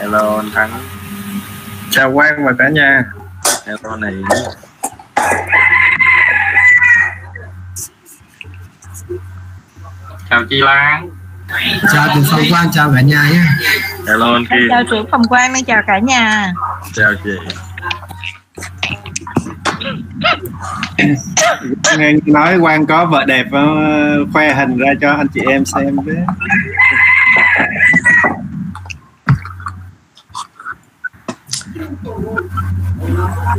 hello anh thắng. Chào quang và cả nhà. Hello này. Chào chị Lan. Chào chị Phong Quang chào cả nhà nhé. Hello anh Kim. Chào trưởng phòng quan đang chào cả nhà. Chào chị. Nghe nói quang có vợ đẹp ờ, khoe hình ra cho anh chị em xem với năm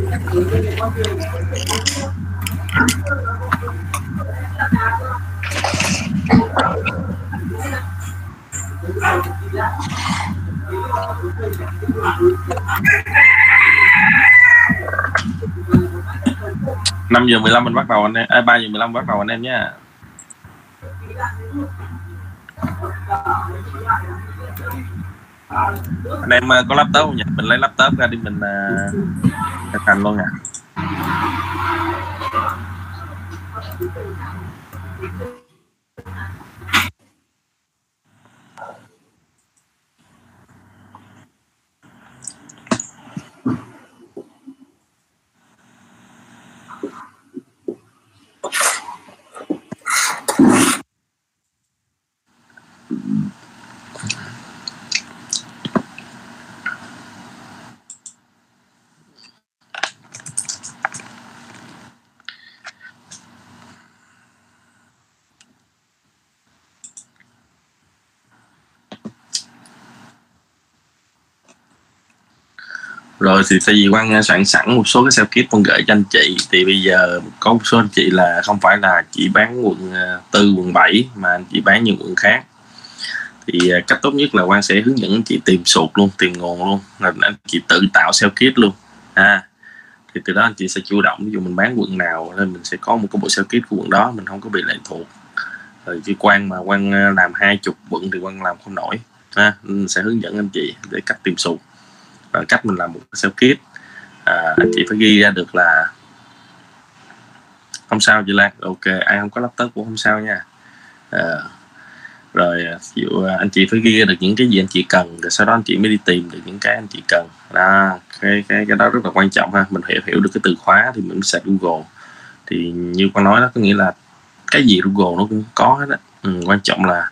giờ 15 mình bắt đầu anh em à, 3 giờ 15 bắt đầu anh em nhé anh em à, có laptop không nhỉ? Mình lấy laptop ra đi mình à, uh, thành luôn à rồi thì tại vì quang ờ, soạn sẵn một số cái sao kit con gửi cho anh chị, thì bây giờ có một số anh chị là không phải là chỉ bán quận ờ, tư, quận 7 mà anh chị bán những quận khác. Thì ờ, cách tốt nhất là quang sẽ hướng dẫn anh chị tìm sụt luôn, tìm nguồn luôn, là anh chị tự tạo sao kit luôn. À thì từ đó anh chị sẽ chủ động, ví dụ mình bán quận nào nên mình sẽ có một cái bộ sao kit của quận đó, mình không có bị lệ thuộc. Rồi chứ quan mà quan làm hai chục quận thì quan làm không nổi, ha. Mình sẽ hướng dẫn anh chị để cách tìm sụt và cách mình làm một cái self kit. À, anh chị phải ghi ra được là không sao chị Lan. Ok ai không có laptop cũng không sao nha. À, rồi à, dụ à, anh chị phải ghi ra được những cái gì anh chị cần rồi sau đó anh chị mới đi tìm được những cái anh chị cần. Đó cái cái cái đó rất là quan trọng ha. Mình hiểu hiểu được cái từ khóa thì mình sẽ Google. Thì như con nói đó có nghĩa là cái gì Google nó cũng có hết á. Ừ, quan trọng là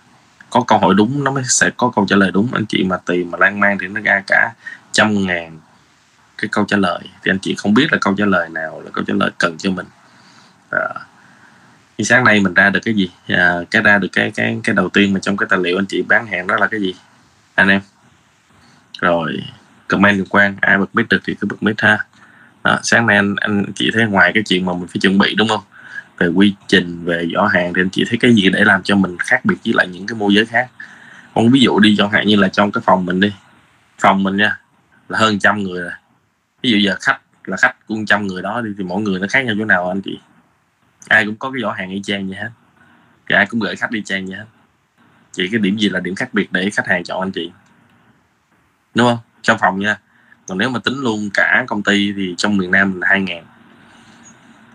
có câu hỏi đúng nó mới sẽ có câu trả lời đúng. Anh chị mà tìm mà lan man thì nó ra cả trăm ngàn cái câu trả lời. Thì anh chị không biết là câu trả lời nào là câu trả lời cần cho mình. À, như sáng nay mình ra được cái gì? À, cái ra được cái cái cái đầu tiên mà trong cái tài liệu anh chị bán hàng đó là cái gì? Anh em? Rồi comment được quan ai bật mic được thì cứ bật mic ha. À, sáng nay anh anh chị thấy ngoài cái chuyện mà mình phải chuẩn bị đúng không? Về quy trình về giỏ hàng thì anh chị thấy cái gì để làm cho mình khác biệt với lại những cái môi giới khác? Con ví dụ đi chẳng hạn như là trong cái phòng mình đi. Phòng mình nha là hơn trăm người rồi. Ví dụ giờ khách là khách của trăm người đó đi, thì mỗi người nó khác nhau chỗ nào anh chị? Ai cũng có cái giỏ hàng y chang vậy hết. Thì ai cũng gửi khách đi chang vậy hết. Chỉ cái điểm gì là điểm khác biệt để khách hàng chọn anh chị. Đúng không? Trong phòng nha. Còn nếu mà tính luôn cả công ty thì trong miền Nam là hai ngàn.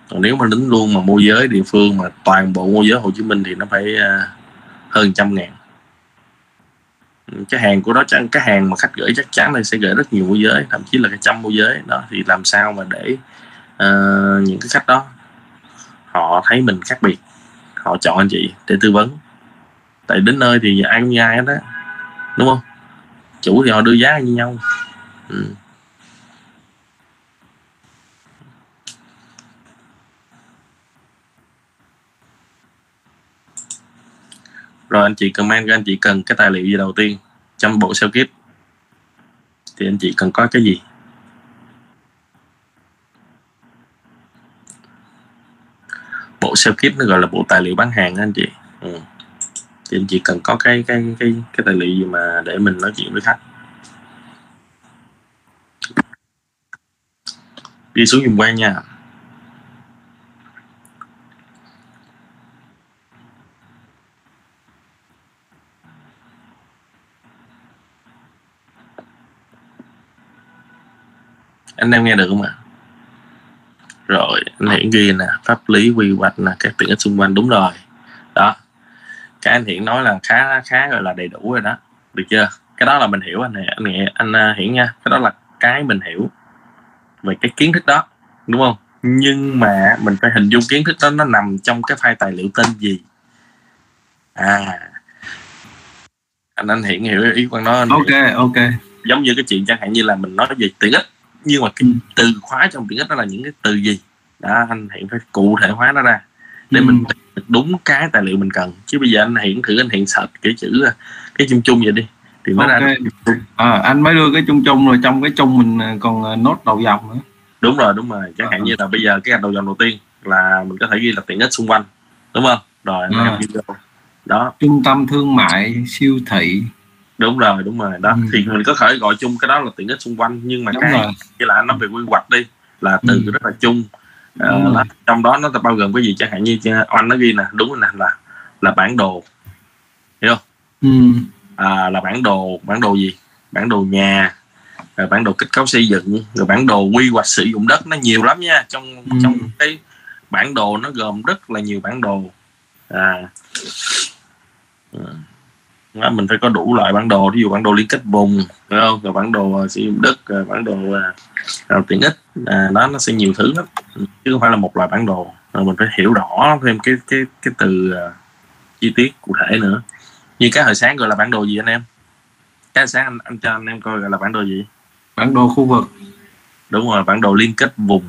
Còn nếu mà tính luôn mà môi giới địa phương mà toàn bộ môi giới Hồ Chí Minh thì nó phải à, hơn trăm ngàn. Ừ, cái hàng của đó chẳng cái hàng mà khách gửi chắc chắn là sẽ gửi rất nhiều môi giới thậm chí là cái trăm môi giới. Đó thì làm sao mà để uh, những cái khách đó họ thấy mình khác biệt họ chọn anh chị để tư vấn. Tại đến nơi thì ai cũng như ai hết á đúng không? Chủ thì họ đưa giá như nhau. Ừ. rồi anh chị comment anh chị cần cái tài liệu gì đầu tiên? Trong bộ sao kiếp thì anh chị cần có cái gì? Bộ sao kiếp nó gọi là bộ tài liệu bán hàng anh chị. Ừ. thì anh chị cần có cái cái cái cái tài liệu gì mà để mình nói chuyện với khách? Đi xuống dùng quan nha. Anh em nghe được không ạ? Rồi anh hiển ghi nè pháp lý quy hoạch là các tiện ích xung quanh. Đúng rồi. Đó. Cái anh hiển nói là khá khá gọi là đầy đủ rồi đó. Được chưa? Cái đó là mình hiểu anh anh nghệ anh uh, hiển nha. Cái đó là cái mình hiểu về cái kiến thức đó đúng không? Nhưng mà mình phải hình dung kiến thức đó nó nằm trong cái file tài liệu tên gì? À. Anh anh hiển hiểu ý quan nói anh ok ok. Giống như cái chuyện chẳng hạn như là mình nói về tiện ích nhưng mà cái từ khóa trong tiện ích đó là những cái từ gì? Đó anh hiện phải cụ thể hóa nó ra để Ừ. mình đúng cái tài liệu mình cần. Chứ bây giờ anh hiện thử anh hiện sạch cái chữ à, cái chung chung vậy đi thì mới Ok. ra à, anh mới đưa cái chung chung rồi trong cái chung mình à, còn à, nốt đầu dòng nữa. Đúng rồi đúng rồi. Chẳng hạn Ờ. như là bây giờ cái đầu dòng đầu tiên là mình có thể ghi là tiện ích xung quanh đúng không? Rồi vô đó. Trung tâm thương mại siêu thị đúng rồi đúng rồi đó Ừ. thì mình có thể gọi chung cái đó là tiện ích xung quanh nhưng mà đúng cái rồi như là anh nói về quy hoạch đi là từ Ừ. rất là chung Ờ, rồi. đó, trong đó nó bao gồm cái gì chẳng hạn như anh nó ghi nè đúng rồi nè là là bản đồ ừ. à, là bản đồ bản đồ gì bản đồ nhà rồi bản đồ kết cấu xây dựng rồi bản đồ quy hoạch sử dụng đất nó nhiều lắm nha trong Ừ. trong cái bản đồ nó gồm rất là nhiều bản đồ à Ừ. đó, mình phải có đủ loại bản đồ ví dụ bản đồ liên kết vùng phải không? Rồi bản đồ à, sử dụng đất rồi bản đồ à, tiện ích à, đó nó sẽ nhiều thứ lắm. Chứ không phải là một loại bản đồ. Rồi mình phải hiểu rõ thêm cái cái cái từ à, chi tiết cụ thể nữa. Như cái hồi sáng gọi là bản đồ gì anh em? Cái hồi sáng anh, anh cho anh em coi gọi là bản đồ gì? Bản đồ khu vực. Đúng rồi bản đồ liên kết vùng.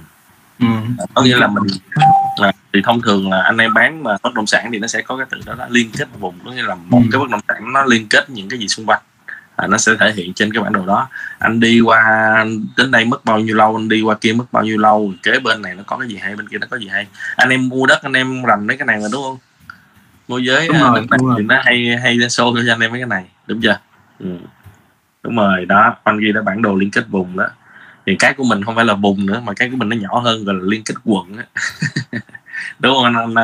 Ừ. có nghĩa là mình thì thông thường là anh em bán mà bất động sản thì nó sẽ có cái từ đó là liên kết vùng có nghĩa là một Ừ. cái bất động sản nó liên kết những cái gì xung quanh. À, nó sẽ thể hiện trên cái bản đồ đó. Anh đi qua đến đây mất bao nhiêu lâu anh đi qua kia mất bao nhiêu lâu kế bên này nó có cái gì hay bên kia nó có gì hay. Anh em mua đất anh em rành mấy cái này mà đúng không? Môi giới Đúng à, rồi, đất này đúng rồi. thì nó hay hay ra show cho anh em mấy cái này đúng chưa? Ừ. đúng rồi đó anh ghi đó bản đồ liên kết vùng đó. Thì cái của mình không phải là vùng nữa mà cái của mình nó nhỏ hơn gọi là liên kết quận á đúng không anh? Anh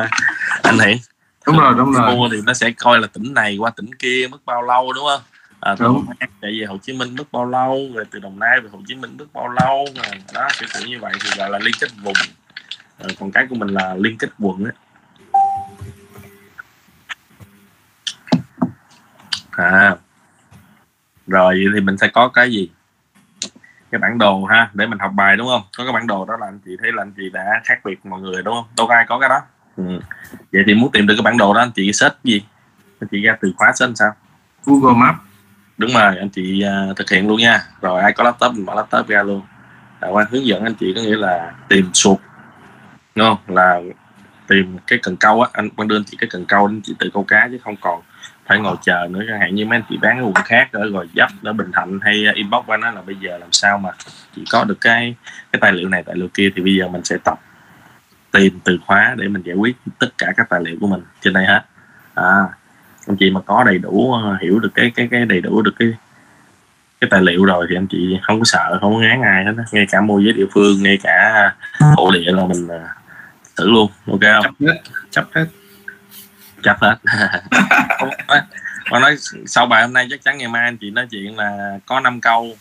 anh hiển? Đúng rồi đúng rồi. Mua thì nó sẽ coi là tỉnh này qua tỉnh kia mất bao lâu đúng không? À, từ Đúng. Chạy về Hồ Chí Minh mất bao lâu rồi từ Đồng Nai về Hồ Chí Minh mất bao lâu rồi đó kiểu kiểu như vậy thì gọi là liên kết vùng. Rồi còn cái của mình là liên kết quận á. À. Rồi vậy thì mình sẽ có cái gì cái bản đồ ha để mình học bài đúng không? Có cái bản đồ đó là anh chị thấy là anh chị đã khác biệt mọi người đúng không? Đâu ai có cái đó. Ừ. vậy thì muốn tìm được cái bản đồ đó anh chị search gì? Anh chị ra từ khóa search sao? Google Maps. Đúng rồi anh chị à, thực hiện luôn nha. Rồi ai có laptop mình mở laptop ra luôn. À, quan hướng dẫn anh chị có nghĩa là tìm sụt đúng không? Là tìm cái cần câu á anh quan đưa anh chị cái cần câu anh chị tự câu cá chứ không còn phải ngồi chờ nữa, chẳng hạn như mấy anh chị bán ở quận khác ở gò dấp ở bình thạnh hay inbox qua nó là bây giờ làm sao mà chỉ có được cái cái tài liệu này, tài liệu kia thì bây giờ mình sẽ tập tìm từ khóa để mình giải quyết tất cả các tài liệu của mình trên đây hết. À anh chị mà có đầy đủ ờ, hiểu được cái cái cái đầy đủ được cái cái tài liệu rồi thì anh chị không có sợ, không có ngán ai hết đó. ngay cả môi giới địa phương, ngay cả hộ địa là mình ờ, thử luôn, ok không? Chấp hết chấp hết chắc hết. Không, nói- sau bài hôm nay chắc chắn ngày mai anh chị nói chuyện là có 5 câu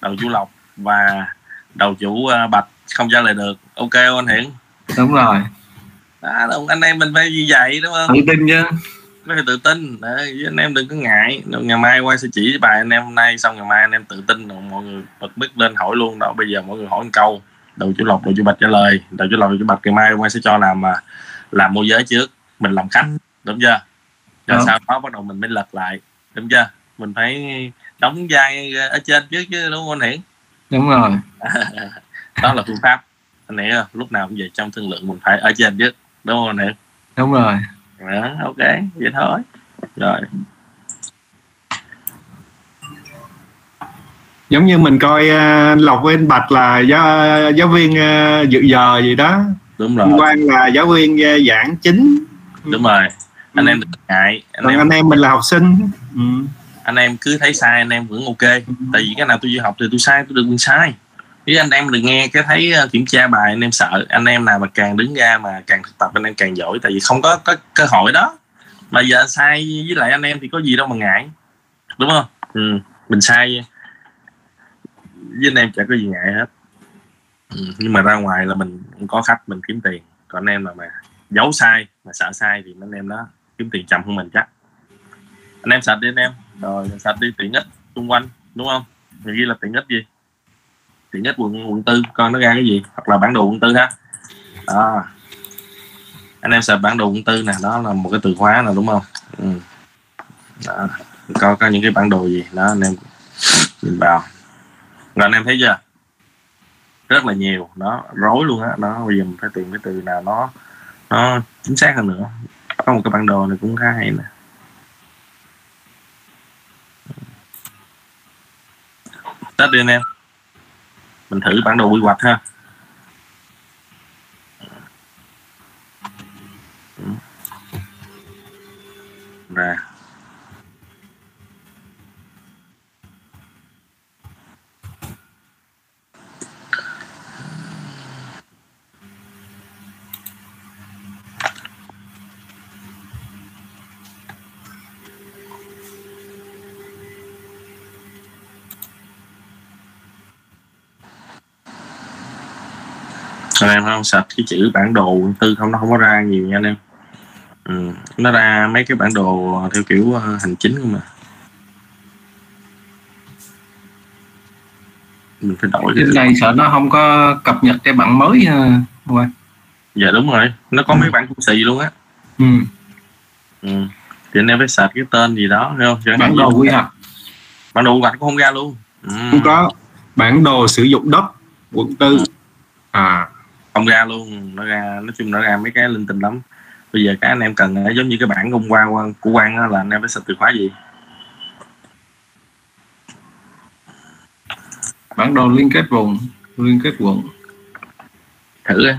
đầu chủ lộc và đầu chủ ờ, bạch không trả lời được. Ok không anh hiển? Đúng rồi. Đó, đúng, anh em mình phải như vậy đúng không? Tự tin chứ. Phải tự tin. Đấy, anh em đừng có ngại. Ngày mai quay sẽ chỉ bài anh em hôm nay xong ngày mai anh em tự tin rồi mọi người bật mic lên hỏi luôn. Đó bây giờ mọi người hỏi một câu. Đầu chủ lộc đầu chủ bạch trả lời. Đầu chủ lộc đầu chủ bạch ngày mai quay sẽ cho làm mà làm môi giới trước. Mình làm khách đúng chưa? Rồi Đúng. sau đó bắt đầu mình mới lật lại. Đúng chưa? Mình phải đóng vai ở trên trước chứ đúng không anh hiển? Đúng rồi. Đó là phương pháp. Anh hiểu không lúc nào cũng vậy trong thương lượng mình phải ở trên trước. Đúng không anh hiển? Đúng rồi. Đó, ok vậy thôi. Rồi. Giống như mình coi uh, lộc với anh bạch là giáo giáo viên uh, dự giờ gì đó. Đúng rồi. Anh quang là giáo viên uh, giảng chính. Đúng rồi anh Ừ. em đừng ngại anh còn em anh em mình là học sinh. Ừ. anh em cứ thấy sai anh em vẫn ok. Tại vì cái nào tôi đi học thì tôi sai tôi được quyền sai. Chứ anh em đừng nghe cái thấy ờ, kiểm tra bài anh em sợ. Anh em nào mà càng đứng ra mà càng thực tập anh em càng giỏi. Tại vì không có có cơ hội đó. Mà giờ sai với lại anh em thì có gì đâu mà ngại. Đúng không? Ừ. mình sai với anh em chả có gì ngại hết. Ừ. nhưng mà ra ngoài là mình có khách mình kiếm tiền. Còn anh em nào mà giấu sai mà sợ sai thì anh em đó kiếm tiền chậm hơn mình chắc. Anh em sạch đi anh em. Rồi sạch đi, tiện ích xung quanh, đúng không? Thì ghi là tiện ích gì? Tiện ích quận quận tư, coi nó ra cái gì, hoặc là bản đồ quận tư ha. Đó anh em sạch bản đồ quận tư nè, đó là một cái từ khóa nè, đúng không? Ừ. đó. coi có những cái bản đồ gì. Đó, anh em nhìn vào. Rồi, anh em thấy chưa? Rất là nhiều. Nó rối luôn á. Đó, bây giờ mình phải tìm cái từ nào nó nó chính xác hơn nữa có một cái bản đồ này cũng khá hay nè. Test đi anh em. Mình thử bản đồ quy hoạch ha. Ra. Anh em không sạch cái chữ bản đồ tư không nó không có ra nhiều nha anh em ừ. nó ra mấy cái bản đồ theo kiểu ờ, hành chính không mà mình phải đổi cái này sợ nó không có cập nhật cái bản mới ha Quay. dạ đúng rồi nó có Ừ. mấy bản cũng xì luôn á ừ. ừ. thì anh em phải sạch cái tên gì đó thấy không bản đồ quy hoạch bản đồ quy hoạch cũng không ra luôn ừ. không có bản đồ sử dụng đất quận tư à không ra luôn nó ra nói chung nó ra mấy cái linh tinh lắm. Bây giờ cái anh em cần giống như cái bản hôm qua của quan là anh em phải xịt từ khóa gì? Bản đồ liên kết vùng liên kết quận. Thử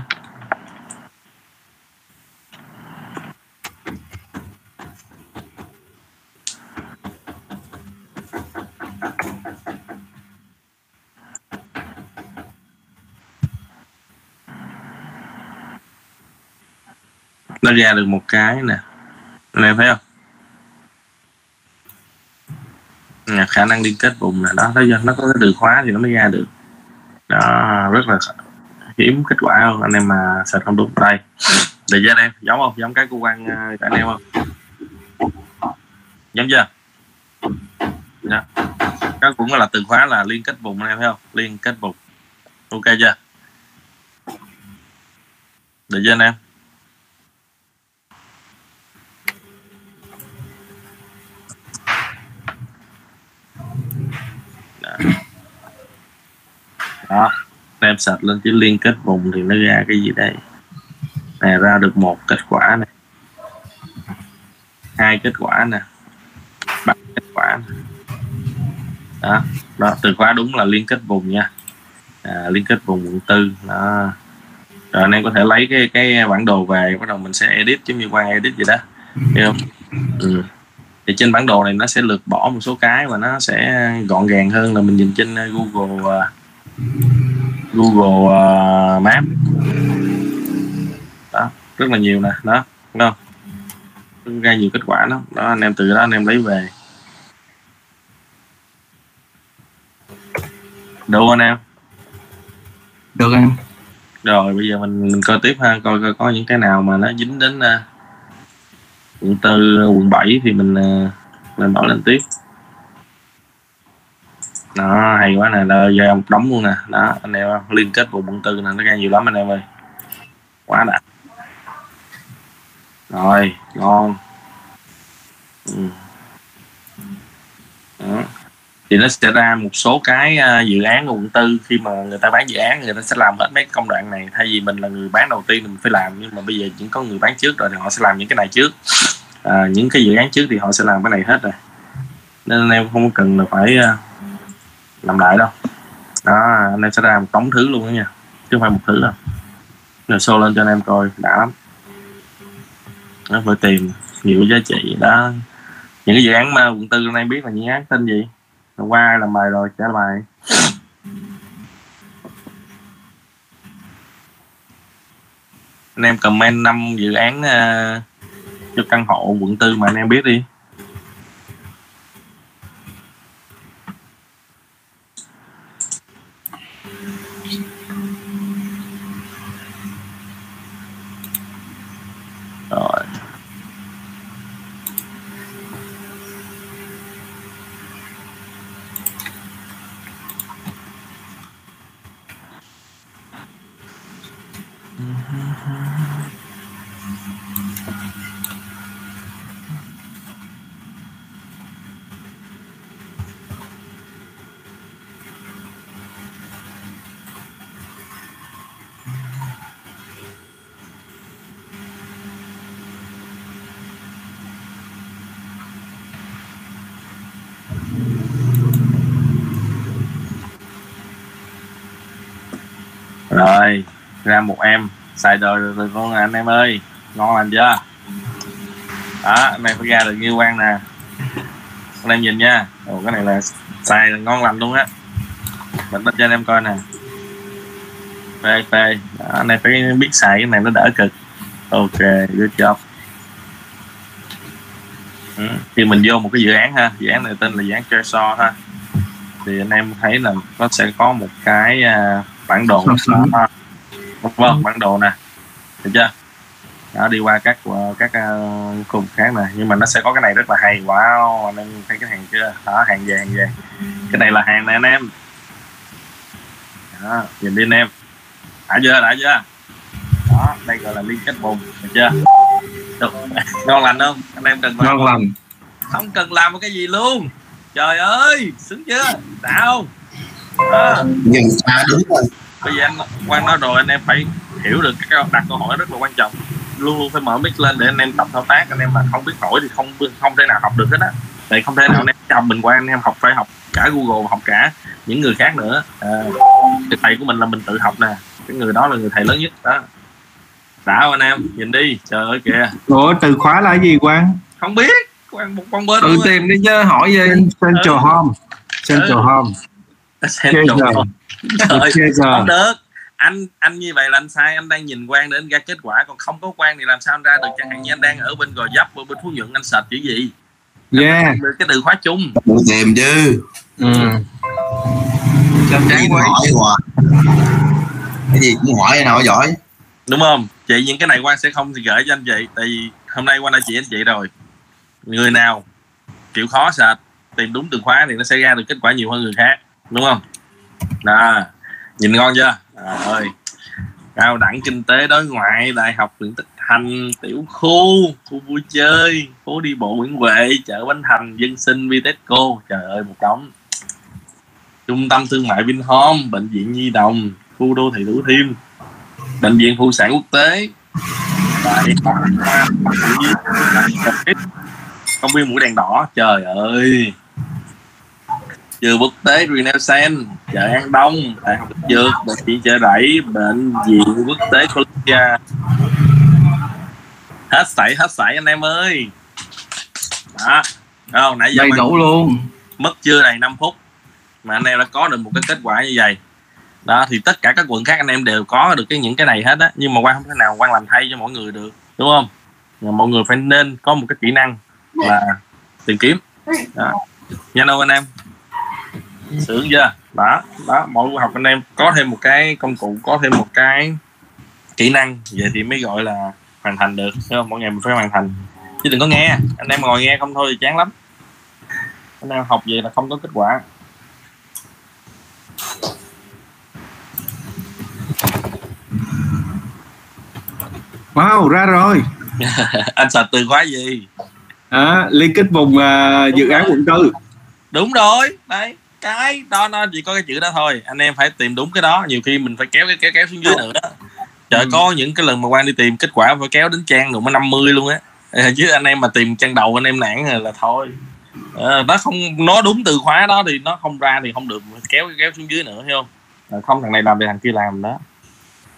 nó ra được một cái nè. Anh em thấy không? Nè, khả năng liên kết vùng là đó thấy chưa? Nó có cái từ khóa thì nó mới ra được. Đó rất là hiếm kết quả không? Anh em mà sẽ không đúng đây. Để cho anh em giống không? Giống cái cơ quan uh, à, anh em không? Giống chưa? Dạ. Đó. đó cũng là từ khóa là liên kết vùng anh em thấy không? Liên kết vùng. Ok chưa? Để cho anh em. Đó, em sạch lên chữ liên kết vùng thì nó ra cái gì đây? Nè ra được một kết quả này hai kết quả nè. Ba kết quả nè. đó. Đó từ khóa đúng là liên kết vùng nha. À, liên kết vùng quận tư. Đó. Rồi anh em có thể lấy cái cái bản đồ về bắt đầu mình sẽ edit giống như qua edit vậy đó. Hiểu không? Ừ thì trên bản đồ này nó sẽ lược bỏ một số cái và nó sẽ gọn gàng hơn là mình nhìn trên uh, Google uh, Google uh, Maps đó rất là nhiều nè đó đúng không? Ra nhiều kết quả lắm. Đó anh em từ đó anh em lấy về. Đủ anh em? Được em. Rồi bây giờ mình mình coi tiếp ha coi coi có những cái nào mà nó dính đến uh, quận tư quận 7 thì mình lên mình lên tiếp. Đó, hay quá nè, là giờ một đống luôn nè. Đó, anh em liên kết vùng quận tư nè, nó ra nhiều lắm anh em ơi. Quá đã. Rồi, ngon. Ừ. đó thì nó sẽ ra một số cái à, dự án của quận tư. Khi mà người ta bán dự án người ta sẽ làm hết mấy công đoạn này. Thay vì mình là người bán đầu tiên mình phải làm. Nhưng mà bây giờ chỉ có người bán trước rồi thì họ sẽ làm những cái này trước. À, những cái dự án trước thì họ sẽ làm cái này hết rồi. Nên anh em không cần là phải à, làm lại đâu. Đó anh em sẽ ra một tống thứ luôn đó nha. Chứ không phải một thứ đâu. Rồi show lên cho anh em coi. Đã lắm. Nó phải tìm nhiều giá trị. Đó. Những cái dự án mà quận tư anh em biết là những dự án tên gì? Hôm qua làm bài rồi trả bài anh em comment năm dự án uh, cho căn hộ quận tư mà anh em biết đi. Rồi. Rồi ra một em xài đời rồi, rồi con anh em ơi. Ngon lành chưa? Đó anh em phải ra được như quan nè. Anh em nhìn nha. Ồ, cái này là xài là ngon lành luôn á. Mình bắt cho anh em coi nè. Phê phê đó, anh em phải biết xài cái này nó đỡ cực. Ok good job. Ừ. thì mình vô một cái dự án ha. Dự án này tên là dự án Treasure ha. Thì anh em thấy là nó sẽ có một cái uh, bản đồ sánh. đó. vâng bản đồ nè. Được chưa? Đó đi qua các các uh, khu vực khác nè. Nhưng mà nó sẽ có cái này rất là hay. Wow anh em thấy cái hàng chưa? Đó hàng về hàng về. Cái này là hàng này anh em. Đó nhìn đi anh em. Đã chưa? Đã chưa? Đó đây gọi là liên kết vùng. Được chưa? Được. ngon lành không? Anh em cần ngon lành. Không cần làm một cái gì luôn. Trời ơi! Sướng chưa? Đã nhìn xa đúng rồi. Bây giờ anh quan nói rồi anh em phải hiểu được cái câu- đặt câu hỏi rất là quan trọng. Luôn luôn phải mở mic lên để anh em tập thao tác. Anh em mà không biết hỏi thì không không thể nào học được hết á. Tại không thể nào anh em chồng mình qua anh em học phải học cả google học cả những người khác nữa. À, cái thầy của mình là mình tự học nè. Cái người đó là người thầy lớn nhất. Đó. Đã anh em? Nhìn đi. Trời ơi kìa. Ủa từ khóa là cái gì quang? Không biết. Quan một con bên tự tìm đi chứ hỏi gì central home. Central Ừ. home Xem đồ. giờ. Trời, Chơi giờ. không được. Anh anh như vậy là anh sai anh đang nhìn quan để anh ra kết quả. Còn không có quan thì làm sao anh ra được? Chẳng hạn như anh đang ở bên gò dấp ở bên phú nhuận anh sạch chữ gì? Yeah. được cái từ khóa chung. Tìm chứ. Ừ. chán quá. cái gì cũng hỏi nào giỏi. Đúng không? Chị những cái này quan sẽ không thì gửi cho anh chị. Tại vì hôm nay quan đã chỉ anh chị rồi. Người nào chịu khó sạch tìm đúng từ khóa thì nó sẽ ra được kết quả nhiều hơn người khác đúng không? Đó, nhìn ngon chưa? Trời ơi, cao đẳng kinh tế đối ngoại, đại học Nguyễn Tất thành, tiểu khu khu vui chơi, phố đi bộ nguyễn huệ, chợ bến thành, dân sinh Vitexco trời ơi, một đống. Trung tâm thương mại vinhome, bệnh viện nhi đồng, khu đô thị thủ thiêm, bệnh viện phụ sản quốc tế. Đại học công viên mũi đèn đỏ. Trời ơi trường quốc tế Renaissance chợ An Đông đại học Dược bệnh viện chợ đẩy bệnh viện quốc tế Columbia. Hết sảy hết sảy anh em ơi. Đó không? Nãy giờ đầy đủ luôn. mất chưa đầy 5 phút? Mà anh em đã có được một cái kết quả như vậy. Đó thì tất cả các quận khác anh em đều có được cái những cái này hết á. Nhưng mà quan không thể nào quan làm thay cho mọi người được đúng không? Và mọi người phải nên có một cái kỹ năng là tìm kiếm. Đó. Nhanh đâu anh em sướng chưa? Đó đó mỗi buổi học anh em có thêm một cái công cụ có thêm một cái kỹ năng. Vậy thì mới gọi là hoàn thành được đúng không? Mỗi ngày mình phải hoàn thành. Chứ đừng có nghe anh em ngồi nghe không thôi thì chán lắm. Anh em học vậy là không có kết quả. Wow ra rồi. Anh search từ khóa gì? À, liên kết vùng à, dự án quận tư. Đúng rồi đấy cái đó nó chỉ có cái chữ đó thôi. Anh em phải tìm đúng cái đó. Nhiều khi mình phải kéo cái kéo kéo xuống dưới nữa. Trời Ừ. có những cái lần mà quan đi tìm kết quả phải kéo đến trang rồi mới 50 luôn á. Chứ anh em mà tìm trang đầu anh em nản rồi là thôi. Ờ, nó không nó đúng từ khóa đó thì nó không ra thì không được kéo kéo xuống dưới nữa hiểu không? Ờ, không thằng này làm thì thằng kia làm đó.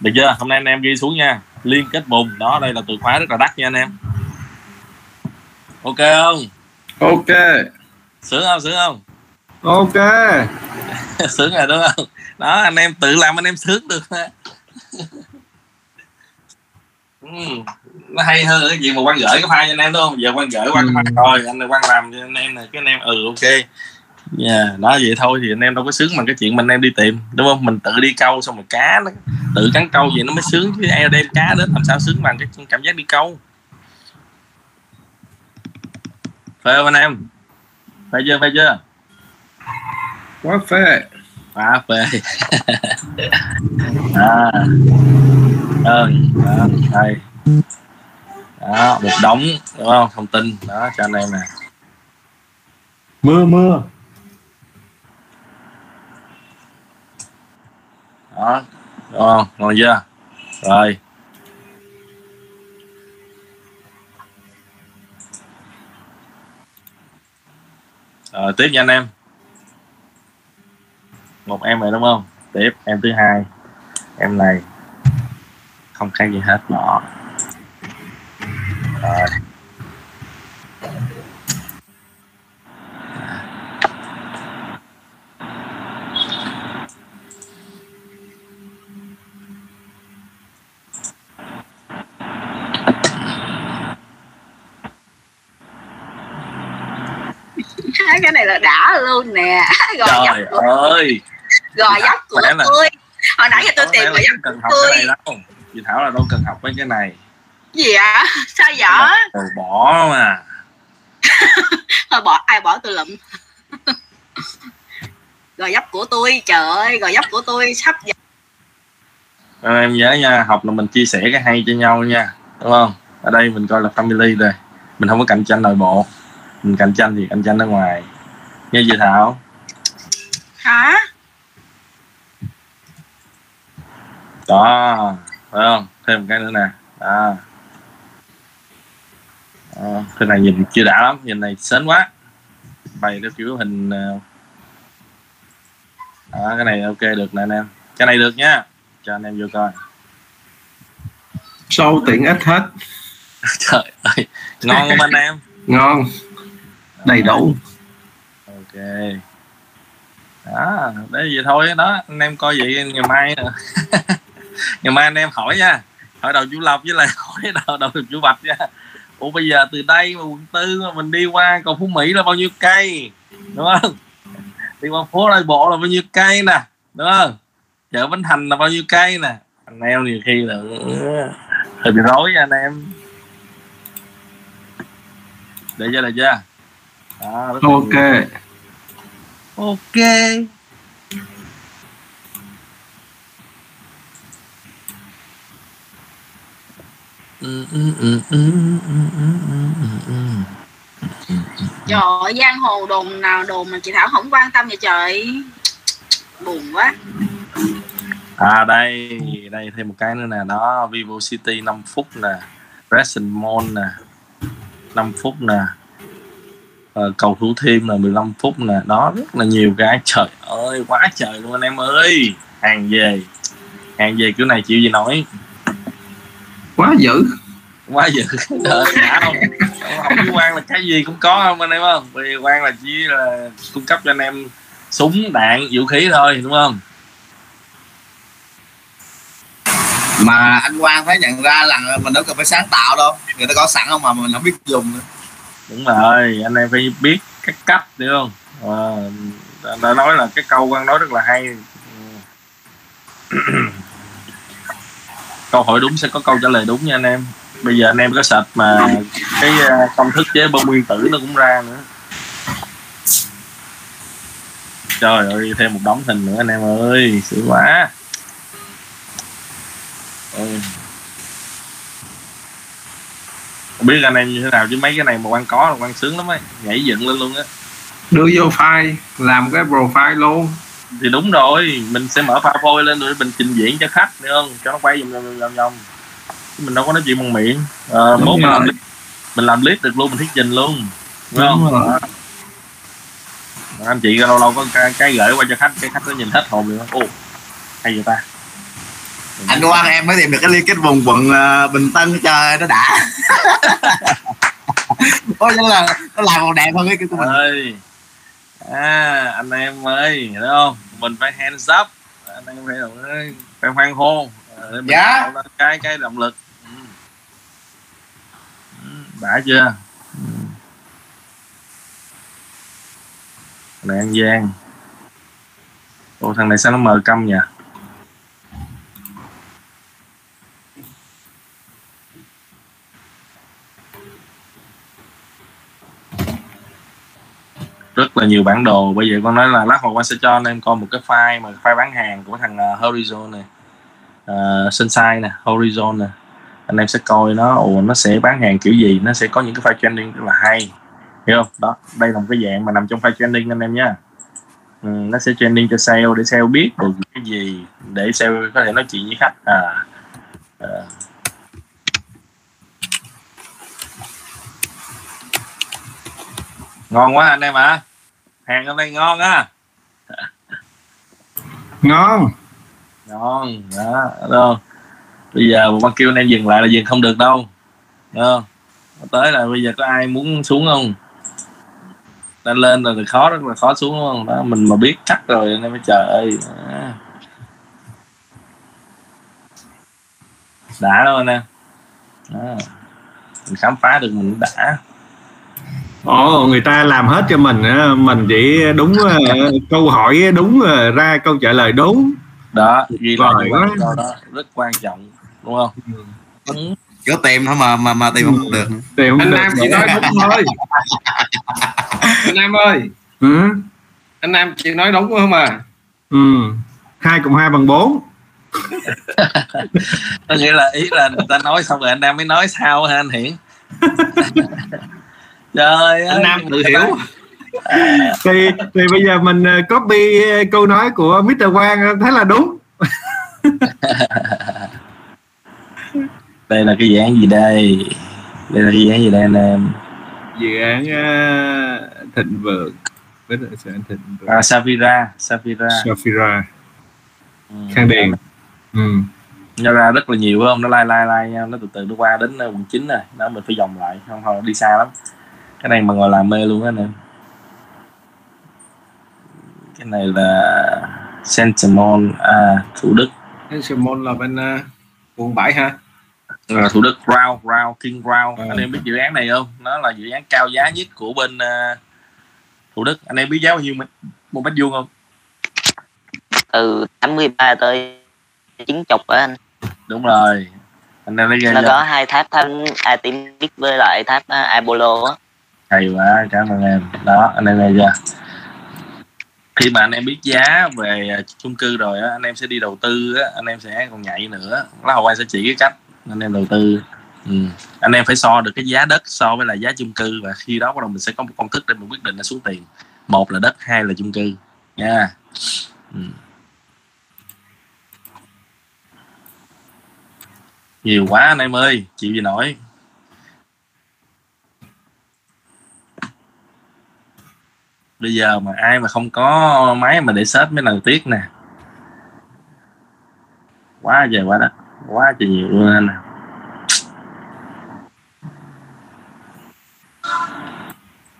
Được chưa? Hôm nay anh em ghi xuống nha. Liên kết vùng đó đây là từ khóa rất là đắt nha anh em. Ok không? Ok. Sướng không? Sướng không ok. Sướng rồi đúng không? Đó anh em tự làm anh em sướng được. Ừ, nó hay hơn cái chuyện mà quan gửi cái file cho anh em đúng không? Giờ quan gửi qua cái file rồi anh quan làm cho anh em này cái anh em ừ ok. Yeah, đó vậy thôi thì anh em đâu có sướng bằng cái chuyện mà anh em đi tìm đúng không? Mình tự đi câu xong rồi cá nó tự cắn câu vậy nó mới sướng chứ ai đem cá đến làm sao sướng bằng cái cảm giác đi câu. Phải không anh em? Phải chưa phải chưa quá phê. Quá phê. À. Ơn đó đây đó một đống đúng không? Thông tin. Đó cho anh em nè. Mưa mưa. Đó đúng không? Ngon chưa? Rồi. Rồi tiếp nha anh em một em rồi đúng không? Tiếp em thứ hai. Em này không khác gì hết bỏ rồi. Cái này là đã luôn nè. Dấp trời ơi gò dấp của Khỏe nè. tôi. Hồi nãy giờ tôi tìm gò là không cần của học tôi. cái này đâu. Chị thảo là đâu cần học mấy cái này. Gì ạ? Sao là đồ bỏ mà. Thôi bỏ ai bỏ tôi lụm. Gò dấp của tôi trời ơi gò dấp của tôi sắp Nên em nhớ nha học là mình chia sẻ cái hay cho nhau nha đúng không? Ở đây mình coi là family rồi mình không có cạnh tranh nội bộ. Mình cạnh tranh thì cạnh tranh ở ngoài. Nghe chị thảo? Hả đó phải không? Thêm một cái nữa nè. Đó. Đó. cái này nhìn chưa đã lắm nhìn này sến quá. Bày theo kiểu hình ờ, đó, cái này ok được nè anh em. Cái này được nhá cho anh em vô coi. Sâu tiện ích hết. Trời ơi ngon không anh em? Ngon. Đầy đủ. Ok. Đó đấy vậy thôi đó anh em coi vậy ngày mai nè ngày mai anh em hỏi nha. Hỏi đầu chú lộc với lại hỏi đầu đầu chú bạch nha. Ủa bây giờ từ đây mà quận tư mà mình đi qua cầu phú mỹ là bao nhiêu cây? Đúng không? Đi qua phố đại bộ là bao nhiêu cây nè? Đúng không? Chợ bến thành là bao nhiêu cây nè? Anh em nhiều khi là hơi bị rối nha anh em. Để chưa để chưa? Đó, ok. ok Ừ, ừ, ừ, ừ, ừ, ừ, ừ, ừ trời ơi giang hồ đồn nào đồn mà chị thảo không quan tâm vậy trời. Buồn quá. À đây đây thêm một cái nữa nè đó Vivo City 5 phút nè Crescent Mall nè 5 phút nè ờ, cầu Thủ Thiêm là 15 phút nè đó rất là nhiều cái. Trời ơi quá trời luôn anh em ơi. Hàng về hàng về kiểu này chịu gì nổi quá dữ. Quá dữ. Đời đã không. Không biết quan là cái gì cũng có không anh em không? Vì quan là chỉ là cung cấp cho anh em súng đạn vũ khí thôi đúng không? Mà anh Quang phải nhận ra là mình đâu cần phải sáng tạo đâu. Người ta có sẵn không mà mình không biết dùng. Nữa. đúng rồi anh em phải biết cách cách đúng không? À, đã nói là cái câu quan nói rất là hay câu hỏi đúng sẽ có câu trả lời đúng nha anh em. Bây giờ anh em có sạch mà cái à, công thức chế bơm nguyên tử nó cũng ra nữa. Trời ơi, thêm một đống hình nữa anh em ơi sướng quá. Ừ. không biết anh em như thế nào chứ mấy cái này mà quan có là quan sướng lắm ấy, nhảy dựng lên luôn á. Đưa vô file, làm cái profile luôn thì đúng rồi mình sẽ mở PowerPoint lên rồi mình trình diễn cho khách được không? Cho nó quay vòng vòng vòng vòng mình đâu có nói chuyện bằng miệng. Mốt mình rồi. làm, mình làm clip được luôn mình thuyết trình luôn. Đúng Đúng không? rồi. Mà anh chị lâu lâu có cái, cái gửi qua cho khách cái khách nó nhìn hết hồn liền ô hay vậy ta. Anh Quang em mới tìm được cái liên kết vùng quận ờ, Bình Tân trời nó đã. Ôi nó là nó làm còn đẹp hơn cái của mình. Ơi à, anh em ơi hiểu không? Mình phải hands up. Anh em phải phải hoan hô. Ờ, để mình Dạ. tạo cái cái động lực. Ừ. Ừ, đã chưa? Ừ. này an giang Ồ, thằng này sao nó mờ câm nhỉ rất là nhiều bản đồ. Bây giờ con nói là lát hồi con sẽ cho anh em coi một cái file mà file bán hàng của thằng uh, Horizon này. À, uh, Sunshine nè Horizon nè. Anh em sẽ coi nó ồ nó sẽ bán hàng kiểu gì nó sẽ có những cái file trending rất là hay. Hiểu không? Đó đây là một cái dạng mà nằm trong file trending anh em nhé ừ, nó sẽ trending cho sale để sale biết được cái gì để sale có thể nói chuyện với khách. À, à. Ngon quá anh em ạ. Hàng hôm nay ngon á. Ngon. Ngon đó không bây giờ mà kêu anh em dừng lại là dừng không được đâu. Đúng không tới là bây giờ có ai muốn xuống không? Lên lên rồi thì khó rất là khó xuống không? Đó mình mà biết chắc rồi nên mới trời ơi à. đã đâu anh em. Đó. mình khám phá được mình đã Ồ, người ta làm hết cho mình á, mình chỉ đúng ờ, câu hỏi đúng ờ, ra câu trả lời đúng đó những quá. câu đó rất quan trọng đúng không Ừ. có tìm thôi mà mà mà tìm không được tìm anh được Nam chỉ nói đúng thôi anh Nam ơi ừ. anh Nam chỉ nói đúng không à ừ. hai cộng hai bằng bốn có nghĩa là ý là người ta nói xong rồi anh Nam mới nói sao ha anh Hiển trời ơi. Anh Nam tự hiểu. Thì thì bây giờ mình ờ, copy ờ, câu nói của Mr. Quang thấy là đúng. Đây là cái dự án gì đây? Đây là cái dự án gì đây anh em dự án ờ, thịnh vượng. Với lại dự án thịnh vượng. À, Savira Savira. Safira ừ. Khang Điền. Ừ. nó ra rất là nhiều phải không? Nó lai lai lai nhau nó từ từ nó qua đến ờ, quận 9 rồi. Đó mình phải vòng lại. Không thôi đi xa lắm cái này mà ngồi làm mê luôn á anh em. Cái này là Sentimon à, Thủ Đức. Anh Simon là bên uh, quận 7 ha? Ờ, Thủ Đức Crown Crown King Crown Ừ. anh em biết dự án này không? Nó là dự án cao giá nhất của bên ờ, Thủ Đức. Anh em biết giá bao nhiêu mét- một mét vuông không? Từ 83 tới 90 á anh. Đúng rồi. Anh em nó có hai tháp tháp Artemis với lại tháp uh, Apollo á hay quá, cảm ơn em. Đó, anh em nghe chưa? Khi mà anh em biết giá về chung cư rồi á, anh em sẽ đi đầu tư á, anh em sẽ còn nhạy nữa. Lá hậu sẽ chỉ cái cách anh em đầu tư. Ừ. anh em phải so được cái giá đất so với là giá chung cư và khi đó bắt đầu mình sẽ có một công thức để mình quyết định là xuống tiền. Một là đất, hai là chung cư. Nha. Ừ. nhiều quá anh em ơi, chịu gì nổi. Bây giờ mà ai mà không có máy mà để search mới là tiếc nè. Quá trời quá đó quá trời nhiều luôn anh nè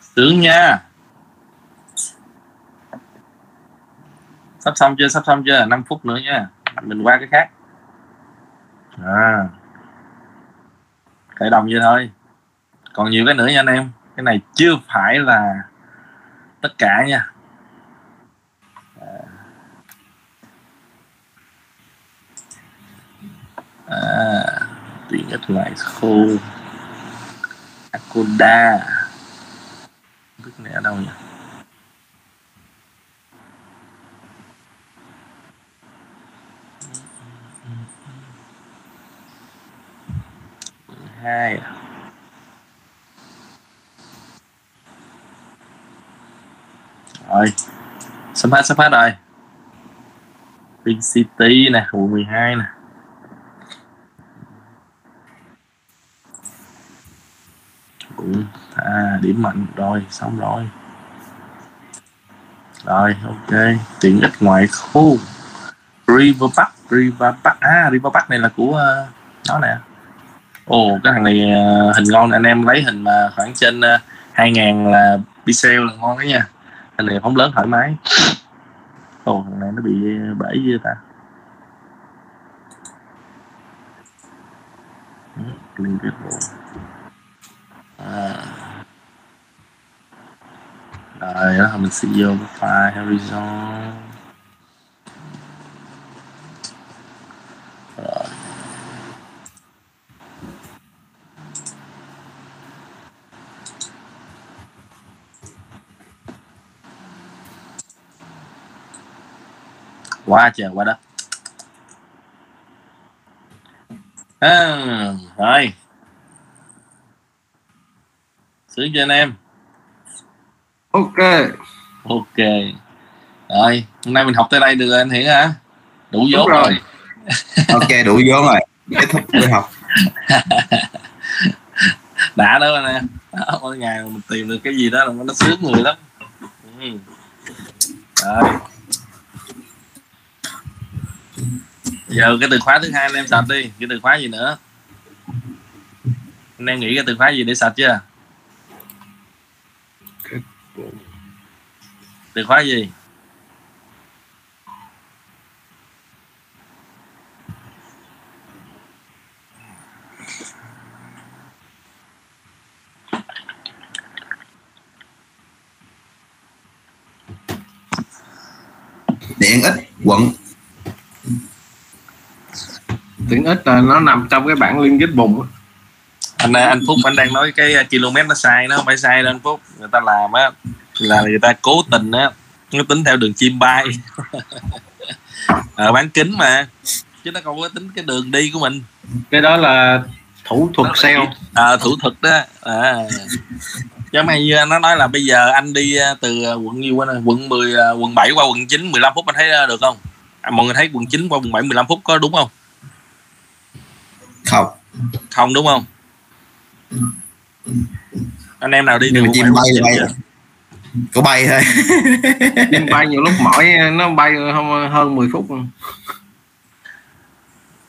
sướng nha. Sắp xong chưa, sắp xong chưa? 5 phút nữa nha. Mình qua cái khác. À. Khởi động vậy thôi. Còn nhiều cái nữa nha anh em. Cái này chưa phải là tất cả nha. À, tiện ích loại khô. Akoda Không biết này ở đâu nhỉ? Hai à? Rồi. Sắp hết sắp hết rồi. Pink City nè quận 12 nè. Quận à điểm mạnh rồi xong rồi. Rồi ok. Tiện ích ngoại khu. River Park River Park. À River Park này là của uh, nó nè. Ồ cái thằng này ờ, hình ngon. Anh em lấy hình mà khoảng trên ờ, uh, 2000 là pixel là ngon đấy nha anh này phóng lớn thoải mái. Ồ thằng này nó bị bể chưa ta? Ừ, liên kết bộ. À. rồi đó mình sẽ vô cái file horizon. Rồi. Quá trời quá đất. À, rồi. Sướng cho anh em. Ok. Ok. Rồi hôm nay mình học tới đây được rồi anh hiển hả? Đủ vốn rồi. rồi. Ok đủ vốn rồi. Kết thúc buổi học. Đã đó anh em. Đó, mỗi ngày mình tìm được cái gì đó là nó sướng người lắm. Ừ. rồi giờ cái từ khóa thứ hai anh em sạch đi, cái từ khóa gì nữa? Anh em nghĩ cái từ khóa gì để sạch chưa? Từ khóa gì? Điện ít, quận tiếng ít là nó nằm trong cái bảng liên kết vùng anh anh phúc anh đang nói cái uh, km nó sai nó không phải sai đâu anh phúc. Người ta làm á là người ta cố tình á nó tính theo đường chim bay. Ở bán kính mà chứ nó không có tính cái đường đi của mình. Cái đó là thủ thuật sale à, thủ thuật đó. À. chứ mà như nó nói là bây giờ anh đi uh, từ quận nhiêu rồi, quận 10 uh, quận 7 qua quận 9 15 phút anh thấy được không? À, mọi người thấy quận 9 qua quận 7 15 phút có đúng không không? Không đúng không? Anh em nào đi quận chim 7, bay là 9 bay. có bay thôi. Chim bay nhiều lúc mỏi nó bay không hơn 10 phút.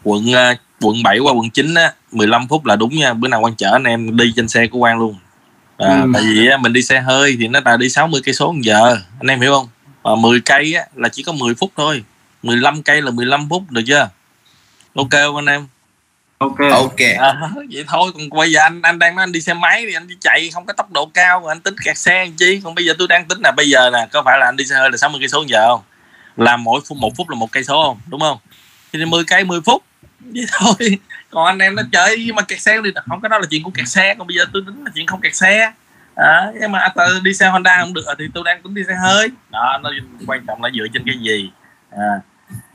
Quận uh, quận 7 qua quận 9 á 15 phút là đúng nha. Bữa nào quan chở anh em đi trên xe của quan luôn. À, Ừ. tại vì á, mình đi xe hơi thì nó là đi 60 cây số một giờ. Anh em hiểu không? Mà 10 cây á, là chỉ có 10 phút thôi. 15 cây là 15 phút được chưa? Ok không anh em ok. Ok. À, vậy thôi còn bây giờ anh anh đang nói anh đi xe máy thì anh đi chạy không có tốc độ cao mà anh tính kẹt xe làm chi? Còn bây giờ tôi đang tính là bây giờ nè có phải là anh đi xe hơi là 60 cây số một giờ không? Là mỗi phút một phút là một cây số không? Đúng không? Thì 10 cây 10 phút. Vậy thôi. Còn anh em nó chơi nhưng mà kẹt xe đi không cái đó là chuyện của kẹt xe. Còn bây giờ tôi tính là chuyện không kẹt xe. À, nhưng mà tôi đi xe Honda không được à, thì tôi đang tính đi xe hơi. Đó nó quan trọng là dựa trên cái gì. À,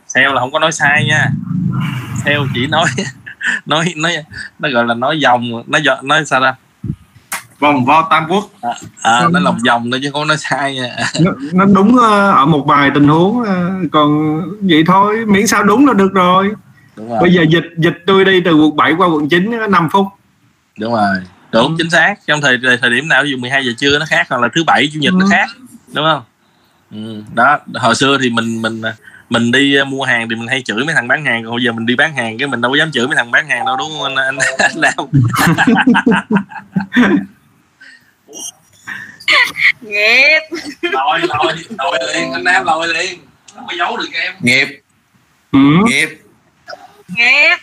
sale là không có nói sai nha. Sale chỉ nói nói nói nó gọi là nói dòng nói dò- nói sao ra vòng vo tam quốc. À, nó lòng vòng thôi chứ không nói sai. Nha nó, nó đúng ờ, ở một vài tình huống ờ, còn vậy thôi miễn sao đúng là được rồi. Đúng rồi. Bây giờ dịch dịch tôi đi từ quận 7 qua quận 9 có 5 phút. Đúng rồi. Đúng chính xác. Trong thời thời, điểm nào ví dụ 12 giờ trưa nó khác hoặc là thứ bảy chủ nhật nó Ừ. khác đúng không? Ừ. đó hồi xưa thì mình mình mình đi uh, mua hàng thì mình hay chửi mấy thằng bán hàng còn bây giờ mình đi bán hàng cái mình đâu có dám chửi mấy thằng bán hàng đâu đúng không anh? Anh, anh Nam? Nghiệp. Lòi lòi lòi liền anh Nam lòi liền. Không có giấu được em. Nghiệp. Ừ. nghiệp. Nghiệp.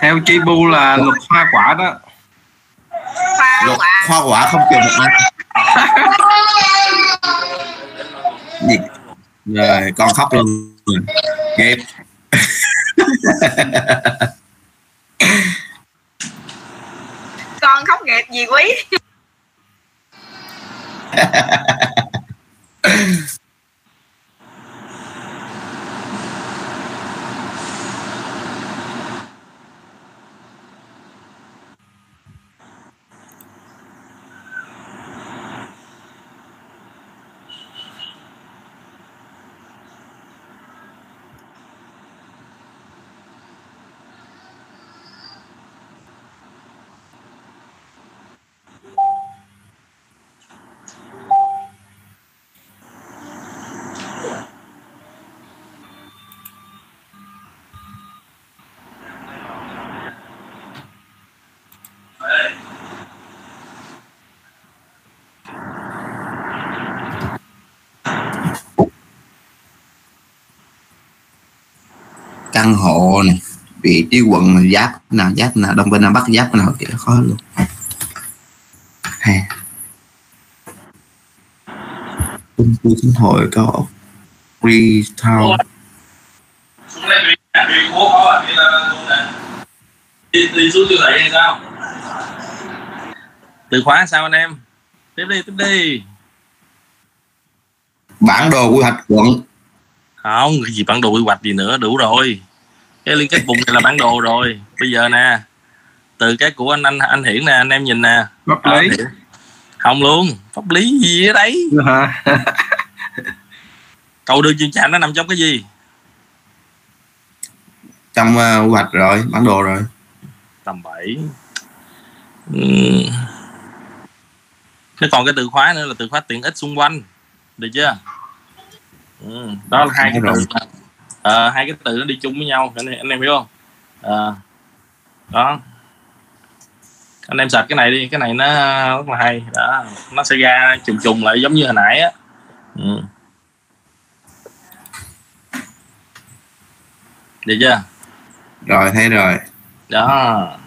Theo chi bu là luật hoa quả đó. Hoa luật quả. hoa quả không trừ một ai gì? Rồi con khóc luôn nghiệp con khóc nghiệp gì quý căn hộ này vị trí quận giáp nào giáp nào đông bên nam bắc giáp nào kiểu khó luôn. Ha công ty chính hội ốc Freetown. Hay hay từ khóa sao anh em? Tiếp đi tiếp đi. Bản đồ quy hoạch quận. Không cái gì bản đồ quy hoạch gì nữa đủ rồi cái liên kết vùng này là bản đồ rồi. Bây giờ nè từ cái của anh anh anh hiển nè anh em nhìn nè. Pháp Ờ, lý. Không luôn pháp lý gì ở đấy? Hả? Cầu đường chuyên trạm nó nằm trong cái gì? Trong quy hoạch rồi bản đồ rồi. Tầm 7 Thế còn cái từ khóa nữa là từ khóa tiện ích xung quanh. Được chưa? Ừ. đó là hai cái từ Ờ, hai cái từ nó đi chung với nhau anh, anh em hiểu không? Ờ, đó. Anh em sạch cái này đi cái này nó rất là hay. Đó nó sẽ ra trùng trùng lại giống như hồi nãy á. Ừ. được chưa? Rồi thấy rồi. Đó.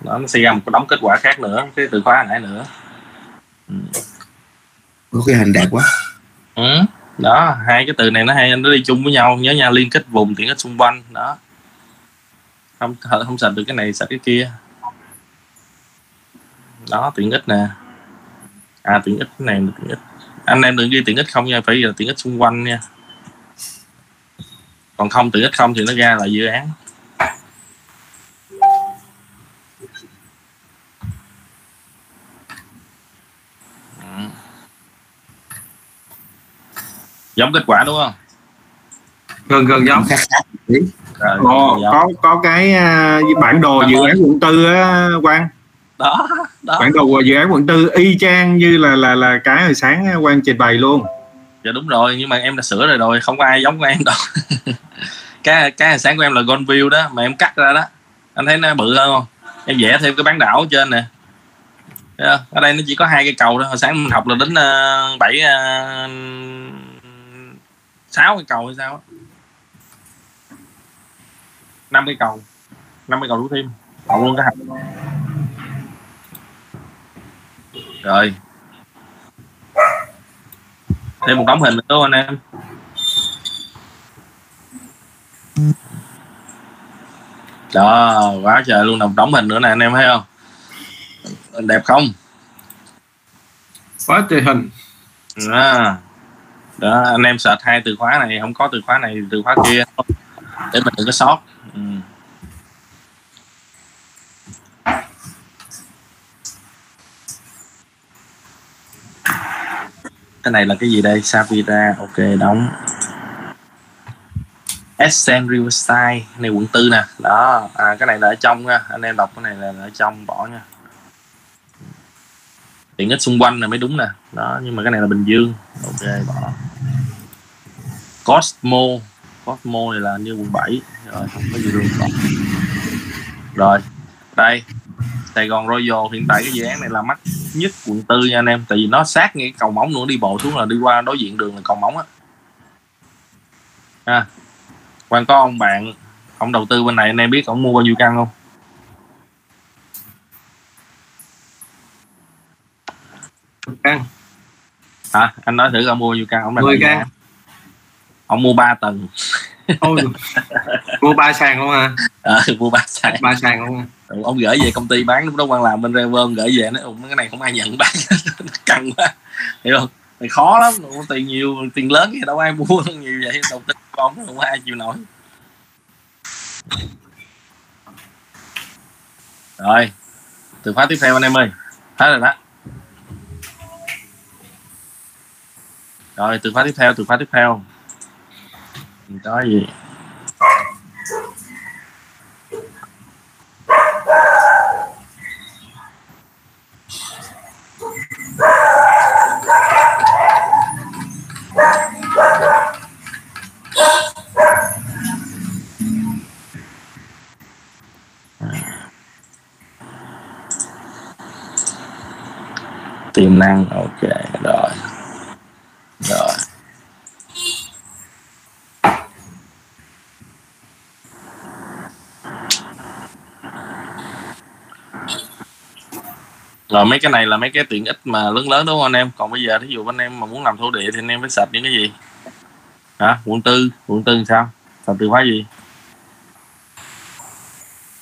Đó nó sẽ ra một cái đống kết quả khác nữa cái từ khóa nãy nữa. Có cái hình đẹp quá. Ừ đó, hai cái từ này nó hay, nó đi chung với nhau. Nhớ nha, liên kết vùng, tiện ích xung quanh. Đó. Không không sạch được cái này, sạch cái kia. Đó, tiện ích nè. À tiện ích này là tiện ích. Anh em đừng ghi tiện ích không nha, phải là tiện ích xung quanh nha. Còn không tiện ích không thì nó ra là dự án. giống kết quả đúng không? Gần gần giống. Ồ, ờ, ờ, có có cái uh, bản đồ dự án quận tư á quan đó, đó. Bản đồ dự án quận tư y chang như là là là cái hồi sáng à, quan trình bày luôn. Dạ đúng rồi nhưng mà em đã sửa rồi rồi không có ai giống của em đâu. Cái cái hồi sáng của em là gold view đó mà em cắt ra đó. Anh thấy nó bự hơn không? Em vẽ thêm cái bán đảo ở trên nè. Ở đây nó chỉ có hai cây cầu thôi, hồi sáng mình học là đến à, bảy uh, sáu cây cầu hay sao năm cây cầu. Năm cây cầu đủ thêm cộng luôn cả hạt rồi. Thêm một tấm hình nữa anh em. Đó quá trời luôn. Đồng tấm hình nữa nè anh em thấy không? Đẹp không? Quá trời hình. À, đó anh em sợ hai từ khóa này không có từ khóa này từ khóa kia. Để mình đừng có sót. Ừ. cái này là cái gì đây? Savira ok đóng. Essen Riverside này quận tư nè. Đó à, cái này là ở trong nha. Anh em đọc cái này là ở trong bỏ nha tiện ích xung quanh là mới đúng nè. Đó, nhưng mà cái này là Bình Dương. Ok, bỏ. Cosmo. Cosmo này là như quận 7 rồi, không có gì luôn. Rồi, đây. Sài Gòn Royal, hiện tại cái dự án này là mắc nhất quận tư nha anh em. Tại vì nó sát ngay cầu móng nữa đi bộ xuống là đi qua đối diện đường là cầu móng á. À, ha quan có ông bạn, ông đầu tư bên này, anh em biết ông mua bao nhiêu căn không? Căn hả? Anh nói thử ông mua nhiêu căn ông đang 10 bán căn ông mua 3 tầng. Ôi, mua ba sàn không à? Ờ, mua ba sàn. Ba sàn không à? Rồi ông gửi về công ty bán lúc đó quan làm bên Rever ông gửi về nó "Ủa, cái này không ai nhận bán. Căng quá. Hiểu không? Thì khó lắm tiền nhiều tiền lớn thì đâu ai mua nhiều vậy đầu tư con không ai chịu nổi. Rồi từ khóa tiếp theo anh em ơi. Hết rồi đó rồi, từ khóa tiếp theo, từ khóa tiếp theo. Mình có gì? Tiềm năng, ok rồi rồi. Rồi mấy cái này là mấy cái tiện ích mà lớn lớn đúng không anh em? Còn bây giờ thí dụ anh em mà muốn làm thổ địa thì anh em phải sạch những cái gì? Hả? Quận tư? Quận tư sao? Sạch từ khóa gì?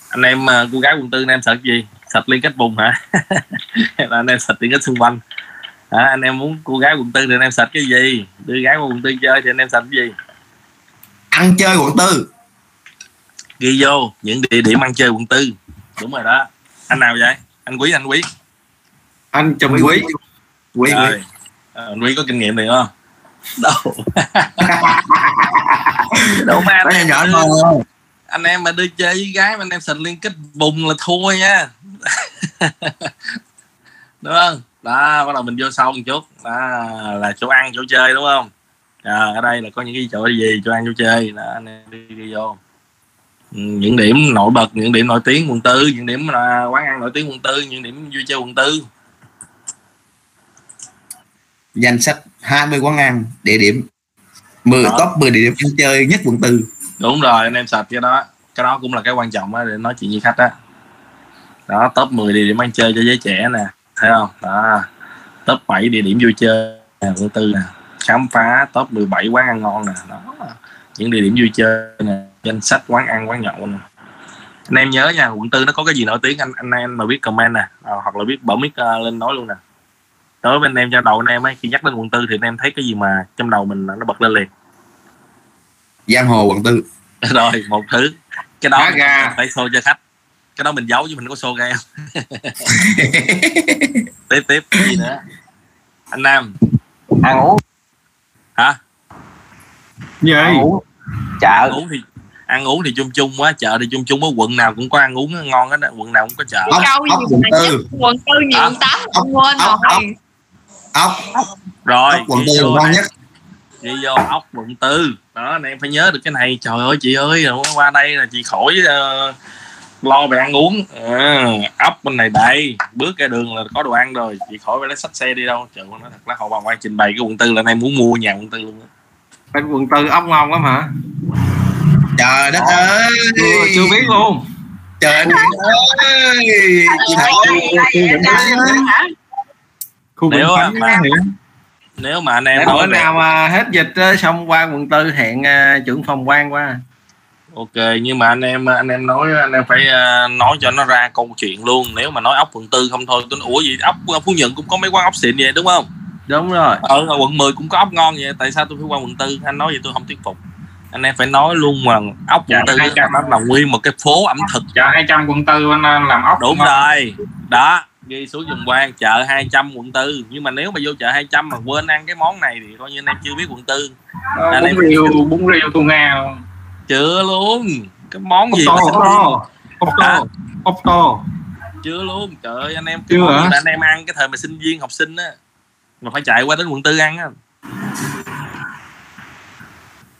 Anh em à, cô gái quận tư anh em sạch gì? Sạch liên kết vùng hả? Là anh em sạch tiện ích xung quanh. Hả? Anh em muốn cô gái quận tư thì anh em sạch cái gì? Đưa gái quận tư chơi thì anh em sạch cái gì? Ăn chơi quận tư. Ghi vô những địa điểm ăn chơi quận tư. Đúng rồi đó. Anh nào vậy? Anh quý anh quý anh chồng quý quý. Quý. Ờ, anh quý có kinh nghiệm này không? Đâu. Đâu mà anh em, nhỏ thôi. anh em mà đi chơi với gái mà anh em sạch liên kết vùng là thua nha. Đúng không? Đó bắt đầu mình vô sâu một chút. Đó là chỗ ăn chỗ chơi đúng không? À, ở đây là có những cái chỗ gì cho ăn vô chơi. Đó anh em đi, đi vô. Ừ, những điểm nổi bật những điểm nổi tiếng quận tư những điểm là quán ăn nổi tiếng quận tư những điểm vui chơi quận tư danh sách 20 quán ăn địa điểm. 10 Đó. top 10 địa điểm ăn chơi nhất quận tư. Đúng rồi anh em sạch cái đó. Cái đó cũng là cái quan trọng á để nói chuyện với khách á. Đó top 10 địa điểm ăn chơi cho giới trẻ nè thấy không? Đó. Top 7 địa điểm vui chơi nè quận tư nè. Khám phá top 17 quán ăn ngon nè. Đó những địa điểm vui chơi nè. Danh sách quán ăn quán nhậu nè. Anh em nhớ nha quận tư nó có cái gì nổi tiếng anh anh em mà biết comment nè. À, hoặc là biết bỏ mic ờ, lên nói luôn nè đối với anh em cho đầu anh em ấy khi nhắc đến quận tư thì anh em thấy cái gì mà trong đầu mình nó bật lên liền? Giang hồ quận tư. Rồi một thứ. Cái đó gà. phải show cho khách. Cái đó mình giấu chứ mình có show ra em tiếp tiếp. Cái gì nữa? Anh nam. Ăn uống. Hả? Gì ăn uống. Chợ. Ăn uống thì ăn uống thì chung chung quá. Chợ thì chung chung á quận nào cũng có ăn uống ngon hết á. Quận nào cũng có chợ. Ốc ốc quận tư. quận tư nhiều quận tám quên ốc, rồi ốc. Rồi ốc quận tư ngon này, nhất. Ghi vô ốc quận tư. Đó anh em phải nhớ được cái này. Trời ơi chị ơi qua đây là chị khỏi ờ, lo về ăn uống. À, ốc bên này đầy bước ra đường là có đồ ăn rồi. Chị khỏi phải lấy sách xe đi đâu. Trời ơi, nói thật là họ bà quan trình bày cái quận tư là em muốn mua nhà quận tư luôn á. bên quận tư ốc ngon lắm hả? Trời đất ơi. Chưa, chưa biết luôn. Trời đất ơi. Chị Đây, thấy đây, đây, đây, đây, hả? Khu Nếu mà- hiện nếu mà anh em Để nói bữa nào mà hết dịch xong qua quận tư hẹn à, trưởng phòng quan qua. Ok nhưng mà anh em anh em nói anh em phải ờ, nói cho nó ra câu chuyện luôn. Nếu mà nói ốc quận tư không thôi tôi nói, ủa gì ốc phú nhuận cũng có mấy quán ốc xịn vậy? Đúng không? Đúng rồi. Ở ngoài quận 10 cũng có ốc ngon vậy tại sao tôi phải qua quận tư? Anh nói vậy tôi không thuyết phục. Anh em phải nói luôn mà ốc quận Dạ, tư hai trăm. nó là nguyên một cái phố ẩm thực. Chợ 200 quận tư anh làm ốc đúng rồi. Đó ghi xuống dùng quan chợ 200 quận tư. Nhưng mà nếu mà vô chợ 200 mà quên ăn cái món này thì coi như anh em chưa biết quận tư. Anh em- bún riêu bún riêu tu nga chưa luôn. Cái món ốc gì to ốc to. Ốc to ốc to. Chưa luôn. Trời ơi anh em Chưa cái hả? anh em ăn cái thời mà sinh viên học sinh á mà phải chạy qua đến quận tư ăn á.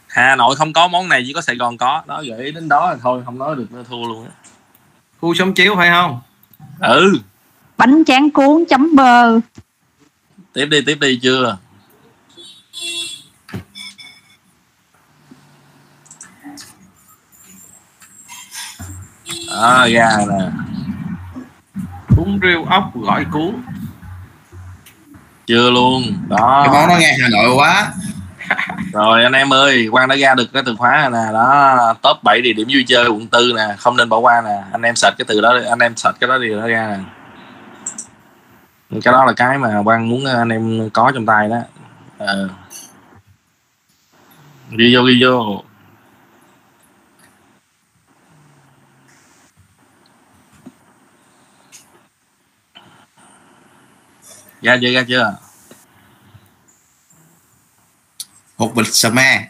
Hà Nội không có món này chỉ có Sài Gòn có. Đó gợi ý đến đó là thôi không nói được nữa thua luôn á. Khu sống chiếu phải không? Ừ bánh tráng cuốn chấm bơ. Tiếp đi tiếp đi chưa? À ra nè. Bún riêu ốc gỏi cuốn. Chưa luôn. Đó. Cái món nó nghe hà nội quá. Rồi anh em ơi quang đã ra được cái từ khóa rồi nè. Đó top 7 địa điểm vui chơi quận tư nè. Không nên bỏ qua nè. Anh em search cái từ đó đi, anh em search cái đó đi nó ra nè cái đó là cái mà quang muốn anh em có trong tay đó. Ờ. Ghi vô ghi vô. Ra chưa ra chưa? Hột vịt sà me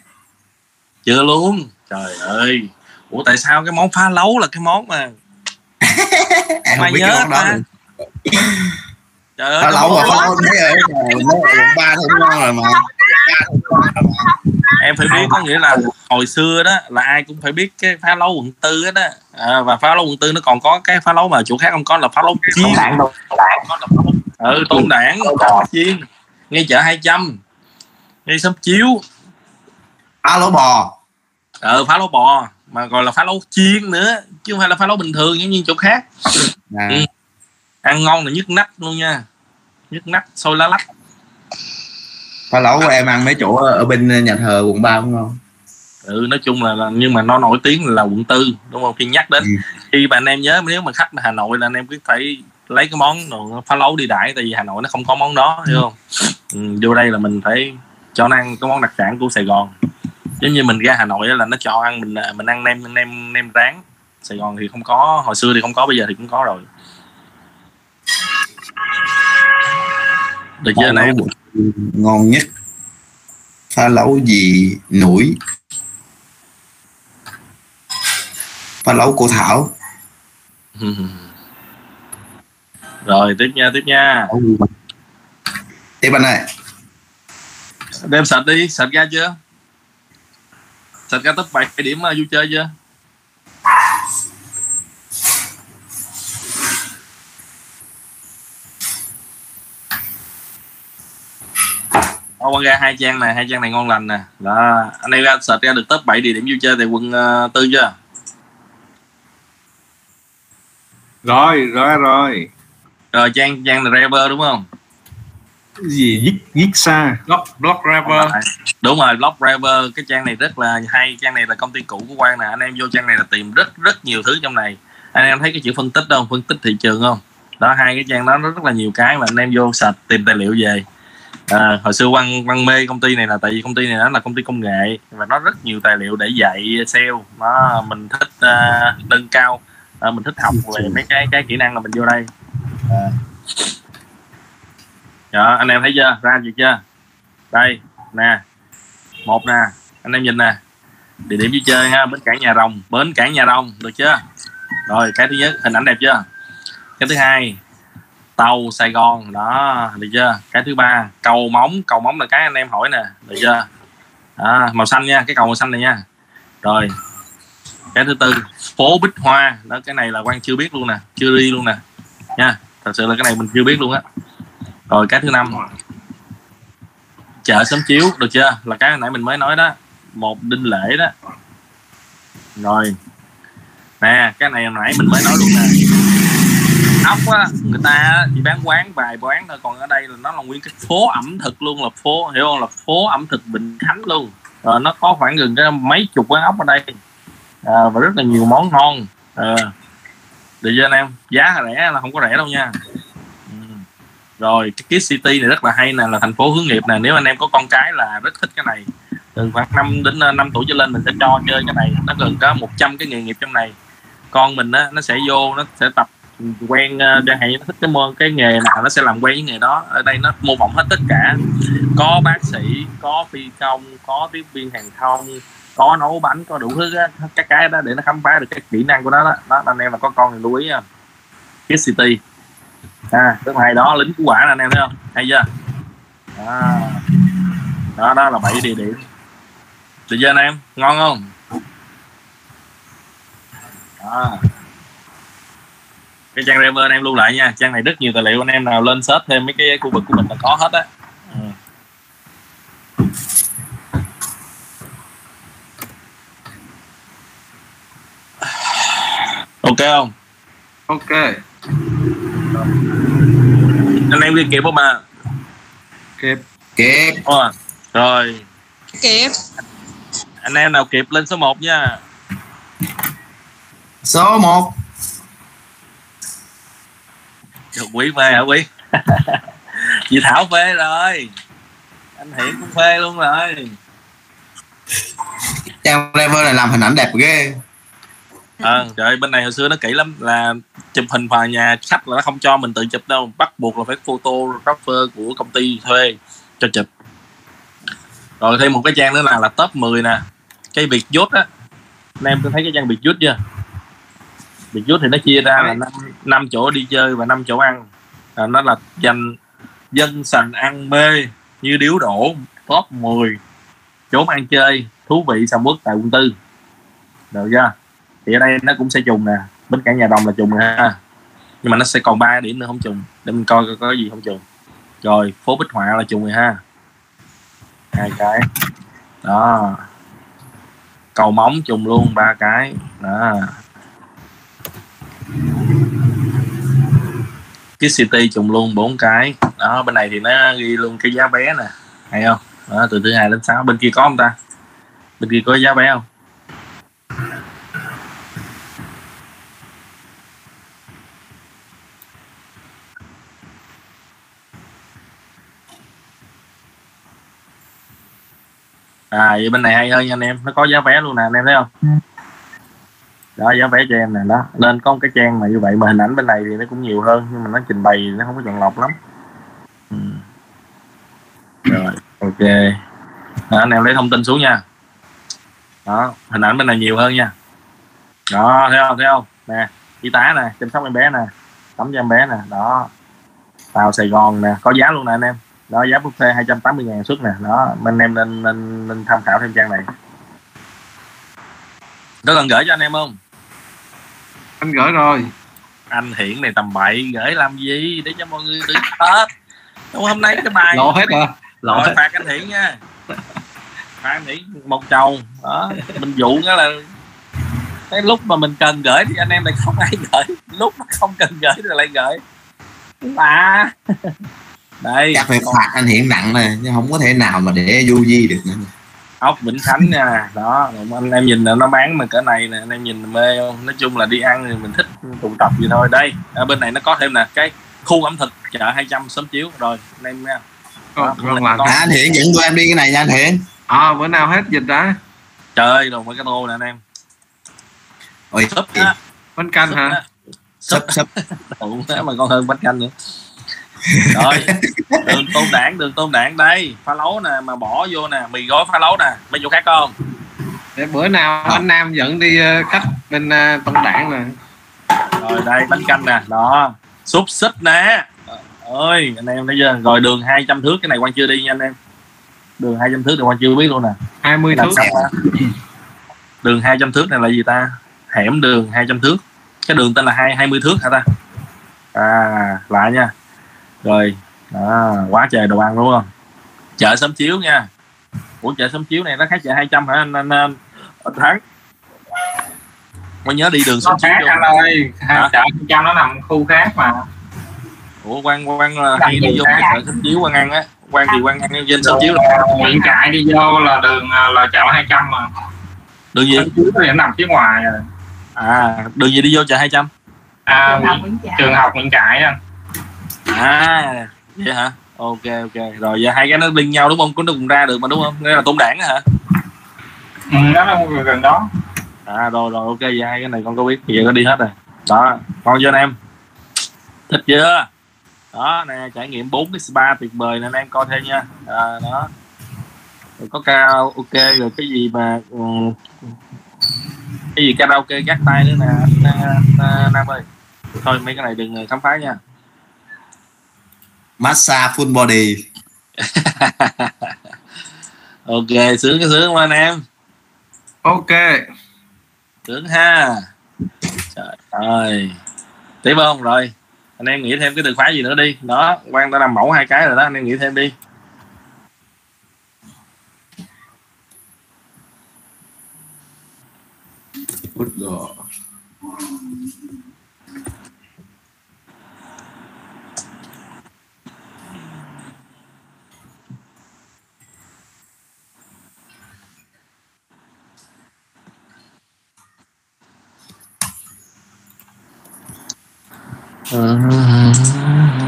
chưa luôn. Trời ơi. Ủa tại sao cái món phá lấu là cái món mà em Mày nhớ cái món đó ta. Trời ơi mà đó- phá lẩu thấy rồi quận ba thì cũng ngon rồi mà. Em phải biết có nghĩa là hồi xưa đó là ai cũng phải biết cái phá lấu quận tư hết á. À, và phá lấu quận tư nó còn có cái phá lấu mà chỗ khác không có là phá lấu chiên. Đạn đâu ừ tôn đảng chiên. Ngay chợ 200 ngay xóm chiếu. Phá lẩu bò. Ờ phá lấu bò mà gọi là phá lấu chiên nữa chứ không phải là phá lấu bình thường giống như chỗ khác. À, Ừ. ăn ngon là nhức nách luôn nha. Nhức nách sôi lá lách. Phá lẩu của em ăn mấy chỗ ở bên nhà thờ quận ba cũng ngon. Ừ nói chung là, là nhưng mà nó nổi tiếng là quận tư đúng không? Khi nhắc đến Ừ. khi mà anh em nhớ nếu mà khách Hà Nội là anh em cứ phải lấy cái món đồ phá lấu đi đãi tại vì Hà Nội nó không có món đó hiểu không? Ừ, vô đây là mình phải cho nó ăn cái món đặc sản của Sài Gòn. Giống như mình ra Hà Nội là nó cho ăn mình mình ăn nem nem nem rán. Sài Gòn thì không có hồi xưa thì không có bây giờ thì cũng có rồi được chưa tư ngon nhất. Phá lẩu gì nổi? Phá lẩu cô thảo. Rồi tiếp nha tiếp nha. Tiếp anh ơi. Đem sạch đi. Sạch ra chưa? Sạch ra top 7 điểm ờ, vui chơi chưa Ô, ra hai trang này hai trang này ngon lành nè. Đó anh em ra search ra được top 7 địa điểm vui chơi tại quận uh, tư chưa? Rồi rồi rồi. Rồi trang trang là Rever đúng không? Gì giết giết xa. Block block rapper đúng rồi Block Rever cái trang này rất là hay trang này là công ty cũ của Quang nè. Anh em vô trang này là tìm rất rất nhiều thứ trong này. Anh em thấy cái chữ phân tích đâu? Phân tích thị trường không? Đó hai cái trang đó nó rất là nhiều cái mà anh em vô sạch tìm tài liệu về à, hồi xưa quăng quăng mê công ty này là tại vì công ty này nó là công ty công nghệ và nó rất nhiều tài liệu để dạy sale. Nó mình thích uh, nâng cao uh, mình thích học về mấy cái cái kỹ năng là mình vô đây. À. đó anh em thấy chưa? Ra gì chưa? Đây nè. Một nè. Anh em nhìn nè. Địa điểm vui chơi ha bến cảng nhà rồng. Bến cảng nhà rồng được chưa? Rồi cái thứ nhất hình ảnh đẹp chưa? Cái thứ hai tàu sài gòn. Đó được chưa? Cái thứ ba cầu móng. Cầu móng là cái anh em hỏi nè được chưa? Đó, màu xanh nha cái cầu màu xanh này nha. Rồi cái thứ tư phố bích hoa. Đó cái này là quan chưa biết luôn nè chưa đi luôn nè. Nha thật sự là cái này mình chưa biết luôn á. Rồi cái thứ năm chợ sớm chiếu được chưa? Là cái hồi nãy mình mới nói đó một đinh lễ đó. Rồi nè cái này hồi nãy mình mới nói luôn nè ốc á người ta chỉ bán quán vài quán thôi. Còn ở đây là nó là nguyên cái phố ẩm thực luôn là phố hiểu không? Là phố ẩm thực bình khánh luôn. Rồi nó có khoảng gần cái mấy chục quán ốc ở đây. À, và rất là nhiều món ngon. À, được chưa anh em? Giá rẻ là không có rẻ đâu nha. Ừ. Rồi cái Kids City này rất là hay nè là thành phố hướng nghiệp nè. Nếu anh em có con cái là rất thích cái này. Từ khoảng 5 đến 5 tuổi trở lên mình sẽ cho chơi cái này. Nó gần có 100 cái nghề nghiệp trong này. Con mình á nó sẽ vô nó sẽ tập quen chẳng hạn như nó thích cái môn cái nghề nào nó sẽ làm quen với nghề đó. Ở đây nó mô phỏng hết tất cả. Có bác sĩ có phi công có tiếp viên hàng không có nấu bánh có đủ thứ đó, các cái đó để nó khám phá được cái kỹ năng của nó đó, đó anh em mà có con thì lưu ý nha Kids City à thứ hai đó lính cứu quả là anh em thấy không? Hay chưa? À, đó đó là bảy địa điểm. Được chưa anh em? Ngon không? Đó cái trang Rever anh em lưu lại nha. Trang này rất nhiều tài liệu anh em nào lên search thêm mấy cái khu vực của mình là có hết á. Ừ. ok không? Ok. Anh em đi kịp không mà kịp. Kịp. Ờ, rồi. Kịp. Anh em nào kịp lên số 1 nha. Số 1 được quý phê hả quý? Chị thảo phê rồi. Anh hiển cũng phê luôn rồi. Trang driver này làm hình ảnh đẹp ghê. Ờ trời bên này hồi xưa nó kỹ lắm là chụp hình vào nhà khách là nó không cho mình tự chụp đâu. Bắt buộc là phải photographer của công ty thuê cho chụp. Rồi thêm một cái trang nữa là là top 10 nè. Cái việc dốt á. Anh em có thấy cái trang việc dốt chưa việc dốt thì nó chia ra là năm năm chỗ đi chơi và năm chỗ ăn. À, nó là dành dân sành ăn mê như điếu đổ top 10 chốn ăn chơi thú vị sầm uất tại quận tư. Được chưa? Thì ở đây nó cũng sẽ trùng nè. Bên cạnh nhà đồng là trùng ha. Nhưng mà nó sẽ còn ba điểm nữa không trùng. Để mình coi coi có gì không trùng. Rồi phố bích họa là trùng rồi ha. Hai cái. Đó. Cầu móng trùng luôn ba cái. Đó cái city trùng luôn bốn cái. Đó bên này thì nó ghi luôn cái giá vé nè. Hay không? Đó, từ thứ hai đến sáu. Bên kia có không ta? Bên kia có giá vé không? À vậy bên này hay hơn nha anh em. Nó có giá vé luôn nè anh em thấy không? Đó giá vé cho em nè đó. Nên có một cái trang mà như vậy mà hình ảnh bên này thì nó cũng nhiều hơn nhưng mà nó trình bày nó không có chọn lọc lắm. Ừ. rồi ok. Đó, anh em lấy thông tin xuống nha. Đó hình ảnh bên này nhiều hơn nha. Đó thấy không thấy không? Nè y tá nè chăm sóc em bé nè tắm cho em bé nè đó. Tàu sài gòn nè có giá luôn nè anh em. Đó giá buffet 280 ngàn suất nè. Đó anh em nên, nên nên tham khảo thêm trang này. Có cần gửi cho anh em không? Anh gửi rồi. Anh hiển này tầm bậy gửi làm gì? Để cho mọi người được hết. Đúng, hôm nay cái bài lộ hết rồi lộ rồi hết. phạt anh hiển nha. Phạt anh hiển một chầu đó mình dụ nghĩa là cái lúc mà mình cần gửi thì anh em lại không ai gửi. Lúc mà không cần gửi thì lại gửi. À đây. Chắc phải phạt anh hiện nặng này chứ không có thể nào mà để du di được nữa ốc Vĩnh Khánh nha. Đó anh em nhìn là nó bán mà cỡ này nè anh em nhìn mê không? Nói chung là đi ăn thì mình thích tụ tập gì thôi. Đây ở bên này nó có thêm nè cái khu ẩm thực chợ 200 sớm chiếu. Rồi anh em nha. Còn- Đó, là có- à, anh hiện dẫn tụi em đi cái này nha anh hiện à, bữa nào hết dịch đã. Trời ơi đồ mấy cái tô nè anh em. Ôi súp á. Bánh canh súp hả? á. sắp sắp Đủ thế mà còn hơn bánh canh nữa rồi đường tôm đảng đường tôm đảng đây. Pha lấu nè mà bỏ vô nè mì gói pha lấu nè. Mấy chỗ khác không? Để bữa nào anh Nam dẫn đi ờ, khách bên uh, Tân Đảng nè. Rồi đây bánh canh nè. Đó. Xúc xích nè. Ơi anh em thấy chưa? Rồi đường 200 thước cái này quan chưa đi nha anh em. Đường 200 thước thì quan chưa biết luôn nè. 20 Làm thước. đường 200 thước này là gì ta? Hẻm đường 200 thước. Cái đường tên là hai 20 thước hả ta? À lại nha rồi. À, quá trời đồ ăn đúng không chợ sớm chiếu nha. Ủa chợ sớm chiếu này nó khác chợ 200 hả? Anh anh, anh, anh thắng có nhớ đi đường sớm chiếu khác anh ơi. Hả? hai chợ trăm nó nằm khu khác mà. Ủa quan quan là hay đi vô cái chợ sớm chiếu quan ăn á. Quan thì quan ăn trên sớm chiếu là Nguyễn Trại đi vô là đường à, là chợ 200 mà. Đường gì? Chiếu thì nó nằm phía ngoài rồi. à đường gì đi vô chợ 200 à, trường học Nguyễn Trại anh à vậy hả? Ok ok. Rồi giờ hai cái nó liên nhau đúng không? Có nó cùng ra được mà đúng không? Nghĩa là tôn đảng hả? Ừ, nó là gần đó. À rồi rồi ok. Vậy hai cái này con có biết. Giờ có đi hết rồi. Đó con cho anh em. Thích chưa? Đó nè trải nghiệm bốn cái spa tuyệt vời anh em coi thêm nha. À, đó. Rồi có karaoke rồi cái gì mà ừ, cái gì karaoke gác tay nữa nè Nam ơi. Thôi mấy cái này đừng khám phá nha massage full body. Ok sướng cái sướng không anh em. Ok. Sướng ha. Trời ơi. Tiếp không? Rồi. Anh em nghĩ thêm cái từ khóa gì nữa đi. Đó quan ta làm mẫu hai cái rồi đó. Anh em nghĩ thêm đi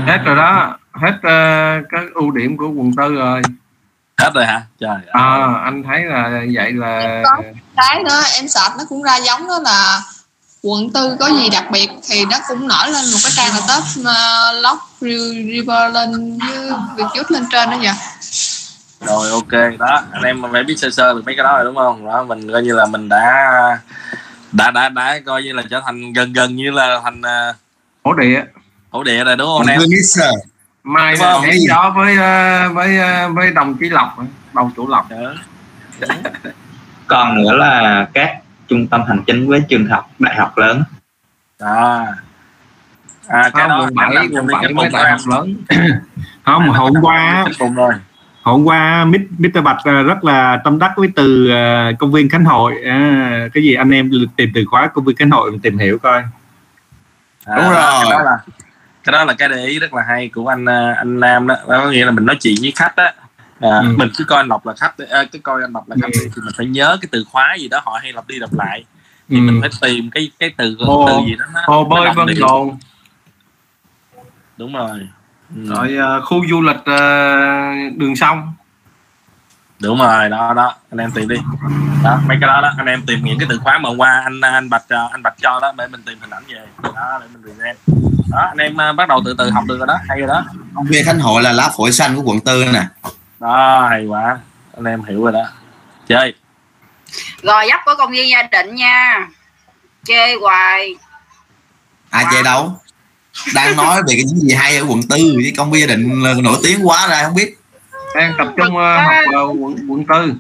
hết rồi đó. Hết ờ, các ưu điểm của quận tư rồi. Hết rồi hả? Trời ơi. à, anh thấy là vậy là cái nữa em search nó cũng ra giống đó là quận tư có gì đặc biệt thì nó cũng nổi lên một cái trang là top uh, Lock River lên với việc chút lên trên đó vậy rồi ok. Đó anh em phải biết sơ sơ được mấy cái đó rồi đúng không? Đó mình coi như là mình đã đã đã đã coi như là trở thành gần gần như là thành uh, hổ địa. Hổ địa rồi đúng không anh em? mai Đúng không? gió với ờ, với ờ, với đồng chí lộc đồng chủ lộc. Đó. còn nữa là các trung tâm hành chính với trường học đại học lớn. À. À cái đó quận bảy quận đại đó học lớn. Không hôm qua hôm qua Mít- Mr. Bạch ờ, rất là tâm đắc với từ công viên Khánh Hội. À, cái gì anh em tìm từ khóa công viên Khánh Hội mình tìm hiểu coi à, Đúng rồi. cái đó là cái đó là cái để ý rất là hay của anh à, anh Nam đó đó có nghĩa là mình nói chuyện với khách á à, Ừ. mình cứ coi anh Lộc là khách à, cứ coi anh Lộc là khách đi, thì mình phải nhớ cái từ khóa gì đó họ hay lặp đi lặp lại thì Ừ. mình phải tìm cái cái từ Hồ- từ gì đó nó, hồ bơi Vân. Đồn đúng rồi ừ. rồi ờ, khu du lịch ờ, đường sông đúng rồi đó đó. Anh em tìm đi. Đó mấy cái đó đó. Anh em tìm những cái từ khóa mà qua anh anh bạch à, anh bạch cho đó để mình tìm hình ảnh về. Đó để mình present đó anh em à, bắt đầu từ từ học được rồi đó. Hay rồi đó. Công viên khánh hội là lá phổi xanh của quận tư nè. Đó hay quá. Anh em hiểu rồi đó. Chơi. Gò dấp của công viên gia định nha. Chê hoài. Ai chơi đâu? Đang nói về cái gì hay ở quận tư chứ công viên gia định là nổi tiếng quá ra không biết đang tập trung ờ, học ở quận quận tư.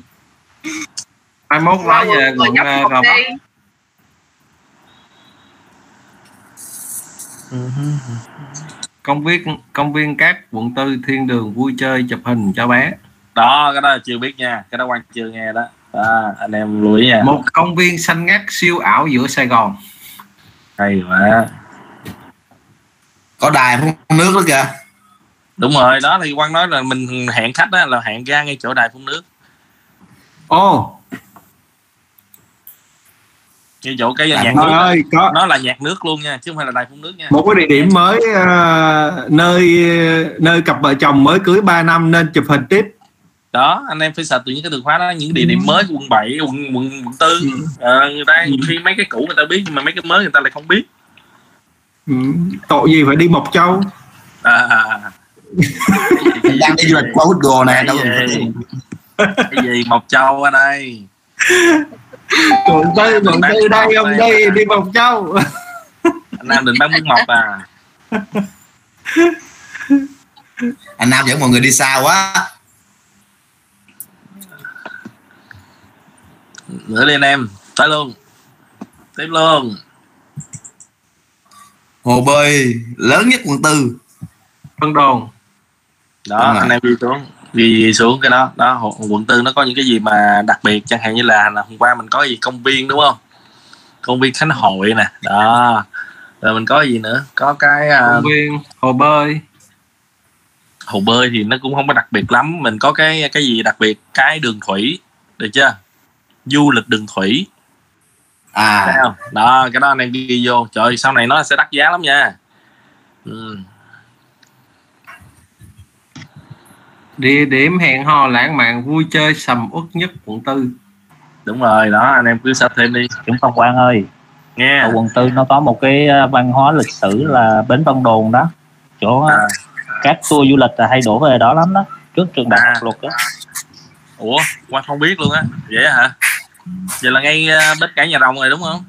21 nói về quận một Gò Vấp công viên công viên cát quận tư thiên đường vui chơi chụp hình cho bé. Đó cái đó chưa biết nha cái đó quan chưa nghe đó. Đó anh em lưu ý nha. Một công viên xanh ngắt siêu ảo giữa Sài Gòn. Hay quá. Có đài phun nước đó kìa đúng rồi đó thì quan nói là mình hẹn khách đó là hẹn ra ngay chỗ đài phun nước. Ồ, ngay chỗ cái À, nhạc nước ơi, có nó là nhạc nước luôn nha chứ không phải là đài phun nước nha. Một cái địa điểm mới ờ, nơi nơi cặp vợ chồng mới cưới 3 năm nên chụp hình tiếp. đó anh em phải search từ những cái từ khóa đó những địa điểm mới của quận 7, quận quận quận tư Ờ, người ta nhiều khi mấy cái cũ người ta biết nhưng mà mấy cái mới người ta lại không biết. Ừ, tội gì phải đi Mộc Châu. à, đang đi du lịch qua Google nè đâu cái gì, cái gì? Mộc Châu ở đây. Quận tư, quận tư đây ông đây đi Mộc Châu. anh Nam định bán miếng mọc à? Anh Nam dẫn mọi người đi xa quá. Nữa đi anh em tới luôn. Tiếp luôn. Hồ bơi lớn nhất quận tư. Vân Đồn đó Đúng rồi. anh em đi xuống đi xuống cái đó. Đó quận tư nó có những cái gì mà đặc biệt chẳng hạn như là, là hôm qua mình có gì công viên đúng không? Công viên khánh hội nè đó. Rồi mình có gì nữa? Có cái à, công viên hồ bơi. Hồ bơi thì nó cũng không có đặc biệt lắm. Mình có cái cái gì đặc biệt? Cái đường thủy được chưa? Du lịch đường thủy. Thấy à không? Đó cái đó anh em ghi vô. Trời sau này nó sẽ đắt giá lắm nha. Ừ. địa điểm hẹn hò lãng mạn vui chơi sầm uất nhất quận tư đúng rồi đó anh em cứ search thêm đi Chúng Phong Quang ơi, nghe ở quận tư nó có một cái ờ, văn hóa lịch sử là bến Vân Đồn đó. Chỗ ờ, À. các tour du lịch là hay đổ về đó lắm đó. Trước trường đại À. học luật đó. ủa quan không biết luôn á vậy hả vậy là ngay ờ, bến cảng nhà rồng rồi đúng không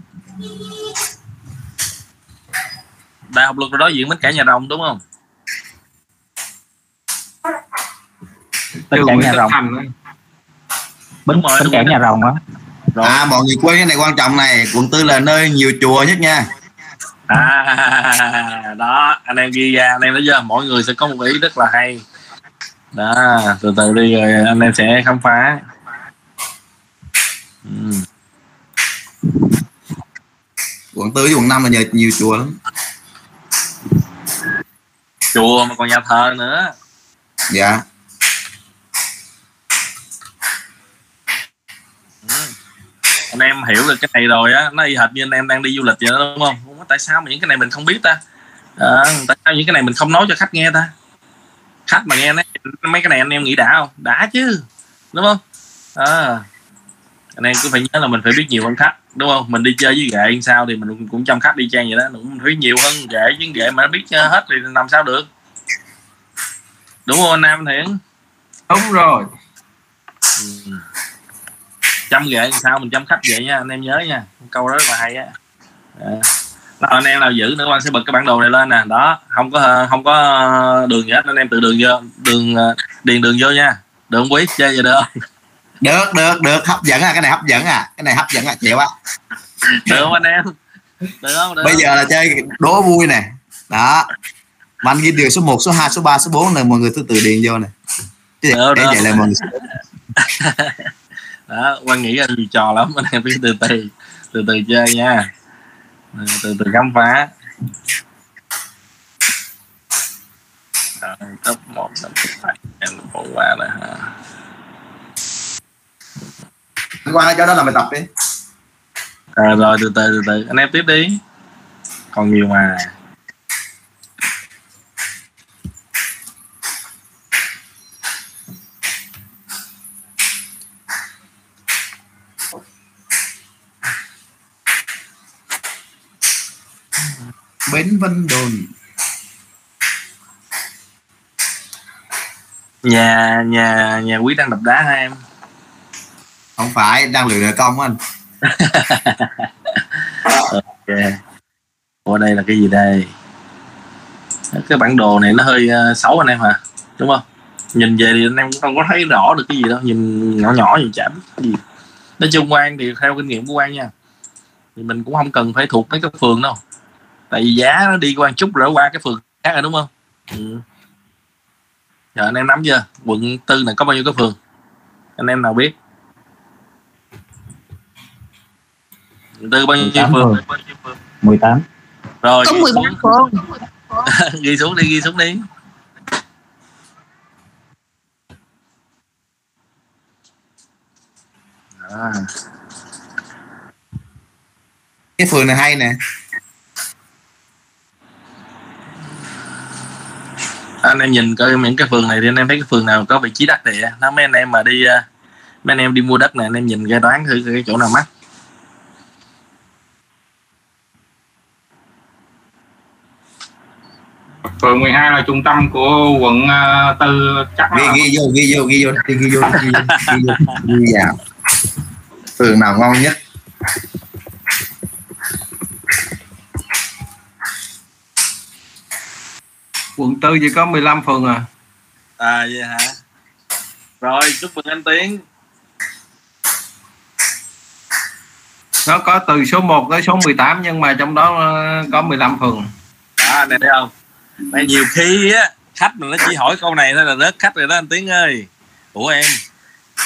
đại học luật rồi đối diện bến cảng nhà rồng đúng không Bến cảng nhà rồng, á. bến, bến cảng nhà rồng đó. rồi. À mọi người quên cái này quan trọng này quận tư là nơi nhiều chùa nhất nha. À đó anh em ghi ra anh em thấy chưa? Mỗi người sẽ có một ý rất là hay. Đó từ từ đi rồi anh em sẽ khám phá. Ừ. quận tư với quận năm là nhờ nhiều chùa lắm. Chùa mà còn nhà thờ nữa. Dạ anh em hiểu được cái này rồi á nó y hệt như anh em đang đi du lịch vậy đó đúng không? Không có tại sao mà những cái này mình không biết ta. À, tại sao những cái này mình không nói cho khách nghe ta? Khách mà nghe nói mấy cái này anh em nghĩ đã không? Đã chứ đúng không? À, anh em cứ phải nhớ là mình phải biết nhiều hơn khách đúng không? Mình đi chơi với ghệ sao thì mình cũng chăm khách đi trang vậy đó. Cũng phải nhiều hơn ghệ chứ ghệ mà nó biết hết thì làm sao được. Đúng không anh Nam Thiện? Đúng rồi. Ừ. chăm ghệ sao mình chăm khách vậy nha anh em nhớ nha câu đó rất là hay á. À. đó, anh em nào giữ nữa anh sẽ bật cái bản đồ này lên nè. Đó không có không có đường gì hết anh em tự đường vô đường ờ, điền đường vô nha. Không quý chơi vậy được. Được được được hấp dẫn à cái này hấp dẫn à cái này hấp dẫn à chịu á. Được không anh em? Được không được bây giờ là chơi đố vui nè. Đó. Mà anh ghi đường số 1, số 2, số 3, số 4 này mọi người từ từ điền vô nè. Chứ để được. vậy là mọi người đó quan nghĩ là nhiều trò lắm anh em biết từ từ từ từ chơi nha. Từ từ khám phá. Rồi, top một năm bảy em bỏ qua rồi hả? Qua cho đó là mày tập đi. À, rồi từ từ từ từ. Anh em tiếp đi. Còn nhiều mà bến Vân Đồn. Nhà nhà nhà quý đang đập đá hả em? Không phải đang luyện nợ công anh. Ok. Ủa đây là cái gì đây? Cái bản đồ này nó hơi ờ, xấu anh em hả? Đúng không? Nhìn về thì anh em cũng không có thấy rõ được cái gì đâu. Nhìn nhỏ nhỏ gì chả biết gì. Nói chung quan thì theo kinh nghiệm của quan nha. Thì mình cũng không cần phải thuộc mấy cái phường đâu tại vì giá nó đi qua chút rồi qua cái phường khác rồi đúng không? Ừ. giờ anh em nắm chưa? Quận tư này có bao nhiêu cái phường? Anh em nào biết? Quận tư bao nhiêu 18 phường? phường. 18 rồi có ghi 13 xuống, phường. Ghi xuống đi ghi xuống đi. À. cái phường này hay nè anh em nhìn coi những cái phường này thì anh em thấy cái phường nào có vị trí đắc địa. Nó mấy anh em mà đi ờ, mấy anh em đi mua đất này anh em nhìn cái đoán thử cái chỗ nào mắc. Phường 12 là trung tâm của quận ờ, tư chắc ghi là ghi vô ghi vô ghi vô ghi, ghi vô ghi vô ghi vô ghi vào phường nào ngon nhất quận tư chỉ có 15 phường à. À vậy hả? Rồi chúc mừng anh tiến. Nó có từ số 1 tới số 18 nhưng mà trong đó ờ, có 15 phường. Đó này thấy không? Đây nhiều khi á khách mình nó chỉ hỏi câu này thôi là rớt khách rồi đó anh tiến ơi. Ủa em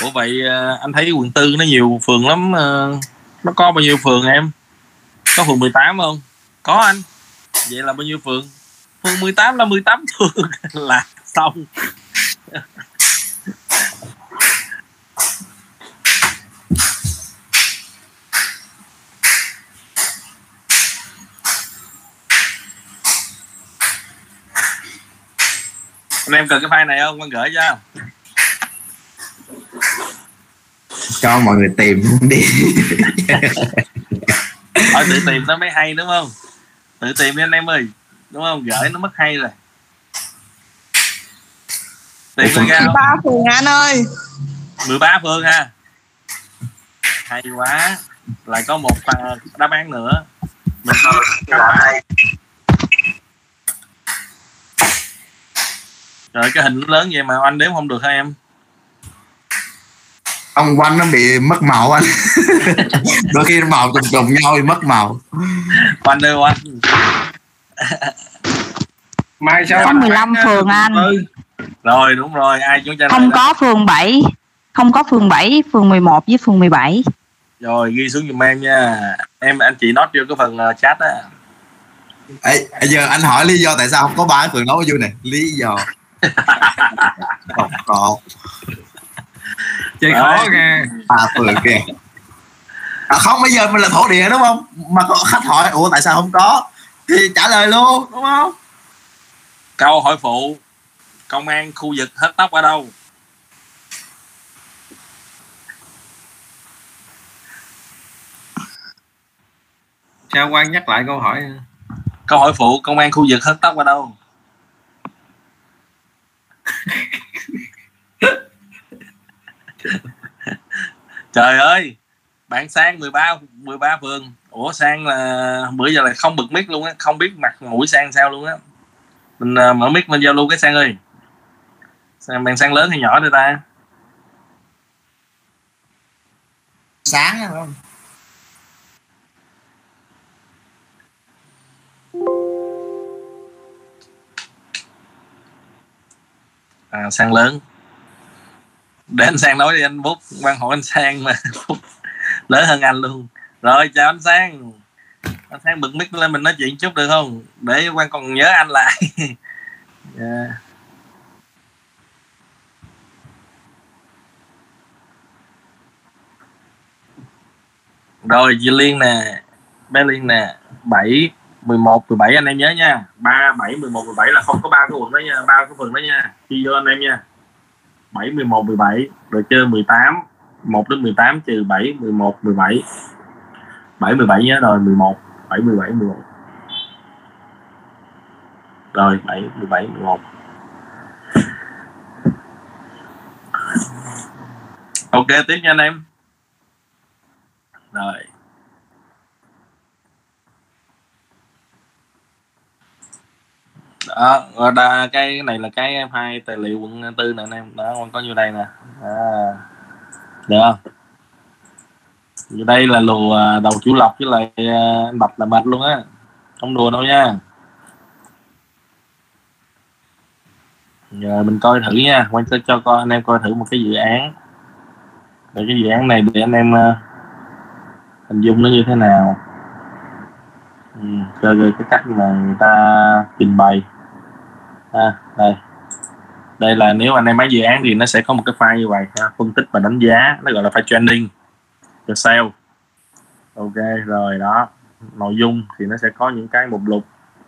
ủa vậy ờ, anh thấy quận tư nó nhiều phường lắm ờ, nó có bao nhiêu phường em? Có phường 18 không? Có anh. Vậy là bao nhiêu phường phường 18 là 18 phường là xong. Anh em cần cái file này không? Con gửi cho. Cho mọi người tìm đi. Thôi tự tìm nó mới hay đúng không? Tự tìm đi anh em ơi đúng không? Gửi nó mất hay rồi. Tìm nó ra không? 13 phường anh ơi. 13 phương ha hay quá. Lại có một à, đáp án nữa. Mình có rồi cái hình lớn vậy mà anh đếm không được hả em? Ông quanh nó bị mất màu anh. Đôi khi màu trùng trùng nhau thì mất màu. Anh ơi anh mai sao Có anh 15 bán, phường anh. rồi đúng rồi ai chúng ta Không có phường 7 Không có phường 7 Phường 11 với phường 17 rồi ghi xuống giùm em nha. Em anh chị nói vô cái phần ờ, chat á. Ê, giờ anh hỏi lý do tại sao không có ba cái phường đó vui này? Lý do. Còn còn chơi khó ra ba phường kìa. À, không bây giờ mình là thổ địa đúng không? Mà có khách hỏi ủa tại sao không có thì trả lời luôn đúng không? Câu hỏi phụ. Công an khu vực hớt tóc ở đâu? Sao quan nhắc lại câu hỏi? Câu hỏi phụ công an khu vực hớt tóc ở đâu? Trời ơi bạn sang 13 13 phường ủa sang là bữa giờ là không bực mic luôn á không biết mặt mũi sang sao luôn á. Mình à, mở mic mình giao lưu cái sang ơi. Sang bạn sang lớn hay nhỏ đây ta? Sáng phải không? À, sang lớn. Để anh sang nói đi anh bút quan hỏi anh sang mà. Phúc lớn hơn anh luôn rồi chào anh sang. Anh sang bật mic lên mình nói chuyện chút được không? Để quan còn nhớ anh lại. Yeah. Dạ. rồi chị liên nè bé liên nè bảy 11, 17 anh em nhớ nha. 3, 7, 11, 17 là không có ba cái quận đó nha ba cái phần đó nha. Chi vô anh em nha. 7, 11, 17 rồi chơi 18 1 đến 18 trừ 7, 11, 17 7, 17 nhớ rồi 11 7, 17, 11 rồi 7, 17, 11 Ok tiếp nha anh em. Rồi. Đó rồi đa, cái này là cái hai tài liệu quận tư nè anh em. Đó con có nhiêu đây nè? À, được không? Thì đây là lù à, đầu chủ lọc với lại à, anh bạch là mệt luôn á. Không đùa đâu nha. Giờ mình coi thử nha. Quan sẽ cho coi anh em coi thử một cái dự án. Để cái dự án này để anh em à, hình dung nó như thế nào. Ừ, chơi rồi cái cách mà người ta trình bày. À, đây. Đây là nếu anh em bán dự án thì nó sẽ có một cái file như vậy ha, phân tích và đánh giá. Nó gọi là file training cho sale. Ok rồi đó. Nội dung thì nó sẽ có những cái mục lục.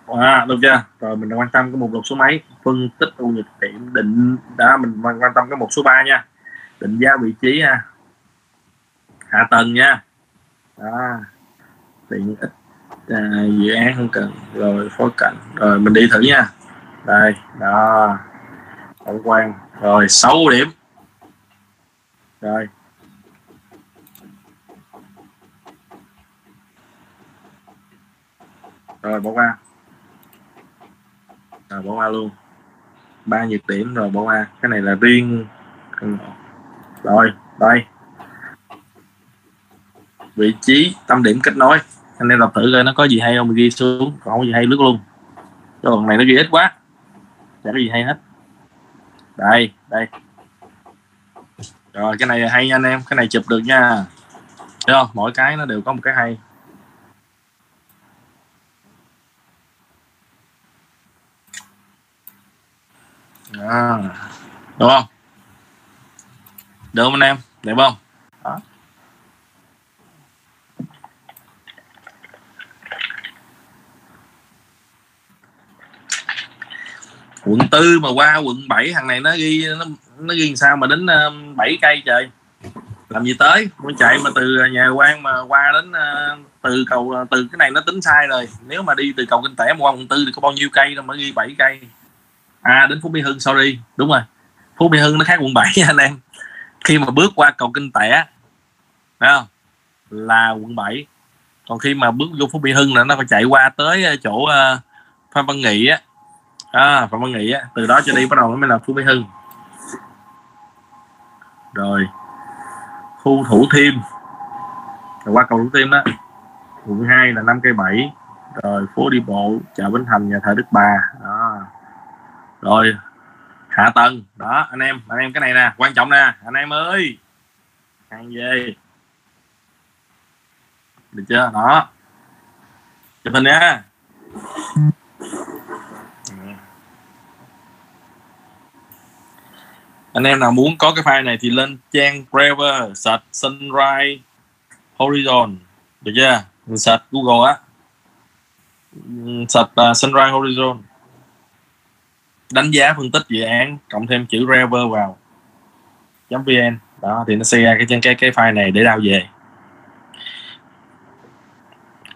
À, được chưa? Rồi mình quan tâm cái mục lục số mấy? Phân tích ưu nhược điểm định đó mình quan tâm cái mục số 3 nha. Định giá vị trí ha. Hạ tầng nha. Đó. Tiện ích à, dự án không cần rồi phối cảnh rồi mình đi thử nha. Đây đó. Tổng quan. Rồi 6 điểm. Rồi. Rồi, bỏ qua. Rồi, bỏ qua luôn. Ba nhiệt điểm rồi, bỏ qua. Cái này là riêng rồi, đây. Vị trí tâm điểm kết nối. Anh em đọc thử coi nó có gì hay không. Mình ghi xuống. Còn không có gì hay, lướt luôn. Cái phần này nó ghi ít quá. Chả có gì hay hết. Đây đây. Rồi, cái này hay nha anh em. Cái này chụp được nha. Thấy không? Mỗi cái nó đều có một cái hay. À, đúng không? Được không anh em? Đẹp không? Đó quận tư mà qua quận 7 thằng này nó ghi nó, nó ghi sao mà đến uh, 7 cây trời? Làm gì tới? Muốn chạy mà từ nhà quan mà qua đến uh, từ cầu từ cái này nó tính sai rồi. Nếu mà đi từ cầu kinh tẻ qua quận tư thì có bao nhiêu cây đâu mà ghi 7 cây à đến phú mỹ hưng sorry. Đúng rồi. Phú mỹ hưng nó khác quận 7 nha anh em. Khi mà bước qua cầu kinh tẻ không? Là quận 7 còn khi mà bước vô phú mỹ hưng là nó phải chạy qua tới ờ, chỗ uh, phan văn nghị á. À, phạm văn nghị á. Từ đó cho đi bắt đầu nó mới là phú mỹ hưng. Rồi. Khu thủ thiêm. Rồi qua cầu thủ thiêm đó. Quận 2 là năm cây bảy. Rồi phố đi bộ chợ bến thành nhà thờ đức bà. Đó rồi. Hạ tầng. Đó anh em anh em cái này nè quan trọng nè. Anh em ơi. Hàng về. Được chưa? Đó. Chụp hình nha. Anh em nào muốn có cái file này thì lên trang Brave search Sunrise Horizon. Được chưa? Mình search Google á. Search uh, Sunrise Horizon đánh giá phân tích dự án cộng thêm chữ Rever vào. Vn đó thì nó sẽ ra cái cái cái file này để đào về.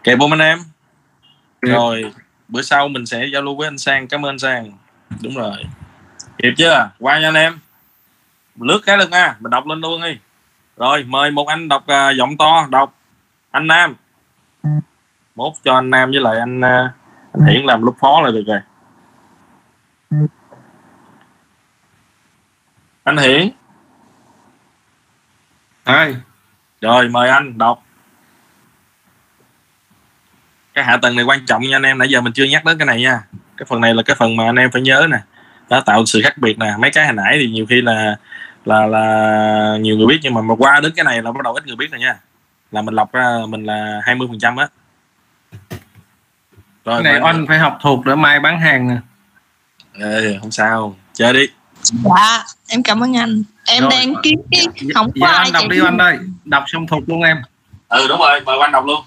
Kệ bông anh em. Rồi bữa sau mình sẽ giao lưu với anh sang. Cảm ơn anh sang. Đúng rồi. Kịp chưa? Qua nha anh em. Lướt cái luôn nha mình đọc lên luôn đi. Rồi mời một anh đọc uh, giọng to. Đọc. Anh nam. Mốt cho anh nam với lại anh uh, anh hiển làm lúc phó là được rồi anh hiển. Ê, rồi mời anh đọc. Cái hạ tầng này quan trọng nha anh em nãy giờ mình chưa nhắc đến cái này nha. Cái phần này là cái phần mà anh em phải nhớ nè. Đã tạo sự khác biệt nè. Mấy cái hồi nãy thì nhiều khi là là là nhiều người biết nhưng mà mà qua đến cái này là bắt đầu ít người biết rồi nha. Là mình lọc ra mình là 20 phần trăm á. Cái này anh phải học thuộc để mai bán hàng nè Ừ, không sao. Chơi đi. Dạ em cảm ơn anh. Em Rồi. đang kiếm cái không dạ có ai anh đọc đi anh ơi. Đọc xong thuộc luôn em. Ừ đúng rồi. Mời anh đọc luôn.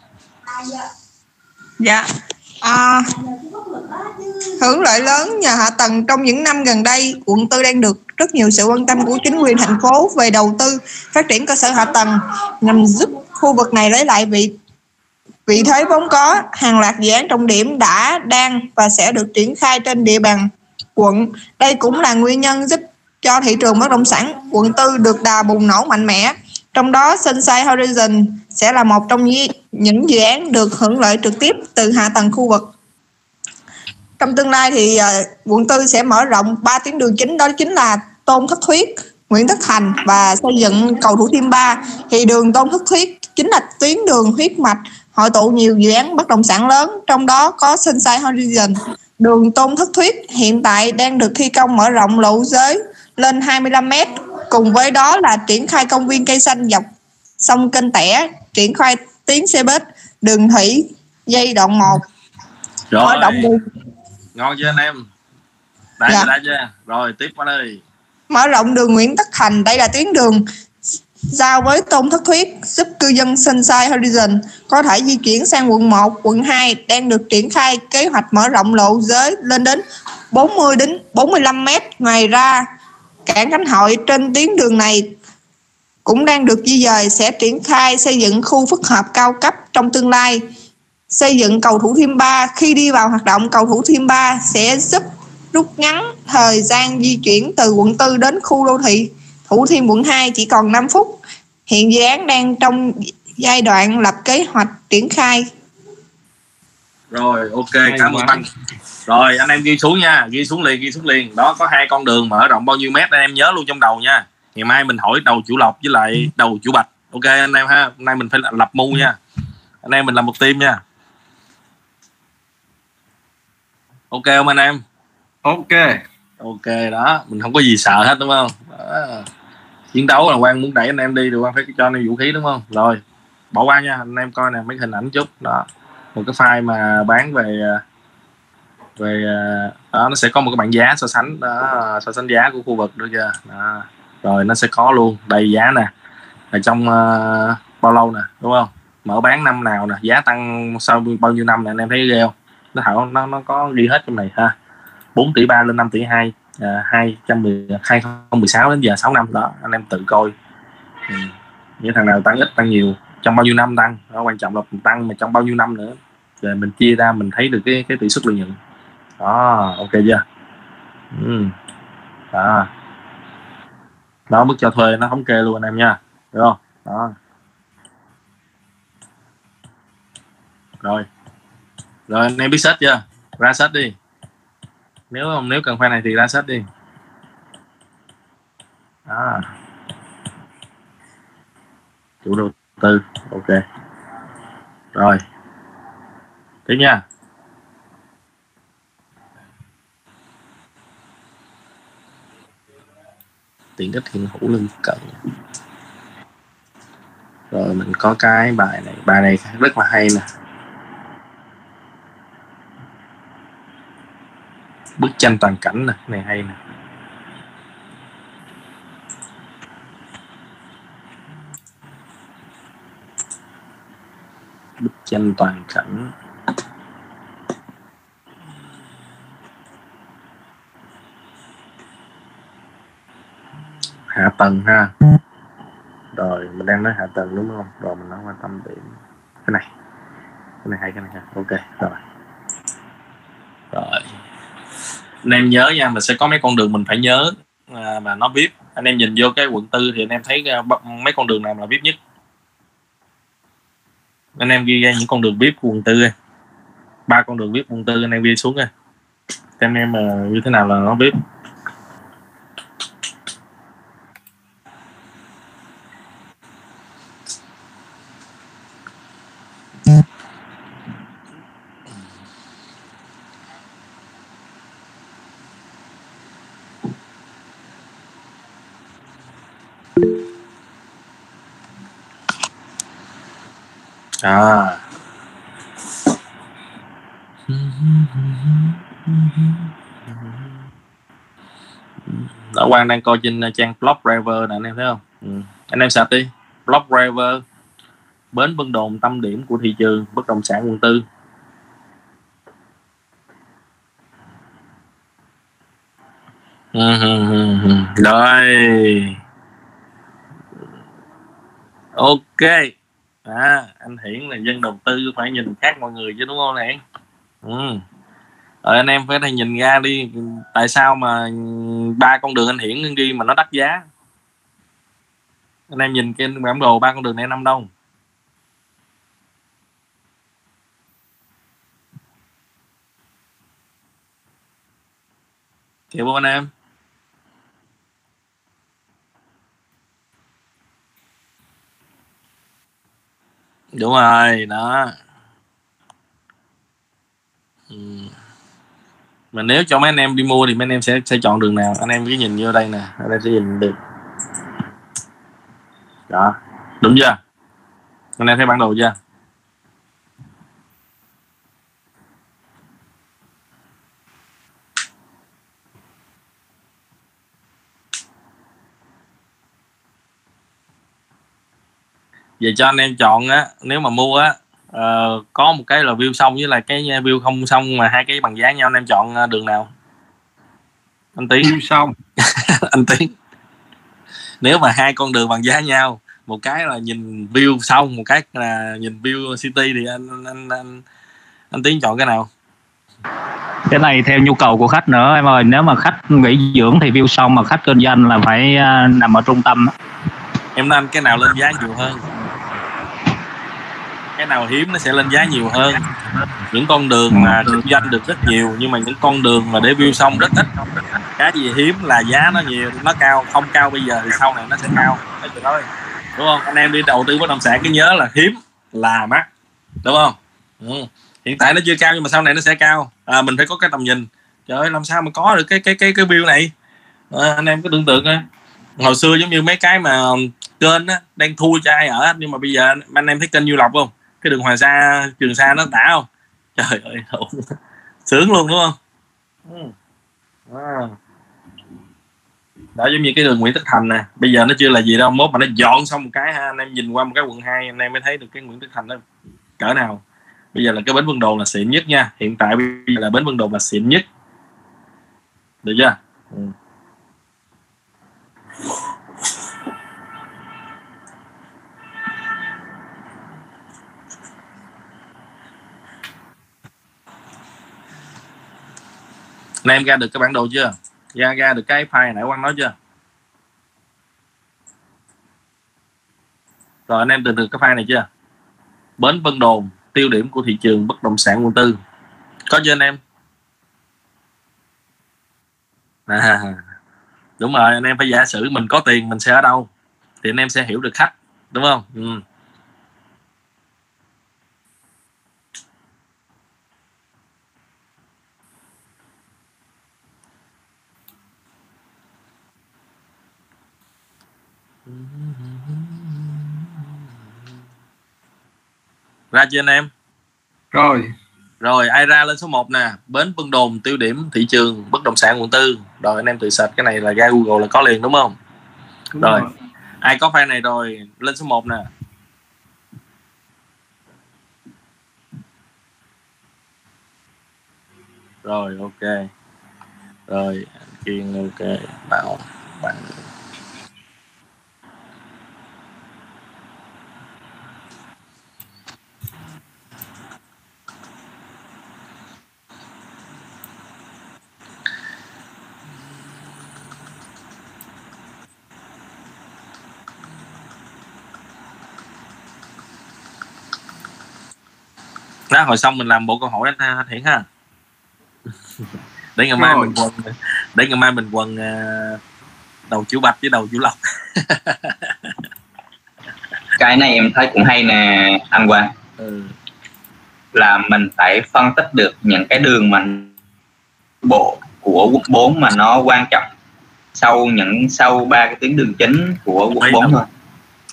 Dạ. À, hưởng lợi lớn nhờ hạ tầng trong những năm gần đây, quận tư đang được rất nhiều sự quan tâm của chính quyền thành phố về đầu tư phát triển cơ sở hạ tầng nhằm giúp khu vực này lấy lại vị vị thế vốn có. Hàng loạt dự án trọng điểm đã, đang và sẽ được triển khai trên địa bàn quận. Đây cũng là nguyên nhân giúp cho thị trường bất động sản quận tư được đà bùng nổ mạnh mẽ. Trong đó Sunshine Horizon sẽ là một trong những dự án được hưởng lợi trực tiếp từ hạ tầng khu vực. trong tương lai thì à, quận tư sẽ mở rộng ba tuyến đường chính đó chính là Tôn Thất Thuyết, Nguyễn Tất Thành và xây dựng cầu Thủ Thiêm 3 thì đường Tôn Thất Thuyết chính là tuyến đường huyết mạch hội tụ nhiều dự án bất động sản lớn trong đó có Sunshine Horizon đường Tôn Thất Thuyết hiện tại đang được thi công mở rộng lộ giới lên 25 m cùng với đó là triển khai công viên cây xanh dọc sông kênh tẻ triển khai tuyến xe buýt đường thủy dây đoạn 1 rồi. đường. Ngon chưa anh em? Đã Dạ. chưa đã chưa? Rồi tiếp qua đây. Mở rộng đường Nguyễn Tất Thành đây là tuyến đường giao với Tôn Thất Thuyết giúp cư dân Sunshine Horizon có thể di chuyển sang quận 1, quận 2 đang được triển khai kế hoạch mở rộng lộ giới lên đến 40 đến 45 mét. Ngoài ra, cảng Khánh Hội trên tuyến đường này cũng đang được di dời sẽ triển khai xây dựng khu phức hợp cao cấp trong tương lai. Xây dựng cầu Thủ Thiêm 3 khi đi vào hoạt động cầu Thủ Thiêm 3 sẽ giúp rút ngắn thời gian di chuyển từ quận 4 đến khu đô thị Thủ Thiêm quận 2 chỉ còn 5 phút. Hiện dự án đang trong giai đoạn lập kế hoạch triển khai. rồi ok Hay cảm ơn anh. Rồi anh em ghi xuống nha ghi xuống liền ghi xuống liền. Đó có hai con đường mở rộng bao nhiêu mét anh em nhớ luôn trong đầu nha. Ngày mai mình hỏi đầu chủ lộc với lại đầu chủ bạch. Ok anh em ha hôm nay mình phải lập mu nha. Anh em mình làm một team nha. Ok không anh em? Ok. Ok đó mình không có gì sợ hết đúng không? Đó chiến đấu là quan muốn đẩy anh em đi thì quan phải cho anh em vũ khí đúng không? Rồi bỏ qua nha anh em coi nè mấy hình ảnh chút. Đó một cái file mà bán về về à, đó nó sẽ có một cái bảng giá so sánh đó so sánh giá của khu vực được chưa đó. rồi nó sẽ có luôn đầy giá nè. Ở trong uh, bao lâu nè đúng không? Mở bán năm nào nè giá tăng sau bao nhiêu năm nè anh em thấy ghê không? Nó thảo nó nó có ghi hết trong này ha. 4 tỷ 3 lên 5 tỷ 2 à, 210 2016 đến giờ 6 năm đó anh em tự coi. Ừ. những thằng nào tăng ít tăng nhiều trong bao nhiêu năm tăng đó quan trọng là mình tăng mà trong bao nhiêu năm nữa. Rồi mình chia ra mình thấy được cái cái tỷ suất lợi nhuận. Đó ok chưa? Ừ. đó. Đó mức cho thuê nó thống kê luôn anh em nha được không? Đó. Rồi. Rồi anh em biết sách chưa? Ra sách đi nếu không, nếu cần file này thì ra sách đi. Đó. Chủ đầu tư, ok. Rồi. Tiếp nha. Tiện ích hiện hữu lân cận. Rồi mình có cái bài này. Bài này rất là hay nè. Bức tranh toàn cảnh nè này hay nè. Bức tranh toàn cảnh. Hạ tầng ha. Rồi, mình đang nói hạ tầng đúng không? Rồi, mình nói quan tâm điểm. Cái này. Cái này hay, cái này ha. Ok, rồi. Rồi anh em nhớ nha mình sẽ có mấy con đường mình phải nhớ à, mà nó vip anh em nhìn vô cái quận tư thì anh em thấy à, mấy con đường nào là vip nhất? Anh em ghi ra những con đường vip của quận tư ba con đường vip quận tư anh em ghi xuống nha. Xem em à, như thế nào là nó vip à. Đạo Quang đang coi trên trang Blog Driver nè anh em thấy không? Ừ. anh em sạch đi. Blog Driver bến Vân Đồn tâm điểm của thị trường bất động sản quận tư. Ừ, ừ, ừ. rồi. Ok à anh hiển là dân đầu tư, phải nhìn khác mọi người chứ, đúng không này ừ. rồi anh em phải thầy nhìn ra đi, tại sao mà ba con đường anh hiển ghi mà nó đắt giá? Anh em nhìn cái bản đồ ba con đường này năm đâu? Kịp không anh em. Đúng rồi, đó. Ừ. mà nếu cho mấy anh em đi mua thì mấy anh em sẽ sẽ chọn đường nào? Anh em cứ nhìn vô đây nè, ở đây sẽ nhìn được. Đó. Đúng chưa? Anh em thấy bản đồ chưa? Về cho anh em chọn á nếu mà mua á ờ, có một cái là view xong với lại cái view không xong mà hai cái bằng giá nhau anh em chọn ờ, đường nào? Anh tiến. View xong. Anh tiến. Nếu mà hai con đường bằng giá nhau một cái là nhìn view xong một cái là nhìn view city thì anh anh anh, anh tiến chọn cái nào? Cái này theo nhu cầu của khách nữa em ơi. Nếu mà khách nghỉ dưỡng thì view xong mà khách kinh doanh là phải à, nằm ở trung tâm em nói anh cái nào lên giá nhiều hơn cái nào hiếm nó sẽ lên giá nhiều hơn. Những con đường mà kinh doanh được rất nhiều nhưng mà những con đường mà để view xong rất ít. Cái gì hiếm là giá nó nhiều nó cao. Không cao bây giờ thì sau này nó sẽ cao. Thôi? Đúng không? Anh em đi đầu tư bất động sản cứ nhớ là hiếm là mắc. Đúng không? Ừ. hiện tại nó chưa cao nhưng mà sau này nó sẽ cao. À, mình phải có cái tầm nhìn. Trời ơi làm sao mà có được cái cái cái cái view này? À, anh em cứ tưởng tượng coi hồi xưa giống như mấy cái mà kênh á đang thui cho ai ở nhưng mà bây giờ anh em thấy kênh du lộc không cái đường hoàng sa, trường sa nó đã không? Trời ơi sướng luôn, đúng không? Ừ. à. đó, giống như cái đường Nguyễn Tất Thành nè. Bây giờ nó chưa là gì đâu, mốt mà nó dọn xong một cái ha, anh em nhìn qua một cái quận 2 anh em mới thấy được cái Nguyễn Tất Thành nó cỡ nào. Bây giờ là cái bến Vân Đồn là xịn nhất nha. Hiện tại bây giờ là bến Vân Đồn là xịn nhất. Được chưa? Ừ. Anh em ra được cái bản đồ chưa? Ra ra được cái file nãy Quang nói chưa? Rồi anh em tìm được cái file này chưa? Bến Vân Đồn, tiêu điểm của thị trường bất động sản quận tư. Có chưa anh em? À, đúng rồi, anh em phải giả sử mình có tiền mình sẽ ở đâu thì anh em sẽ hiểu được khách, đúng không? Ừ. ra chưa anh em? Rồi. Rồi ai ra lên số 1 nè. Bến Vân Đồn tiêu điểm thị trường bất động sản quận tư. Rồi anh em tự search cái này là ra Google là có liền đúng không? Đúng rồi. rồi. ai có file này rồi lên số 1 nè. Rồi ok. Rồi kiên ok. Bảo bạn đó hồi xong mình làm bộ câu hỏi anh, anh Hiển ha. Để ngày mai Rồi. mình quần để ngày mai mình quần à, đầu chữ bạch với đầu chữ lộc. Cái này em thấy cũng hay nè anh Quang. Ừ. là mình phải phân tích được những cái đường mà bộ của quận 4 mà nó quan trọng sau những sau ba cái tuyến đường chính của quận 4 thôi.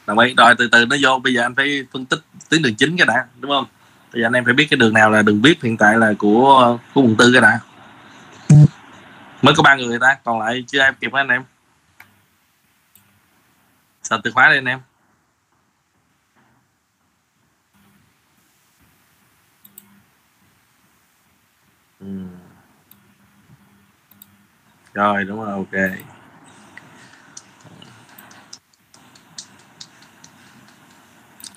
đồng ý. Rồi từ từ nó vô. Bây giờ anh phải phân tích tuyến đường chính cái đã đúng không thì anh em phải biết cái đường nào là đường vip hiện tại là của của quận tư cái đã. Mới có ba người ta, còn lại chưa em kịp hết anh em. Sợ từ khóa đi anh em. Ừ. rồi, đúng rồi, ok.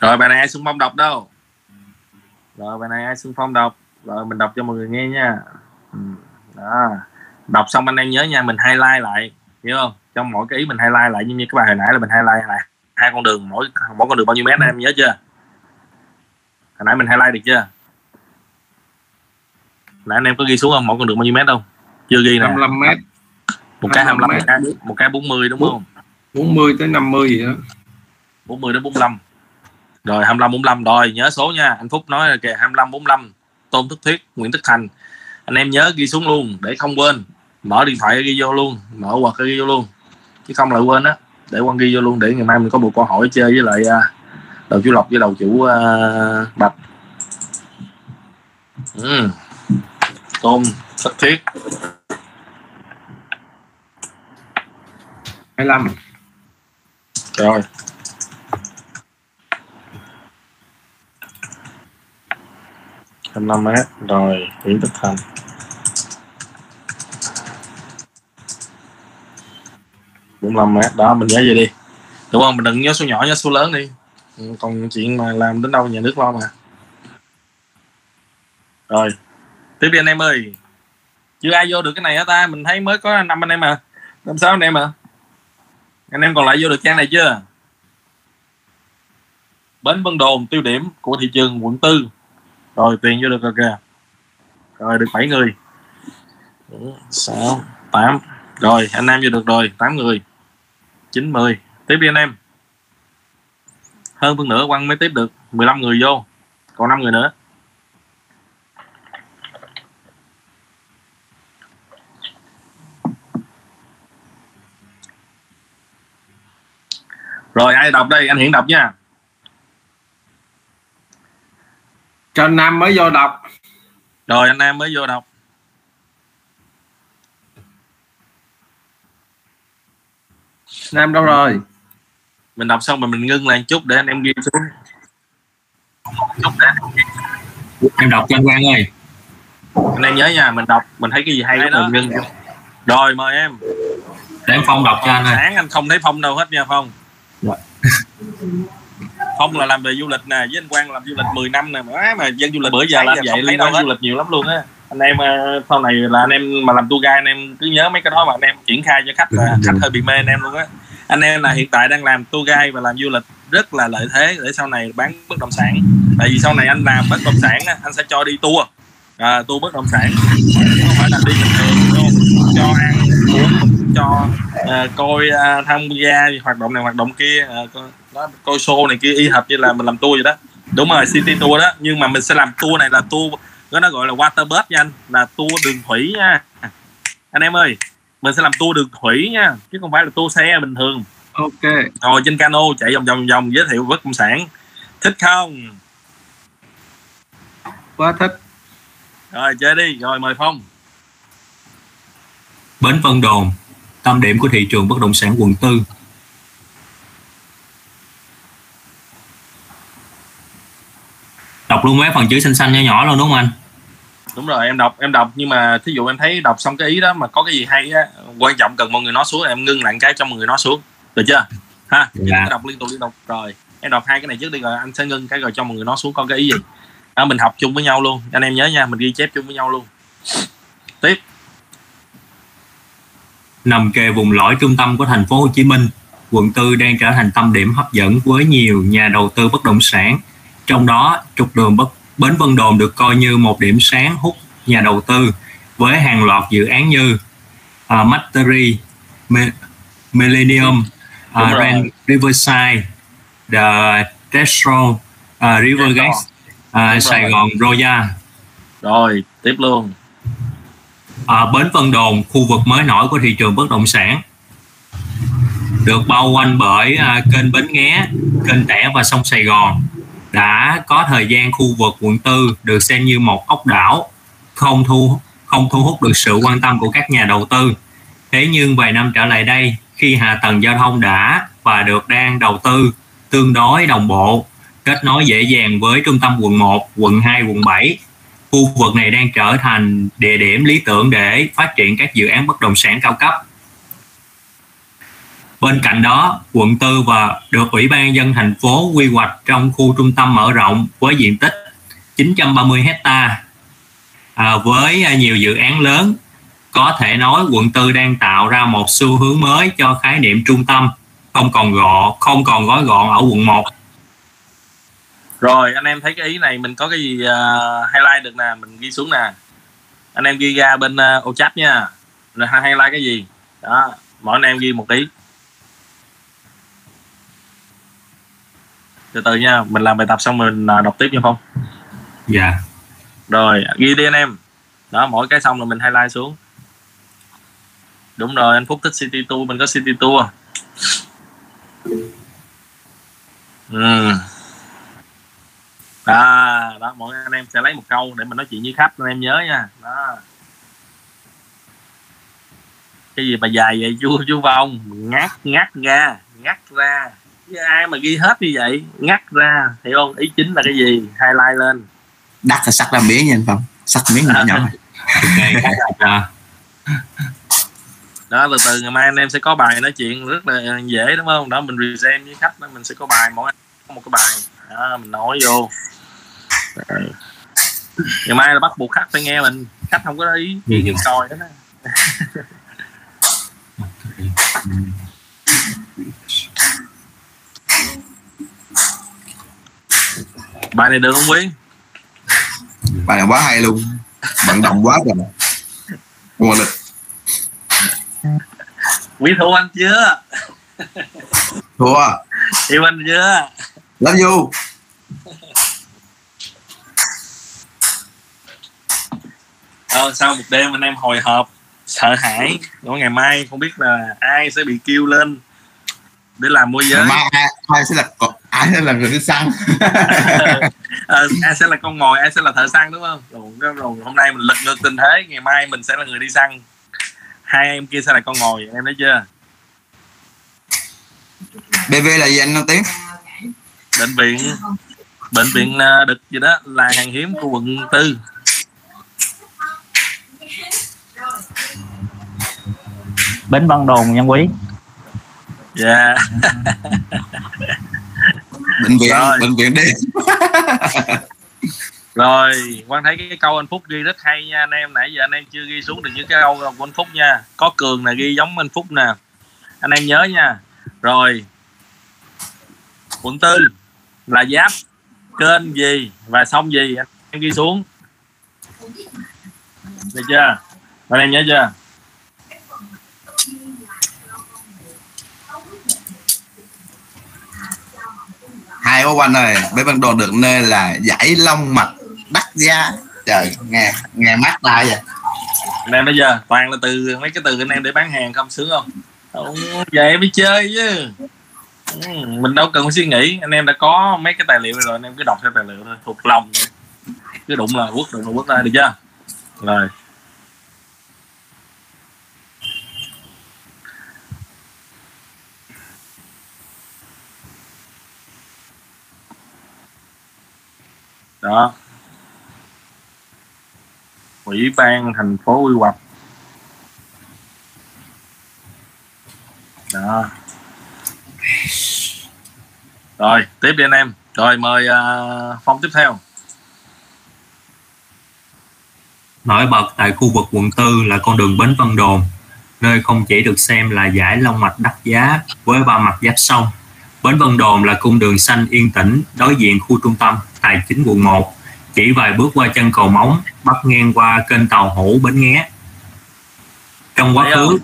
Rồi bài này ai xuống bông đọc đâu? Rồi bài này ai xung phong đọc? Rồi mình đọc cho mọi người nghe nha. Ừ. đó. Đọc xong anh em nhớ nha mình highlight lại hiểu không? Trong mỗi cái ý mình highlight lại như như cái bài hồi nãy là mình highlight lại hai con đường mỗi mỗi con đường bao nhiêu mét em nhớ chưa? Hồi nãy mình highlight được chưa? Nãy anh em có ghi xuống không? Mỗi con đường bao nhiêu mét đâu chưa ghi nè. 55 mét. Một cái 25 một 25 cái một cái 40 đúng không? 40 tới 50 gì đó. 40 đến 45 rồi 25 45 rồi nhớ số nha. Anh Phúc nói là kìa 25 45 Tôn Thức Thuyết Nguyễn Đức Thành. Anh em nhớ ghi xuống luôn để không quên. Mở điện thoại ghi vô luôn mở quạt ghi vô luôn. Chứ không lại quên á để quan ghi vô luôn để ngày mai mình có một câu hỏi chơi với lại à, đầu chủ lộc với đầu chủ uh, bạch. Ừ. Tôn Thức Thuyết. 25 rồi hai năm mét rồi Nguyễn Đức Thành. Bốn mươi mét đó, mình nhớ vậy đi. Đúng không? Mình đừng nhớ số nhỏ, nhớ số lớn đi. Ừ, còn chuyện mà làm đến đâu nhà nước lo mà. Rồi, tiếp đi anh em ơi. Chưa ai vô được cái này hả ta? Mình thấy mới có năm anh em mà. Năm sáu anh em mà. Anh em còn lại vô được trang này chưa? Bến Vân Đồn, tiêu điểm của thị trường quận tư rồi tiền vô được rồi kìa. Rồi được 7 người. 6 8 rồi anh em vô được rồi 8 người. 9 10 tiếp đi anh em. Hơn phân nửa quăng mới tiếp được. 15 người vô. Còn 5 người nữa. Rồi ai đọc đây? Anh Hiển đọc nha cho Nam mới vô đọc. Rồi anh em mới vô đọc. Nam đâu rồi? Mình đọc xong mà mình ngưng lại chút để anh em ghi xuống. Chút để em đọc cho anh Quang ơi. Anh em nhớ nha mình đọc mình thấy cái gì hay đó mình ngưng rồi mời em. Để em Phong đọc cho anh ơi. Sáng anh không thấy phong đâu hết nha phong. Rồi. Phong là làm về du lịch nè với anh quang làm du lịch 10 năm nè. Má mà dân du lịch bữa giờ làm vậy liên quan du lịch nhiều lắm luôn á. Anh em ờ, sau này là anh em mà làm tour guide anh em cứ nhớ mấy cái đó mà anh em triển khai cho khách là khách hơi bị mê anh em luôn á. Anh em là hiện tại đang làm tour guide và làm du lịch rất là lợi thế để sau này bán bất động sản. Tại vì sau này anh làm bất động sản á, anh sẽ cho đi tour. À, tour bất động sản. Không phải là đi bình thường đúng không? cho ăn uống cho à, coi à, tham gia hoạt động này hoạt động kia à, coi, đó, coi show này kia y hệt như là mình làm tour vậy đó. Đúng rồi city tour đó. Nhưng mà mình sẽ làm tour này là tour cái nó gọi là water bus nha anh. Là tour đường thủy nha. Anh em ơi mình sẽ làm tour đường thủy nha chứ không phải là tour xe bình thường. Ok. Ngồi trên cano chạy vòng vòng vòng giới thiệu bất động sản. Thích không? Quá thích. Rồi chơi đi. Rồi mời phong. Bến Vân Đồn tâm điểm của thị trường bất động sản quận tư đọc luôn mấy phần chữ xanh xanh nhỏ nhỏ luôn đúng không anh? Đúng rồi em đọc em đọc. Nhưng mà thí dụ em thấy đọc xong cái ý đó mà có cái gì hay á quan trọng cần mọi người nói xuống em ngưng lại cái cho mọi người nói xuống. Được chưa? Ha Dạ. Đọc liên tục liên tục. Rồi em đọc hai cái này trước đi rồi anh sẽ ngưng cái rồi cho mọi người nói xuống có cái ý gì. Đó, mình học chung với nhau luôn. Anh em nhớ nha mình ghi chép chung với nhau luôn. Tiếp. Nằm kề vùng lõi trung tâm của thành phố Hồ Chí Minh, quận tư đang trở thành tâm điểm hấp dẫn với nhiều nhà đầu tư bất động sản. Trong đó, trục đường Bến Vân Đồn được coi như một điểm sáng hút nhà đầu tư với hàng loạt dự án như uh, Mastery, Me- Millennium, Đúng uh. Ren Riverside, The Testro, uh, Rivergate, uh, Sài Gòn Royal. rồi tiếp luôn. Ở Bến Vân Đồn, khu vực mới nổi của thị trường bất động sản, được bao quanh bởi à, kênh Bến Nghé, kênh Tẻ và sông Sài Gòn, đã có thời gian khu vực quận tư được xem như một ốc đảo, không thu không thu hút được sự quan tâm của các nhà đầu tư. Thế nhưng vài năm trở lại đây, khi hạ tầng giao thông đã và được đang đầu tư tương đối đồng bộ, kết nối dễ dàng với trung tâm quận 1, quận 2, quận 7, khu vực này đang trở thành địa điểm lý tưởng để phát triển các dự án bất động sản cao cấp. Bên cạnh đó, quận tư và được Ủy ban dân thành phố quy hoạch trong khu trung tâm mở rộng với diện tích 930 hecta à, với à, nhiều dự án lớn. Có thể nói quận tư đang tạo ra một xu hướng mới cho khái niệm trung tâm, không còn gọn, không còn gói gọn ở quận 1 rồi anh em thấy cái ý này mình có cái gì uh, highlight được nè? Mình ghi xuống nè. Anh em ghi ra bên uh, ô chat nha. Rồi highlight cái gì? Đó mỗi anh em ghi một ý. Từ từ nha mình làm bài tập xong mình à, đọc tiếp nha không dạ. Rồi ghi đi anh em. Đó mỗi cái xong là mình highlight xuống. Đúng rồi anh phúc thích city tour mình có city tour. Ừ. à, đó mỗi anh em sẽ lấy một câu để mình nói chuyện với khách anh em nhớ nha. Đó. Cái gì mà dài vậy? Chú chú vong ngắt ngắt ra ngắt ra ai mà ghi hết như vậy ngắt ra hiểu không ý chính là cái gì? Highlight lên. Đắt là sắc ra miếng nha anh phong. Sắc miếng nhỏ nhỏ. Đó từ từ ngày mai anh em sẽ có bài nói chuyện rất là dễ đúng không? Đó mình present với khách đó mình sẽ có bài mỗi anh có một cái bài. Đó, mình nói vô. Ngày mai là bắt buộc khách phải nghe mình. Khách không có ý gì gì coi đó bài này được không quý? Bài này quá hay luôn. Vận động quá rồi nguồn lực. Quý thua anh chưa? Thua. Yêu anh chưa? Love you ờ, sau một đêm anh em hồi hộp sợ hãi. Của ngày mai không biết là ai sẽ bị kêu lên để làm môi giới. Mai ai, ai sẽ là ai sẽ là người đi săn ờ, ai sẽ là con mồi ai sẽ là thợ săn đúng không? Rồi, rồi hôm nay mình lật ngược tình thế ngày mai mình sẽ là người đi săn. Hai em kia sẽ là con mồi em thấy chưa? BV là gì anh nói tiếng? Bệnh viện bệnh viện ờ, đực gì đó là hàng hiếm của quận tư. Bến Văn Đồn nhân quý dạ. Bệnh viện Rồi. bệnh viện đi. Rồi quan thấy cái câu anh phúc ghi rất hay nha. Anh em nãy giờ anh em chưa ghi xuống được những cái câu của anh phúc nha. Có cường là ghi giống anh phúc nè. Anh em nhớ nha. Rồi. Quận tư là giáp kênh gì và sông gì? Anh em ghi xuống. Được chưa? Anh em nhớ chưa hai ô quanh ơi bé văn đồ được nơi là giải long mạch đắt giá. Trời nghe nghe mát tai vậy. Anh em bây giờ toàn là từ mấy cái từ anh em để bán hàng không sướng không? Không, vậy mới chơi chứ. Ừ, mình đâu cần phải suy nghĩ. Anh em đã có mấy cái tài liệu rồi anh em cứ đọc theo tài liệu thôi. Thuộc lòng. Cứ đụng là quất đụng là quất ra được chưa rồi. Đó. Ủy ban thành phố quy hoạch. Đó. Rồi tiếp đi anh em. Rồi mời uh, phong tiếp theo. Nổi bật tại khu vực quận tư là con đường Bến Vân Đồn, nơi không chỉ được xem là giải long mạch đắt giá với ba mặt giáp sông. Bến Vân Đồn là cung đường xanh yên tĩnh đối diện khu trung tâm tài chính quận 1, chỉ vài bước qua chân cầu móng, bắt ngang qua kênh tàu hủ Bến Nghé. Trong quá khứ?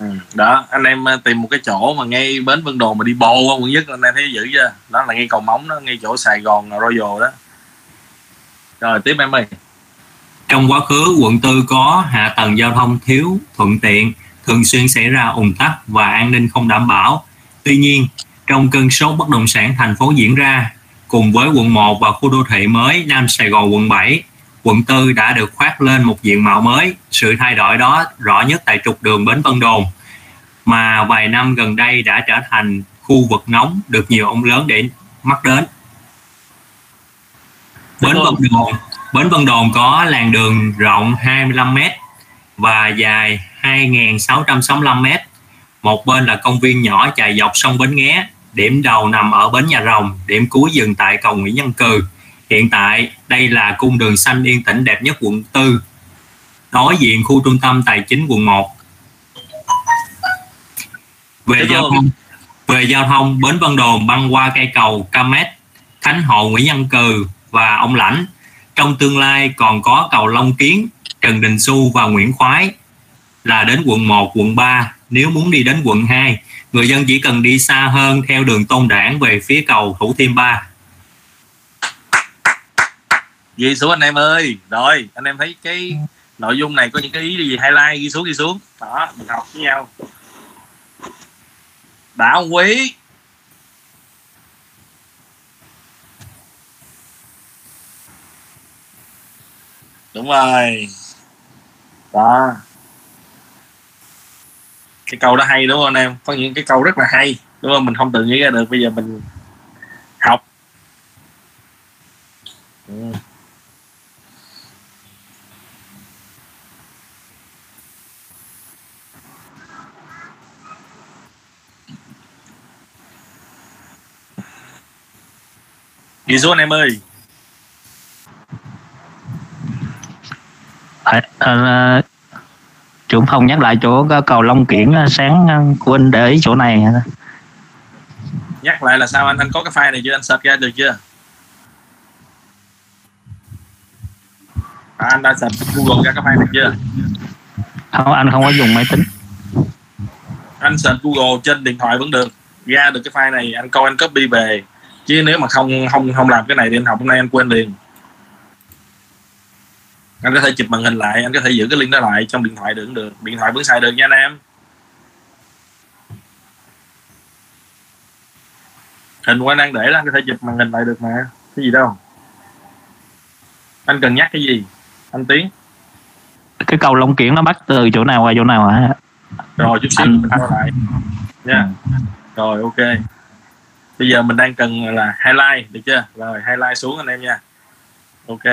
Ừ, đó anh em uh, tìm một cái chỗ mà ngay bến Vân Đồn mà đi bộ qua quận nhất anh em thấy dữ chưa đó là ngay cầu móng đó ngay chỗ Sài Gòn Royal đó rồi tiếp em ơi Trong quá khứ, quận tư có hạ tầng giao thông thiếu, thuận tiện, thường xuyên xảy ra ủng tắc và an ninh không đảm bảo. Tuy nhiên, trong cơn sốt bất động sản thành phố diễn ra, cùng với quận 1 và khu đô thị mới Nam Sài Gòn quận 7, quận tư đã được khoác lên một diện mạo mới. Sự thay đổi đó rõ nhất tại trục đường Bến Vân Đồn, mà vài năm gần đây đã trở thành khu vực nóng được nhiều ông lớn để mắt đến. Bến Vân Đồn Bến Vân Đồn có làn đường rộng 25m và dài 2.665m. Một bên là công viên nhỏ chạy dọc sông Bến Nghé, điểm đầu nằm ở bến Nhà Rồng, điểm cuối dừng tại cầu Nguyễn Văn Cừ. Hiện tại, đây là cung đường xanh yên tĩnh đẹp nhất quận 4, đối diện khu trung tâm tài chính quận 1. Về giao thông, về giao thông, Bến Vân Đồn băng qua cây cầu Camet, Khánh Hộ Nguyễn Văn Cừ và ông Lãnh. Trong tương lai còn có cầu Long Kiến, Trần Đình Xu và Nguyễn Khoái. là đến quận 1, quận 3 nếu muốn đi đến quận 2 người dân chỉ cần đi xa hơn theo đường Tôn Đảng về phía cầu Thủ Thiêm 3 ghi xuống anh em ơi. Rồi, anh em thấy cái nội dung này có những cái ý gì, highlight, ghi xuống ghi xuống. Đó, mình học với nhau. Đã quý đúng rồi. Đó cái câu đó hay đúng không anh em? Có những cái câu rất là hay đúng không? Mình không tự nghĩ ra được bây giờ mình học. Ừ. ghi xuống anh em ơi. À, à, trưởng phòng nhắc lại chỗ cầu Long Kiển à, sáng à, của anh để ý chỗ này nhắc lại là sao anh? Anh có cái file này chưa? Anh search ra được chưa? À, anh đã search google ra cái file này chưa? Không anh không có dùng máy tính. Anh search google trên điện thoại vẫn được. Ra được cái file này anh coi anh copy về. Chứ nếu mà không không không làm cái này thì anh học hôm nay anh quên liền anh có thể chụp màn hình lại anh có thể giữ cái link đó lại trong điện thoại được được. Điện thoại vẫn xài được nha anh em. Hình anh đang để đó anh có thể chụp màn hình lại được mà. Cái gì đâu. Anh cần nhắc cái gì? Anh tiến. Cái cầu Long Kiển nó bắt từ chỗ nào qua chỗ nào hả? Rồi chút xíu mình quay lại. Nha. Rồi ok. Bây giờ mình đang cần là highlight được chưa? Rồi highlight xuống anh em nha. Ok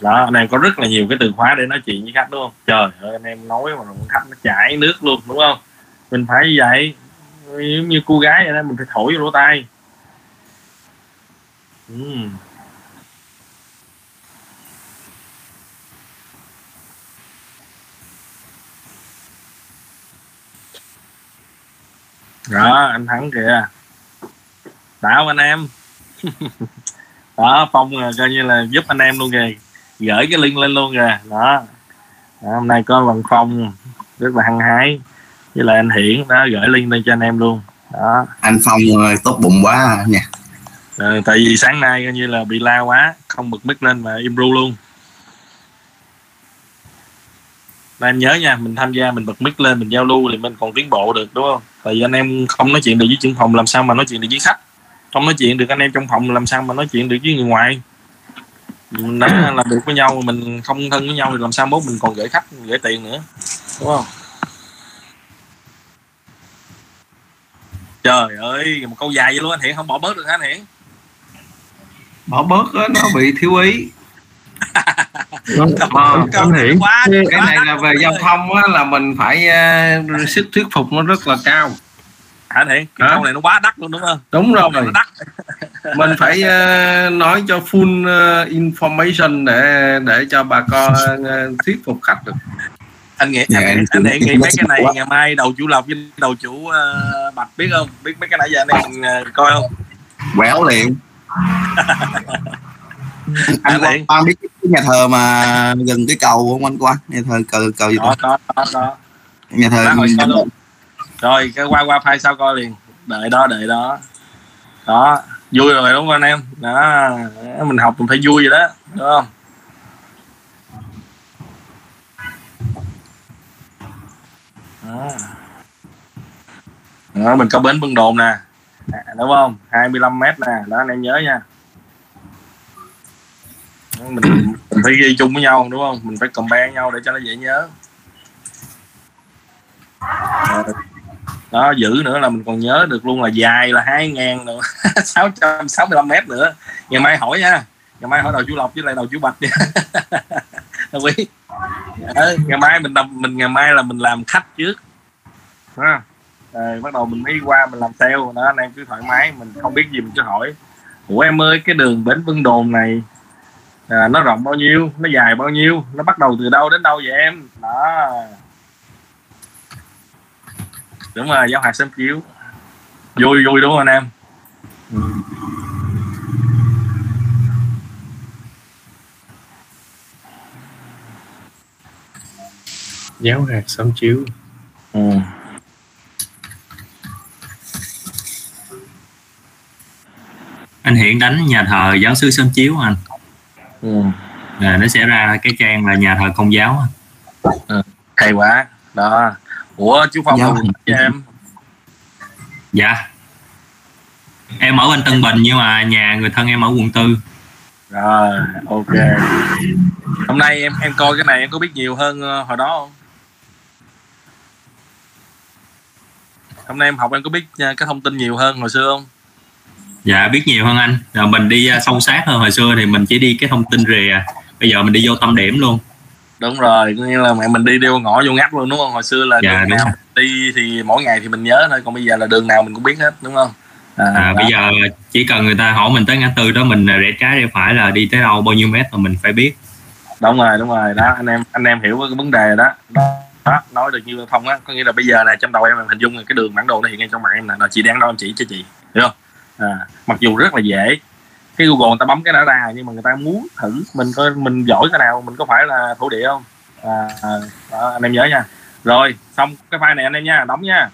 đó, anh em có rất là nhiều cái từ khóa để nói chuyện với khách, đúng không? Trời ơi, anh em nói mà khách nó chảy nước luôn, đúng không? Mình phải như vậy, giống như cô gái vậy đó, mình phải thổi vô lỗ tai. Ừ. đó, anh thắng kìa. Đảo anh em. đó phong à, coi như là giúp anh em luôn kìa. Gửi cái link lên luôn kìa. Đó. đó hôm nay có bằng phong rất là hăng hái. Với lại anh hiển đó gửi link lên cho anh em luôn. Đó. Anh phong ơi, tốt bụng quá nha. Ờ, tại vì sáng nay coi như là bị la quá không bật mic lên mà im ru luôn. Mà em nhớ nha mình tham gia mình bật mic lên mình giao lưu thì mình còn tiến bộ được đúng không? Tại vì anh em không nói chuyện được với trưởng phòng làm sao mà nói chuyện được với khách không nói chuyện được anh em trong phòng làm sao mà nói chuyện được với người ngoài? Mình đã làm được với nhau mà mình không thân với nhau thì làm sao mốt mình còn gửi khách gửi tiền nữa? Đúng không? Trời ơi một câu dài vậy luôn anh hiển không bỏ bớt được hả anh hiển? Bỏ bớt á, nó bị thiếu ý. Vâng, Ờ, anh Hiển quá cái này là về giao thông á, là mình phải uh, sức thuyết phục nó rất là cao anh hiển cái Hả? câu này nó quá đắt luôn đúng không? Đúng rồi. nó đắt. Mình phải ờ, nói cho full ờ, information để để cho bà con ờ, thuyết phục khách được. Anh nghĩ Dạ, anh, anh cũng- nghĩ mấy cái này quá. ngày mai đầu chủ lộc với đầu chủ ờ, bạch biết không? Biết mấy cái nãy giờ anh em ờ, coi không? Quéo liền. Anh Anh quan, quan biết cái nhà thờ mà gần cái cầu không anh quan nhà thờ cầu cầu gì đó đó đó đó, đó. nhà thờ Đó, hồi sau luôn rồi cái qua qua file sao coi liền. Đợi đó đợi đó. Đó vui rồi đúng không anh em? Đó mình học mình phải vui vậy đó đúng không? Đó. đó mình có bến Vân Đồn nè. À, đúng không? 25 mét nè. Đó anh em nhớ nha. Mình, mình phải ghi chung với nhau đúng không? Mình phải compare nhau để cho nó dễ nhớ. Rồi đó giữ nữa là mình còn nhớ được luôn là dài là hai ngàn nữa 665 mét nữa. Ngày mai hỏi nha. Ngày mai hỏi đầu chú lộc với lại đầu chú bạch nha đồng ý. Ờ, ngày mai mình làm mình ngày mai là mình làm khách trước. Ha. Rồi bắt đầu mình mới qua mình làm sale. Đó anh em cứ thoải mái mình không biết gì mình cứ hỏi. Ủa em ơi cái đường bến Vân Đồn này à, nó rộng bao nhiêu? Nó dài bao nhiêu? Nó bắt đầu từ đâu đến đâu vậy em? Đó đúng rồi giáo hạt sớm chiếu vui vui đúng không anh em Ừ. giáo hạt sớm chiếu ừ. anh hiện đánh nhà thờ giáo sứ sớm chiếu anh ừ. à, nó sẽ ra cái trang là nhà thờ công giáo ừ. hay quá đó ủa chú phong là cho em. Dạ. Em ở bên Tân Bình nhưng mà nhà người thân em ở quận tư. Rồi ok. Hôm nay em em coi cái này em có biết nhiều hơn ờ, hồi đó không? Hôm nay em học em có biết ờ, cái thông tin nhiều hơn hồi xưa không? Dạ biết nhiều hơn anh. Rồi mình đi à, sâu sát hơn hồi xưa thì mình chỉ đi cái thông tin rìa. Bây giờ mình đi vô tâm điểm luôn đúng rồi có nghĩa là mẹ mình đi đeo ngõ vô ngách luôn đúng không? Hồi xưa là Dạ, đường nào đi thì mỗi ngày thì mình nhớ thôi còn bây giờ là đường nào mình cũng biết hết đúng không? À, à, bây giờ chỉ cần người ta hỏi mình tới ngã tư đó mình rẽ trái rẽ phải là đi tới đâu bao nhiêu mét là mình phải biết. Đúng rồi đúng rồi. Đó anh em anh em hiểu cái vấn đề đó. Đó, đó nói được như thông á có nghĩa là bây giờ này trong đầu em em hình dung là cái đường bản đồ nó hiện ngay trong mặt em nè là chị đang đâu em chỉ cho chị hiểu không? À, mặc dù rất là dễ cái google người ta bấm cái đã ra nhưng mà người ta muốn thử mình coi mình giỏi cái nào mình có phải là thổ địa không? À, à, anh em nhớ nha. Rồi xong cái file này anh em nha đóng nha.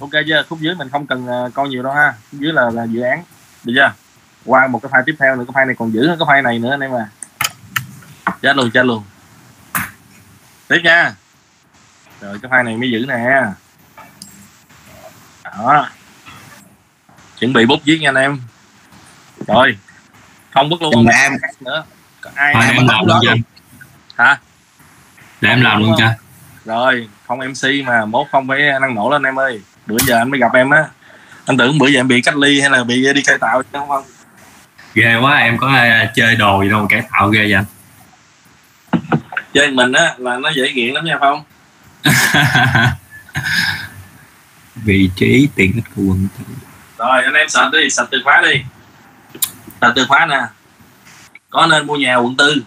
Ok chưa? Khúc dưới mình không cần à, coi nhiều đâu ha. Khúc dưới là, là dự án. Được chưa? Qua một cái file tiếp theo nữa cái file này còn giữ hơn cái file này nữa anh em à. Chết luôn chết luôn. Tiếp nha. Rồi cái file này mới giữ nè. Đó. Chuẩn bị bút viết nha anh em rồi. Không bất luôn không em. nữa. Có ai Thôi ai em làm luôn cho. Hả? Để em làm luôn cho. Rồi không mc mà mốt không phải năng nổ lên em ơi. Bữa giờ anh mới gặp em á. Anh tưởng bữa giờ em bị cách ly hay là bị đi cải tạo chứ không không ghê quá em có à, chơi đồ gì đâu cải tạo ghê vậy anh? Chơi mình á là nó dễ nghiện lắm nha phong vị trí tiện ích của quận tư rồi anh em sạch đi sạch từ khóa đi là từ khóa nè. Có nên mua nhà quận tư?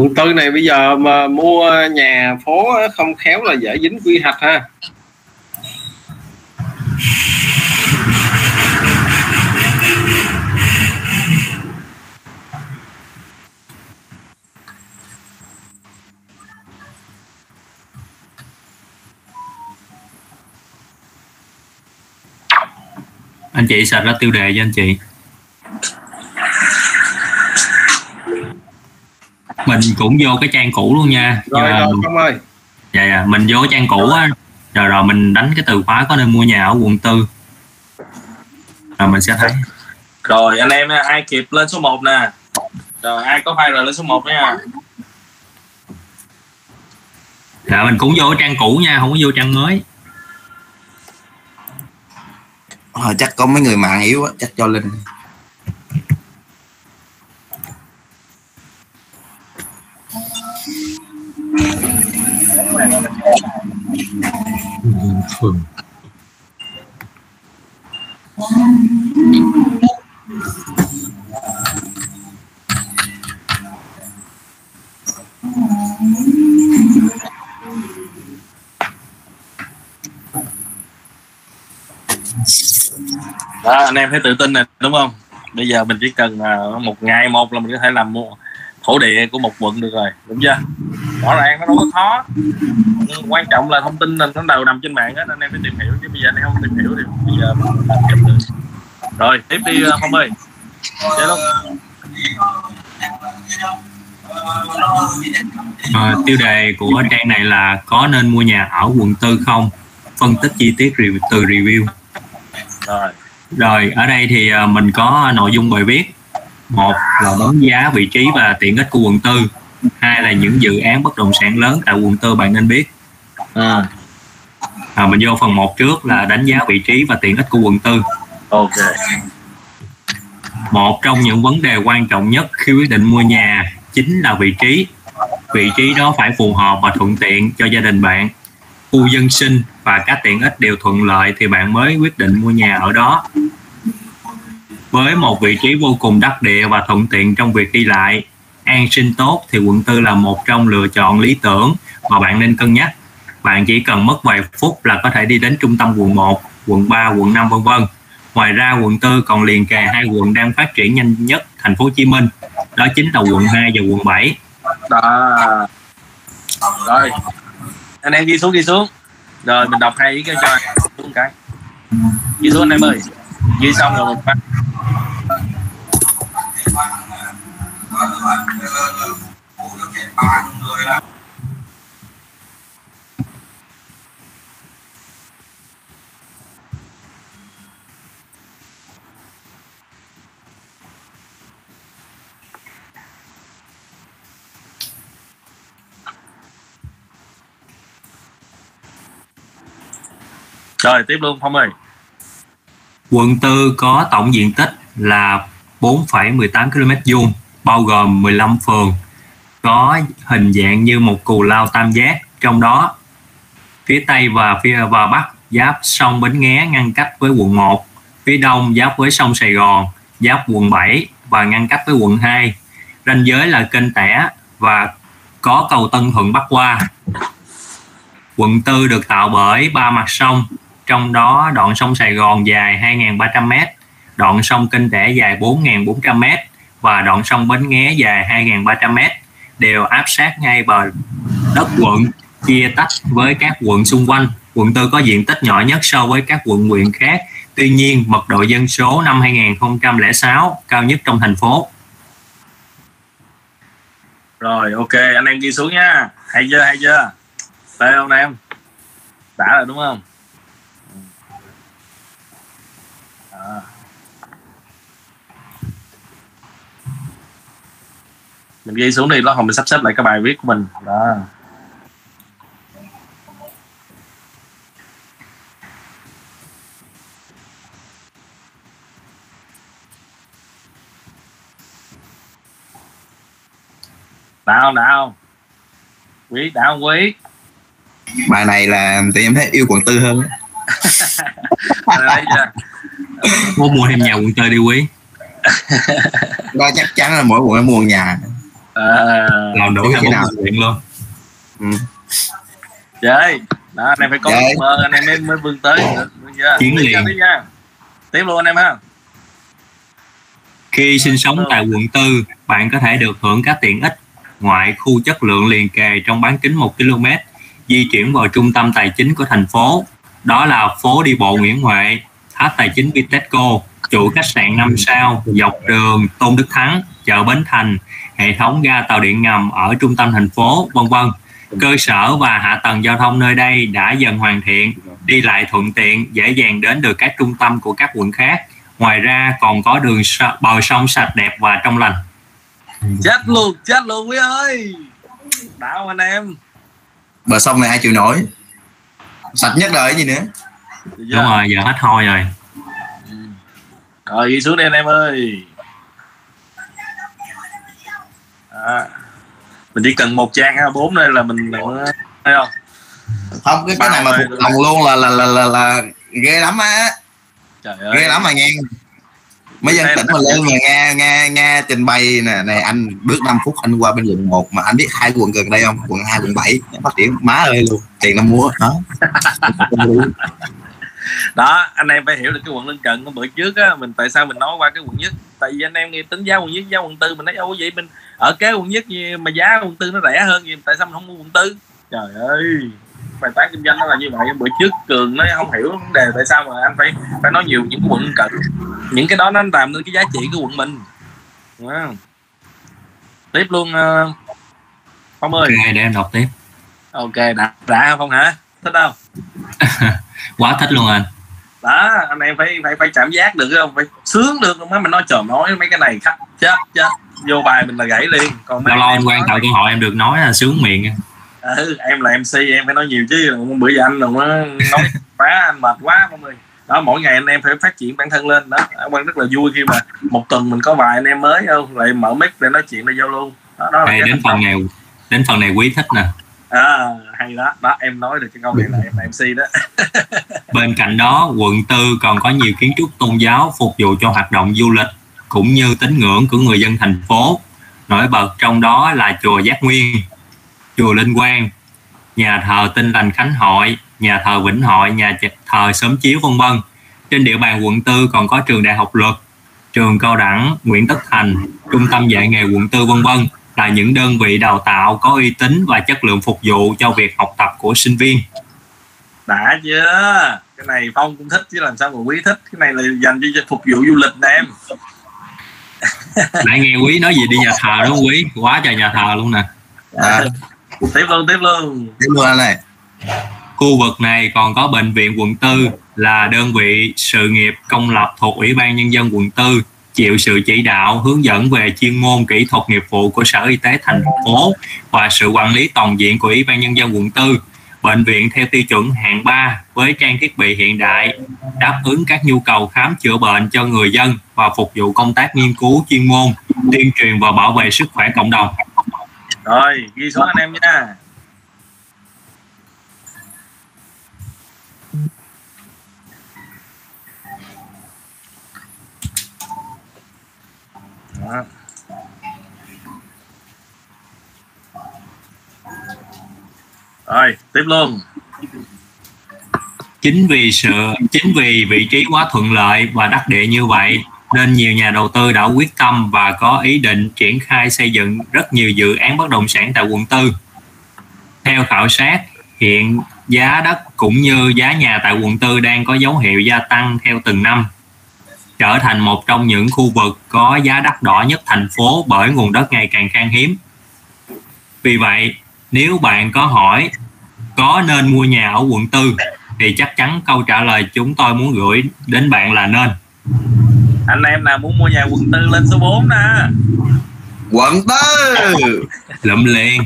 Quận tư này bây giờ mà mua nhà phố không khéo là dễ dính quy hoạch ha. Anh chị sạch ra tiêu đề cho anh chị. Mình cũng vô cái trang cũ luôn nha. Rồi rồi mình- không ơi. Dạ dạ mình vô cái trang cũ á. Rồi rồi mình đánh cái từ khóa có nên mua nhà ở quận tư. Rồi mình sẽ thấy. Rồi anh em ai kịp lên số 1 nè. Rồi ai có file rồi lên số 1 nha. Dạ mình cũng vô cái trang cũ nha không có vô trang mới. Ờ, chắc có mấy người mạng yếu á chắc cho linh phường đó, anh em thấy tự tin này đúng không? Bây giờ mình chỉ cần à, một ngày một là mình có thể làm mua thổ địa của một quận được rồi đúng chưa? Rõ ràng nó đâu có khó. Quan trọng là thông tin là nó đều nằm trên mạng á anh em phải tìm hiểu. Chứ bây giờ anh em không tìm hiểu thì bây giờ mình làm kịp được. Rồi tiếp đi à, phong ơi. Chơi luôn Ờ, tiêu đề của trang này là có nên mua nhà ở quận tư không? Phân tích chi tiết từ review. Rồi. Rồi ở đây thì ờ, mình có nội dung bài viết một là đánh giá vị trí và tiện ích của quận tư. Hai là những dự án bất động sản lớn tại quận tư bạn nên biết. À. à, mình vô phần 1 trước là đánh giá vị trí và tiện ích của quận tư. Ok. Một trong những vấn đề quan trọng nhất khi quyết định mua nhà chính là vị trí. Vị trí đó phải phù hợp và thuận tiện cho gia đình bạn. Khu dân sinh và các tiện ích đều thuận lợi thì bạn mới quyết định mua nhà ở đó với một vị trí vô cùng đắc địa và thuận tiện trong việc đi lại an sinh tốt thì quận tư là một trong lựa chọn lý tưởng mà bạn nên cân nhắc. Bạn chỉ cần mất vài phút là có thể đi đến trung tâm quận 1, quận 3, quận 5 vân vân. Ngoài ra quận 4 còn liền kề hai quận đang phát triển nhanh nhất thành phố Hồ Chí Minh, đó chính là quận 2 và quận 7. đó. Rồi. Anh em ghi xuống ghi xuống. Rồi mình đọc hai ý cái cho anh. Xuống cái. Ghi xuống anh em ơi. Ghi xong rồi mình bắt rồi tiếp luôn phong ơi. Quận 4 có tổng diện tích là 4,18 km vuông, bao gồm 15 phường, có hình dạng như một cù lao tam giác, trong đó phía tây và phía và bắc giáp sông Bến Nghé ngăn cách với quận 1, phía đông giáp với sông Sài Gòn, giáp quận 7 và ngăn cách với quận 2. Ranh giới là kênh Tẻ và có cầu Tân Thuận bắc qua. Quận 4 được tạo bởi ba mặt sông, trong đó đoạn sông Sài Gòn dài 2.300m, đoạn sông Kênh Tẻ dài 4.400m và đoạn sông Bến Nghé dài 2.300m đều áp sát ngay bờ đất quận chia tách với các quận xung quanh. Quận 4 có diện tích nhỏ nhất so với các quận huyện khác. Tuy nhiên, mật độ dân số năm 2006 cao nhất trong thành phố. rồi ok anh em ghi xuống nha hay chưa hay chưa đây không em đã rồi đúng không à mình ghi xuống đi lát hồi mình sắp xếp lại cái bài viết của mình. Đó. Đã không quý không quý. Bài này là thì em thấy yêu quận tư hơn? Muốn mua thêm nhà quận 4 đi quý. đó chắc chắn là mỗi quận em mua nhà à, Làm đủ cả nào? một huyện luôn. ừ. chơi đó anh em phải có ước mơ anh em mới mới vươn tới được chưa Chiến liền. nha, tiếp nha tiếp luôn anh em ha Khi sinh sống tại quận 4, bạn có thể được hưởng các tiện ích ngoại khu chất lượng liền kề trong bán kính 1 km, di chuyển vào trung tâm tài chính của thành phố. Đó là phố đi bộ Nguyễn Huệ, tháp tài chính Vitesco, chủ khách sạn 5 sao, dọc đường Tôn Đức Thắng, chợ Bến Thành, hệ thống ga tàu điện ngầm ở trung tâm thành phố, vân vân. Cơ sở và hạ tầng giao thông nơi đây đã dần hoàn thiện, đi lại thuận tiện, dễ dàng đến được các trung tâm của các quận khác. Ngoài ra còn có đường bờ sông sạch đẹp và trong lành. chết luôn chết luôn quý ơi không anh em bờ sông này ai chịu nổi sạch nhất đời gì nữa chưa? Đúng rồi, giờ hết thôi rồi. rồi ghi xuống đi anh em ơi à, mình chỉ cần một trang A4 đây là mình thấy không? Không cái cái này mà thuộc lòng luôn là là là là, là ghê lắm á. Trời ơi. ghê lắm mà nghe. Mấy dân tỉnh mà lên mà nghe nghe nghe trình bày nè này anh bước 5 phút anh qua bên quận 1 mà anh biết hai quận gần đây không? Quận 2 quận 7 phát triển má ơi luôn. Tiền nó mua đó đó anh em phải hiểu được cái quận lân cận. Bữa trước á mình tại sao mình nói qua cái quận nhất? Tại vì anh em nghe tính giá quận nhất giá quận tư mình nói ô vậy. Mình ở kế quận nhất mà giá quận tư nó rẻ hơn gì tại sao mình không mua quận tư? Trời ơi bài toán kinh doanh nó là như vậy. Bữa trước cường nó không hiểu vấn đề tại sao mà anh phải phải nói nhiều những cái quận cận. Những cái đó nó làm nên cái giá trị của quận mình. Không? tiếp luôn uh, phong ơi. Ok, để em đọc tiếp. ok đã đã không hả? Thích không Quá thích luôn anh. đó anh em phải phải phải cảm giác được không? Phải sướng được không mình nói trời nói mấy cái này khách chết chết. Vô bài mình là gãy liền còn Lâu lâu anh quan tạo cơ hội em được nói là sướng miệng. ừ, em là mc em phải nói nhiều chứ bữa giờ anh đừng nói quá anh mệt quá mọi người đó mỗi ngày anh em phải phát triển bản thân lên đó. Quan rất là vui khi mà một tuần mình có vài anh em mới không? Lại mở mic để nói chuyện để giao lưu. Đó, đó là cái đến phần này đến phần này quý thích nè. À, hay đó đó em nói được cái câu này là em là mc đó Bên cạnh đó, quận tư còn có nhiều kiến trúc tôn giáo phục vụ cho hoạt động du lịch cũng như tín ngưỡng của người dân thành phố. Nổi bật trong đó là chùa Giác Nguyên, chùa Linh Quang, nhà thờ Tinh Lành Khánh Hội, nhà thờ Vĩnh Hội, nhà thờ Sớm Chiếu vân vân. Trên địa bàn quận tư còn có trường đại học luật, trường cao đẳng Nguyễn Tất Thành, trung tâm dạy nghề quận tư vân vân là những đơn vị đào tạo có uy tín và chất lượng phục vụ cho việc học tập của sinh viên. đã chưa cái này phong cũng thích chứ làm sao mà quý thích cái này là dành cho phục vụ du lịch nè em Nãy nghe quý nói gì đi nhà thờ đúng không quý? Quá trời nhà thờ luôn nè. à, tiếp luôn tiếp luôn tiếp luôn anh này Khu vực này còn có bệnh viện quận tư là đơn vị sự nghiệp công lập thuộc Ủy ban Nhân dân quận tư chịu sự chỉ đạo hướng dẫn về chuyên môn kỹ thuật nghiệp vụ của Sở Y tế thành phố và sự quản lý toàn diện của Ủy ban Nhân dân quận tư. Bệnh viện theo tiêu chuẩn hạng 3 với trang thiết bị hiện đại đáp ứng các nhu cầu khám chữa bệnh cho người dân và phục vụ công tác nghiên cứu chuyên môn, tuyên truyền và bảo vệ sức khỏe cộng đồng. rồi ghi xuống anh em nha ha rồi, tiếp luôn. Chính vì sự, chính vì vị trí quá thuận lợi và đắc địa như vậy, nên nhiều nhà đầu tư đã quyết tâm và có ý định triển khai xây dựng rất nhiều dự án bất động sản tại quận tư. Theo khảo sát, hiện giá đất cũng như giá nhà tại quận tư đang có dấu hiệu gia tăng theo từng năm trở thành một trong những khu vực có giá đắt đỏ nhất thành phố bởi nguồn đất ngày càng khan hiếm. Vì vậy nếu bạn có hỏi có nên mua nhà ở quận tư thì chắc chắn câu trả lời chúng tôi muốn gửi đến bạn là nên. Anh em nào muốn mua nhà quận tư lên số 4 nè. Quận tư! Lụm liền.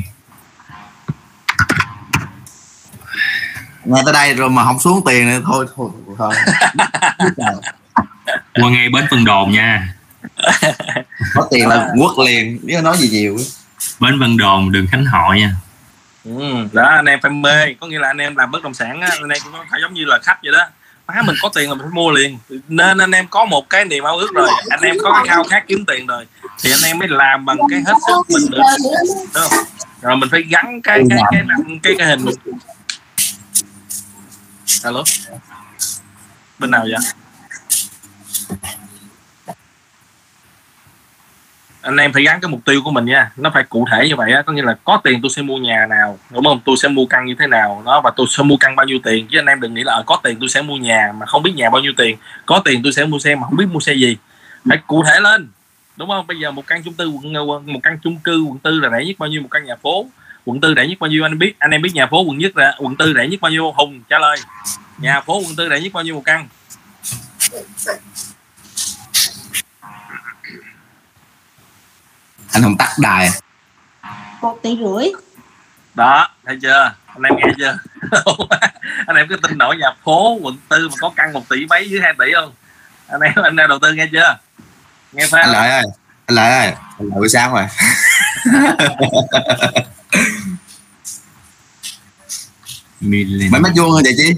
Nghe tới đây rồi mà không xuống tiền nữa thôi thôi thôi qua ngay bến Vân Đồn nha. Có tiền là quất liền chứ nói gì nhiều. Bến Vân Đồn đường Khánh Hội nha. Ừ, đó anh em phải mê có nghĩa là anh em làm bất động sản á, anh em cũng phải giống như là khách vậy đó. Má mình có tiền là mình phải mua liền. Nên anh em có một cái niềm ao ước rồi anh em có cái khao khát kiếm tiền rồi thì anh em mới làm bằng cái hết sức mình được. Đúng không? rồi mình phải gắn cái cái cái cái, cái, cái hình. Alo? Bên nào vậy anh em phải gắn cái mục tiêu của mình nha. Nó phải cụ thể như vậy á. Có nghĩa là có tiền tôi sẽ mua nhà nào, đúng không? Tôi sẽ mua căn như thế nào, đó, và tôi sẽ mua căn bao nhiêu tiền. Chứ anh em đừng nghĩ là ờ, có tiền tôi sẽ mua nhà mà không biết nhà bao nhiêu tiền. Có tiền tôi sẽ mua xe mà không biết mua xe gì. Phải cụ thể lên, đúng không? Bây giờ một căn chung tư quận một căn chung cư quận tư là rẻ nhất bao nhiêu? Một căn nhà phố quận tư rẻ nhất bao nhiêu? Anh biết, anh em biết nhà phố quận nhất là, quận tư rẻ nhất bao nhiêu hùng trả lời. Nhà phố quận tư rẻ nhất bao nhiêu một căn? Anh không tắt đài. Một tỷ rưỡi. Đó thấy chưa? Anh em nghe chưa? Anh em cứ tin nổi nhà phố quận tư mà có căn một tỷ mấy dưới hai tỷ không? Anh em anh em đầu tư nghe chưa? Nghe phải anh lợi ơi anh lợi ơi anh lợi buổi sáng rồi? Mấy mét vuông rồi vậy chứ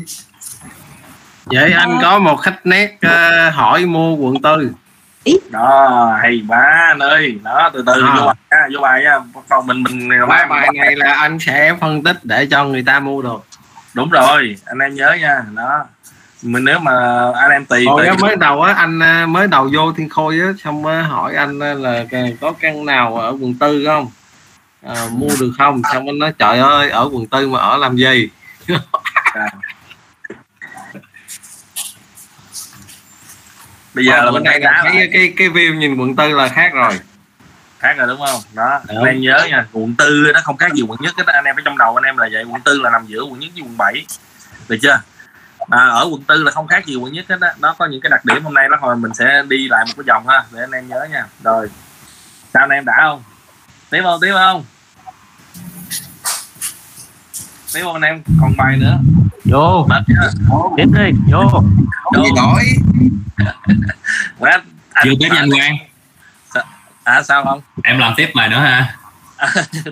vậy anh có một khách nét ờ, hỏi mua quận tư đó hay quá anh ơi. Đó từ từ À. vô bài nha vô bài nha. Còn mình mình bài bài này là anh sẽ phân tích để cho người ta mua được. Đúng rồi anh em nhớ nha. Đó. Mình nếu mà anh em tùy hồi mới đầu á anh à, mới đầu vô thiên khôi á xong á, hỏi anh á là cái- có căn nào ở quận tư không? À, mua được không? Xong anh nói trời ơi ở quận tư mà ở làm gì bây giờ là bữa mình nay thấy là cái cái view nhìn quận tư là khác rồi. Khác rồi đúng không? Đó Đúng. anh em nhớ nha quận tư nó không khác gì quận nhất hết á. anh em phải trong đầu anh em là vậy quận tư là nằm giữa quận nhất với quận 7 được chưa? À, ở quận tư là không khác gì quận nhất hết á. Nó có những cái đặc điểm hôm nay nó hồi mình sẽ đi lại một cái vòng ha để anh em nhớ nha. Rồi sao anh em đã không? Tiếp không tiếp không? Tiếp không anh em? Còn bài nữa vô. Tiếp đi vô. Gì nói? Mệt chưa tiếp nhanh quang. À sao không? Em làm tiếp bài nữa ha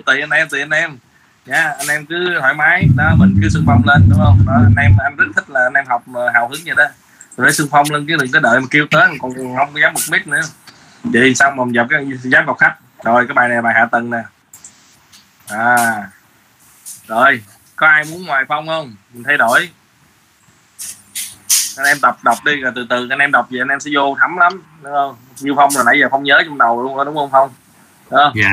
tùy anh em tùy anh em. Nha anh em cứ thoải mái. Đó mình cứ xung phong lên đúng không? Đó anh em anh rất thích là anh em học mà hào hứng vậy đó. Rồi xung phong lên chứ đừng có đợi mà kêu tới còn không có dám một mít nữa. Vậy xong vòng dập cái dám vào khách. Rồi cái bài này bài hạ tầng nè. À. Rồi có ai muốn ngoài phong không? Mình thay đổi. Anh em tập đọc đi rồi từ từ anh em đọc vậy anh em sẽ vô thấm lắm đúng không? Như phong là nãy giờ phong nhớ trong đầu luôn rồi đúng không phong? Đó. Dạ.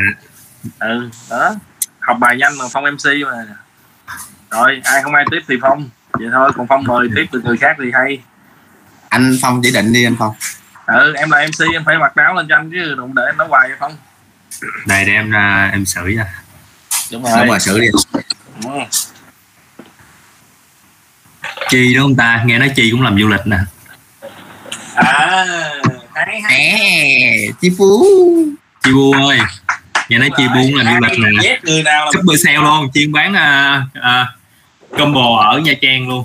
Ừ đó. Học bài nhanh mà phong mc mà. Rồi ai không ai tiếp thì phong. Vậy thôi còn phong mời tiếp từ người khác thì hay. Anh phong chỉ định đi anh phong. Ừ em là mc em phải mặc áo lên cho anh chứ đừng để em nói hoài vậy phong. Đây để em ra em xử ra đúng đúng rồi xử đi Chi đúng không ta? Nghe nói chi cũng làm du lịch nè. À hay hay chi phú. Chi bu ơi. Nghe nói chi cũng làm du lịch nè. Bữa sale luôn. Chuyên bán à, à, combo ở nha trang luôn.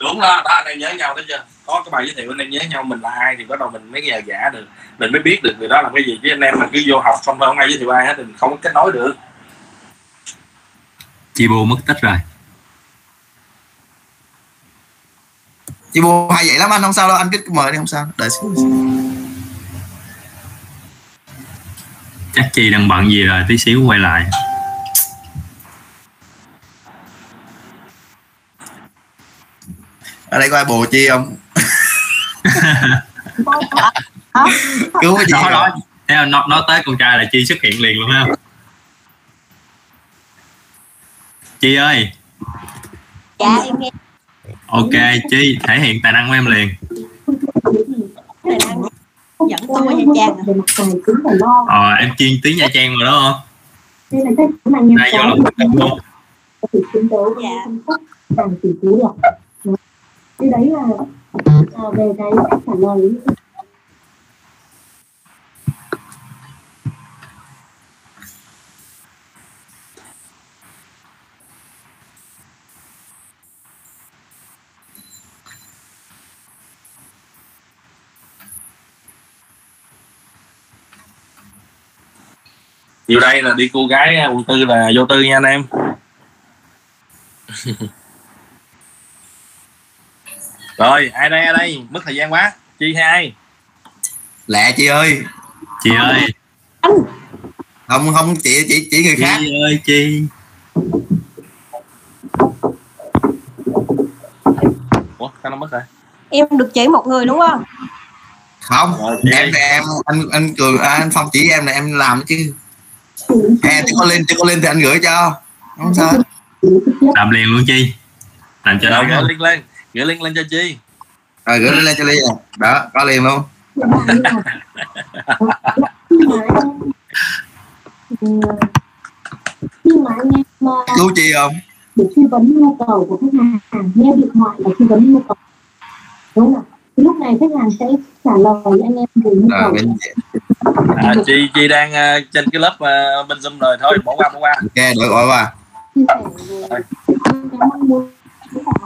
Đúng đó đó em nhớ nhau đó chưa có cái bài giới thiệu anh em nhớ nhau mình là ai thì bắt đầu mình mới nhờ giả được. Mình mới biết được người đó làm cái gì. Chứ anh em mà cứ vô học không phải không ai giới thiệu ai hết thì mình không có kết nối được chi bu mất tích rồi. Chị bố hay vậy lắm anh không sao đâu anh cứ mời đi không sao. Đợi xíu. Chắc chi đang bận gì rồi tí xíu quay lại. Ở đây có ai bồ chi không? Cứu cái gì đó đó. Thế nó nói tới con trai là chi xuất hiện liền luôn ha chi ơi. Dạ em nghe. Ok chi thể hiện tài năng của em liền. Dẫn tôi Nha Trang à. ờ em chuyên tiếng nha trang rồi đó không? Đây vô tập luôn. Dạ. càng tỷ phú được cái đấy là à, về cái cách trả lời Nhiều đây là đi cô gái à, quận tư là vô tư nha anh em. Rồi ai đây ai đây? Mất thời gian quá. Chi hay ai? Lẹ chị ơi. Chị ơi. Không không chị chị chỉ người khác. Chi ơi chi. Ủa sao nó mất rồi? Em được chỉ một người đúng không? Không Rồi, chị em em anh anh cường à, anh phong chỉ em là em làm chứ em chứ có lên chứ có lên thì anh gửi cho không sao? Làm liền luôn chi. Làm cho nó gửi link lên gửi link lên cho chi. Rồi gửi lên cho ly nè đó có liền luôn. Khi mà anh em mà cứu chi không? Để tư vấn nhu cầu của khách hàng nghe điện thoại là tư vấn nhu cầu. Đúng không Thì lúc này khách hàng sẽ trả lời anh em về nhu à, cầu à, chi chi đang à, trên cái lớp à, bên zoom rồi. Thôi bỏ qua bỏ qua. Ok đợi gọi qua.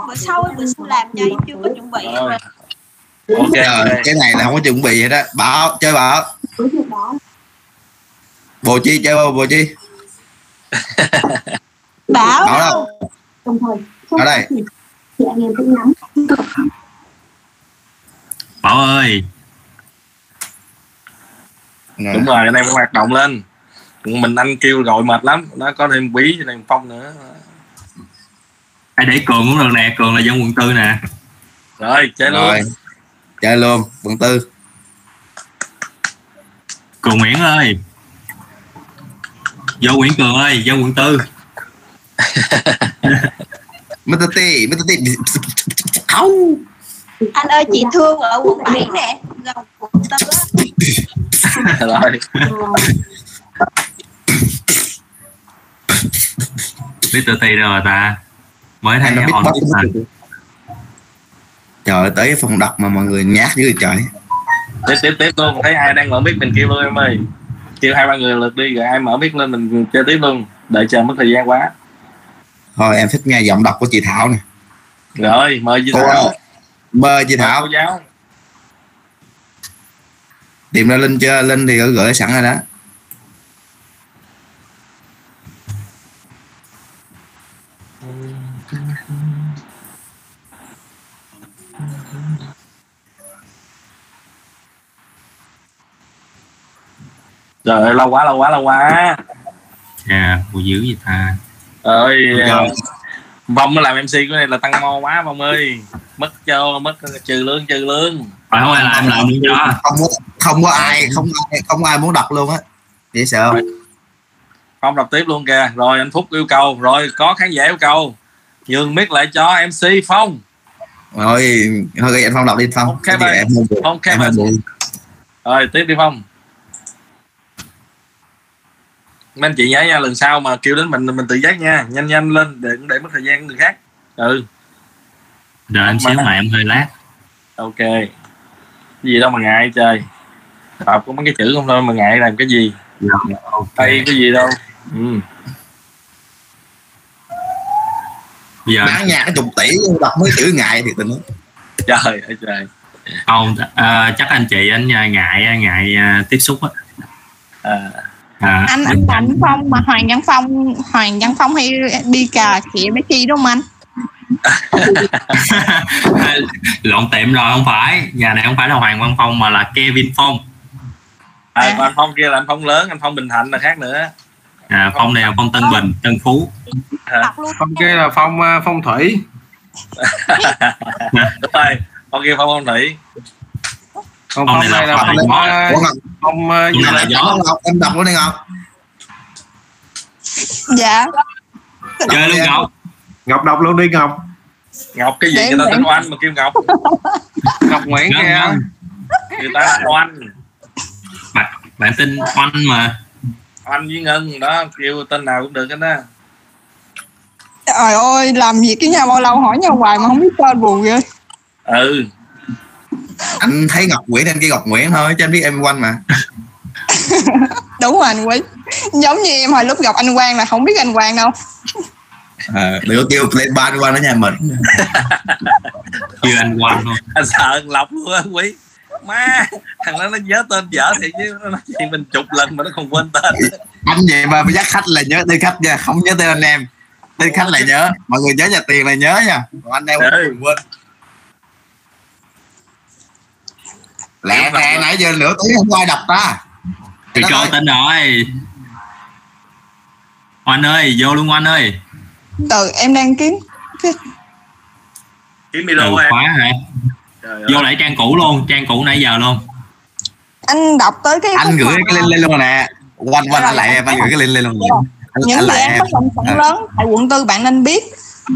Bữa sau bữa sau làm cho em chưa có chuẩn bị. Rồi. Ok. Trời, cái này là không có chuẩn bị vậy đó bảo chơi bảo. Bồ chi chơi bao bồ chi? Bảo. Bảo đâu? Đồng thời trong Ở đây. thì anh em cũng nắm bảo ơi. Đúng rồi anh em phải hoạt động lên. Mình anh kêu gọi mệt lắm nó có thêm quý cho thêm phong nữa. Ai để cường cũng được nè cường là dân quận tư nè. Rồi chơi luôn. Rồi chơi luôn quận tư. Cường nguyễn ơi. Vô nguyễn cường ơi dân quận tư. Mr. T Mr. T Áo. Anh ơi chị thương ở quận 7 nè gần quận tư rồi. Biết tự ti đâu rồi ta? Mới thấy đã biết bắt trời ơi, tới phòng đọc mà mọi người nhát dữ trời. Tiếp tiếp tiếp luôn. Thấy ai đang mở mic mình kêu luôn em ơi kêu hai ba người lượt đi rồi ai mở mic lên mình chơi tiếp luôn. Đợi chờ mất thời gian quá. Thôi em thích nghe giọng đọc của chị Thảo nè. Rồi mời chị cô Thảo mời chị Thảo. cô giáo. Tìm ra Linh chưa? Linh thì gửi, gửi sẵn rồi đó. Trời ơi lâu quá lâu quá lâu quá. À cô dữ gì ta. Ơi vong nó làm mc của này là tăng mo quá vong ơi mất cho mất trừ lương trừ lương. Phải không? Ai làm làm luôn cho. Không có không có ai không ai không ai muốn đọc luôn á. Dễ sợ. Không đọc tiếp luôn kìa. Rồi anh phúc yêu cầu. Rồi có khán giả yêu cầu. Nhường mic lại cho mc phong. Rồi thôi anh phong đọc đi phong. Ok, Cái gì bye. em. Ok, em rồi tiếp đi phong. Mấy anh chị nhớ nha lần sau mà kêu đến mình mình tự giác nha. Nhanh nhanh lên để để mất thời gian người khác. Ừ đợi anh xíu mà. em hơi lát. Ok. Cái gì đâu mà ngại trời. Đọc có mấy cái chữ không thôi mà ngại làm cái gì. Đây cái gì đâu. Ừ. giờ bán nhà cái chục tỷ đọc mấy chữ ngại thì tình trời ơi trời. Không à, chắc anh chị anh à, ngại ngại à, tiếp xúc á. À, à, anh anh Thành Phong mà Hoàng Văn Phong Hoàng Văn Phong hay đi cà khịa mấy chi đúng không anh lộn tiệm rồi không phải. Nhà này không phải là Hoàng Văn Phong mà là Kevin Phong. À, còn anh phong kia là anh phong lớn anh phong bình thạnh là khác nữa. À, Phong này là Phong Tân Bình Tân Phú. À, phong kia là phong à, phong thủy. Đúng rồi phong kia phong phong thủy. Phong phong này là này là phong à, Ngọc, phong à, gì Phong này là là gió. Ngọc, em đọc luôn đi Ngọc. Dạ. Chơi luôn Ngọc. Ngọc đọc luôn đi Ngọc ngọc cái gì Để người ta tên oanh mà kêu ngọc? Ngọc nguyễn Ngân, kia Ngân. người ta oanh bạn, bạn tin Oanh mà. Oanh với ngân đó kêu tên nào cũng được hết đó trời ơi làm việc với nhau bao lâu hỏi nhau hoài mà không biết tên buồn ghê. Ừ. Anh thấy Ngọc Nguyễn anh kia Ngọc Nguyễn thôi chứ anh biết em quanh mà. Đúng rồi anh quý giống như em hồi lúc gặp anh Quang là không biết anh Quang đâu à, đừng có kêu lên ba đi qua ở nhà mình. Chưa anh Oanh thôi anh sợ anh lọc luôn á quý. Má thằng đó nó nhớ tên dở thì chứ. Nó nói gì mình chục lần mà nó còn quên tên. Anh vậy mà dắt khách là nhớ tên khách nha không nhớ tên anh em. Tên khách là nhớ. Mọi người nhớ nhà tiền là nhớ nha. Còn anh em quên. Lẹ lẹ nãy giờ nửa tiếng không ai đọc ta. Thì ơi, tin rồi. Oanh ơi vô luôn Oanh ơi từ em đang kiếm kiếm từ micro em. khóa hả? Trời vô ơi. lại trang cũ luôn trang cũ nãy giờ luôn. Anh đọc tới cái anh gửi cái link lên luôn nè. Quanh quanh anh lại em anh gửi cái link lên luôn anh, những dự án em. bất động sản À. lớn tại quận tư bạn nên biết.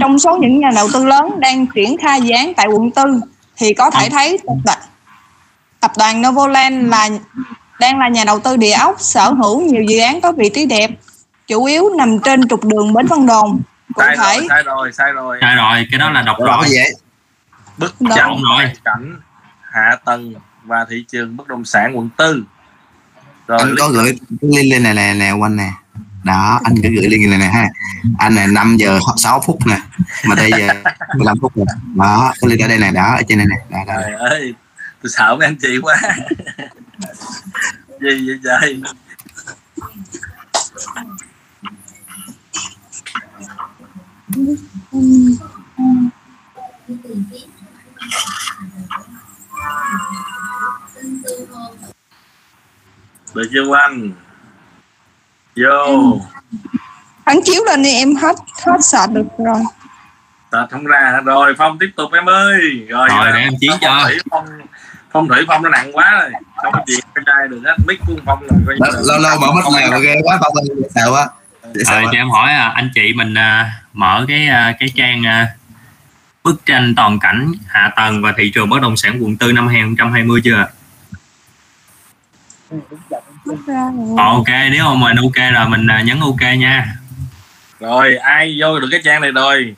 Trong số những nhà đầu tư lớn đang triển khai dự án tại quận tư thì có thể thấy tập đoàn tập đoàn Novoland là đang là nhà đầu tư địa ốc sở hữu nhiều dự án có vị trí đẹp chủ yếu nằm trên trục đường Bến Văn Đồn cụ sai thể rồi sai rồi sai rồi. Sai rồi cái đó là đọc rõ. vậy? Bức tranh rồi. cảnh hạ tầng và thị trường bất động sản quận tư. Rồi anh có gửi link lên này nè nè quanh nè. Đó anh cứ gửi link này nè ha. Anh này 5 giờ 6 phút nè mà bây giờ 15 phút rồi. Đó cái link ở đây này đó ở trên này nè. Đó, đó. trời ơi tôi sợ mấy anh chị quá. Gì vậy trời được chưa anh vô. Hắn chiếu lên đi em hết hết sạch được rồi. Tệt không ra rồi phong tiếp tục em ơi. Rồi Rồi, để em chiến phong cho. phong phong thủy phong nó nặng quá rồi. Không có chuyện con trai được hết. Mic của phong là coi như là- lâu lâu mở mắt nào ghê quá tao tao sợ quá Quá. cho em hỏi à, anh chị mình à, mở cái à, cái trang à, bức tranh toàn cảnh hạ tầng và thị trường bất động sản quận 4 năm 2020 chưa? Ờ, ok nếu mà mình ok rồi mình à, nhấn ok nha. rồi ai vô được cái trang này rồi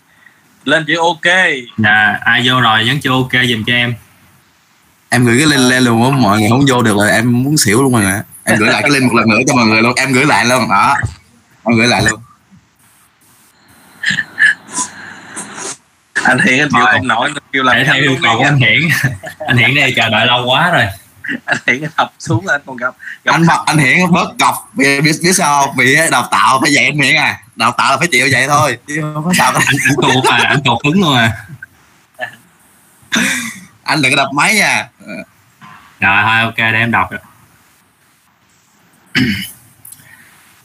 lên chữ ok Dạ, ai vô rồi nhấn chữ ok dùm cho em. em gửi cái link lên luôn á mọi người không vô được là em muốn xỉu luôn rồi nè em gửi lại cái link một lần nữa cho mọi người luôn em gửi lại luôn đó em gửi lại luôn. Anh Hiển anh chịu không nổi kêu làm để theo yêu cầu của anh Hiển. Anh Hiển đây chờ đợi lâu quá rồi. Anh Hiển đập xuống anh còn gặp, gặp anh bật anh hiển bớt cọc vì biết biết sao không? vì đào tạo phải dạy anh hiển à. Đào tạo là phải chịu vậy thôi. Chứ không có sao. Đâu. anh anh tuột à anh tuột cứng luôn à. Anh đừng có đập máy nha. Rồi thôi ok để em đọc. rồi.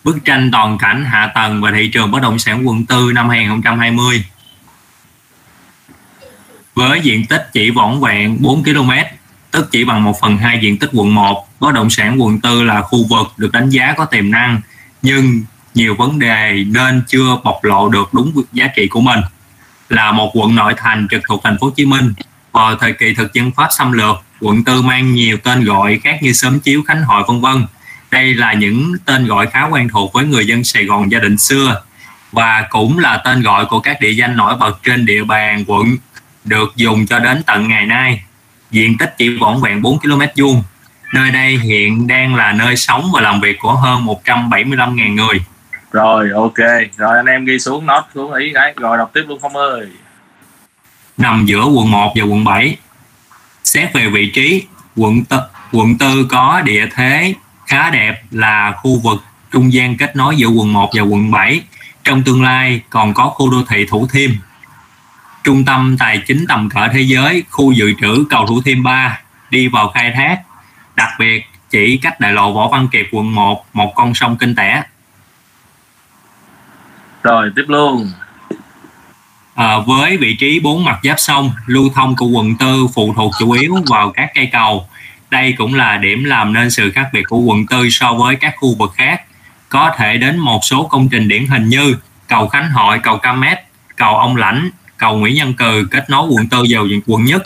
Bức tranh toàn cảnh hạ tầng và thị trường bất động sản quận 4 năm 2020 với diện tích chỉ vỏn vẹn 4 km tức chỉ bằng 1 phần 2 diện tích quận 1 bất động sản quận 4 là khu vực được đánh giá có tiềm năng nhưng nhiều vấn đề nên chưa bộc lộ được đúng giá trị của mình là một quận nội thành trực thuộc thành phố Hồ Chí Minh vào thời kỳ thực dân Pháp xâm lược quận tư mang nhiều tên gọi khác như Sớm Chiếu, Khánh Hội vân vân. Đây là những tên gọi khá quen thuộc với người dân Sài Gòn gia đình xưa và cũng là tên gọi của các địa danh nổi bật trên địa bàn quận được dùng cho đến tận ngày nay. Diện tích chỉ vỏn vẹn 4 km vuông. Nơi đây hiện đang là nơi sống và làm việc của hơn 175.000 người. rồi ok rồi anh em ghi xuống nốt xuống ý cái rồi đọc tiếp luôn không ơi nằm giữa quận 1 và quận 7. Xét về vị trí, quận t- quận 4 có địa thế khá đẹp là khu vực trung gian kết nối giữa quận 1 và quận 7. Trong tương lai còn có khu đô thị Thủ Thiêm. Trung tâm tài chính tầm cỡ thế giới, khu dự trữ cầu Thủ Thiêm 3 đi vào khai thác. Đặc biệt chỉ cách đại lộ Võ Văn Kiệt quận 1 một con sông Kinh Tẻ. rồi tiếp luôn À, với vị trí bốn mặt giáp sông, lưu thông của quận tư phụ thuộc chủ yếu vào các cây cầu. Đây cũng là điểm làm nên sự khác biệt của quận tư so với các khu vực khác. Có thể đến một số công trình điển hình như cầu Khánh Hội, cầu Cam Mét, cầu Ông Lãnh, cầu Nguyễn Văn Cừ kết nối quận tư vào quận nhất,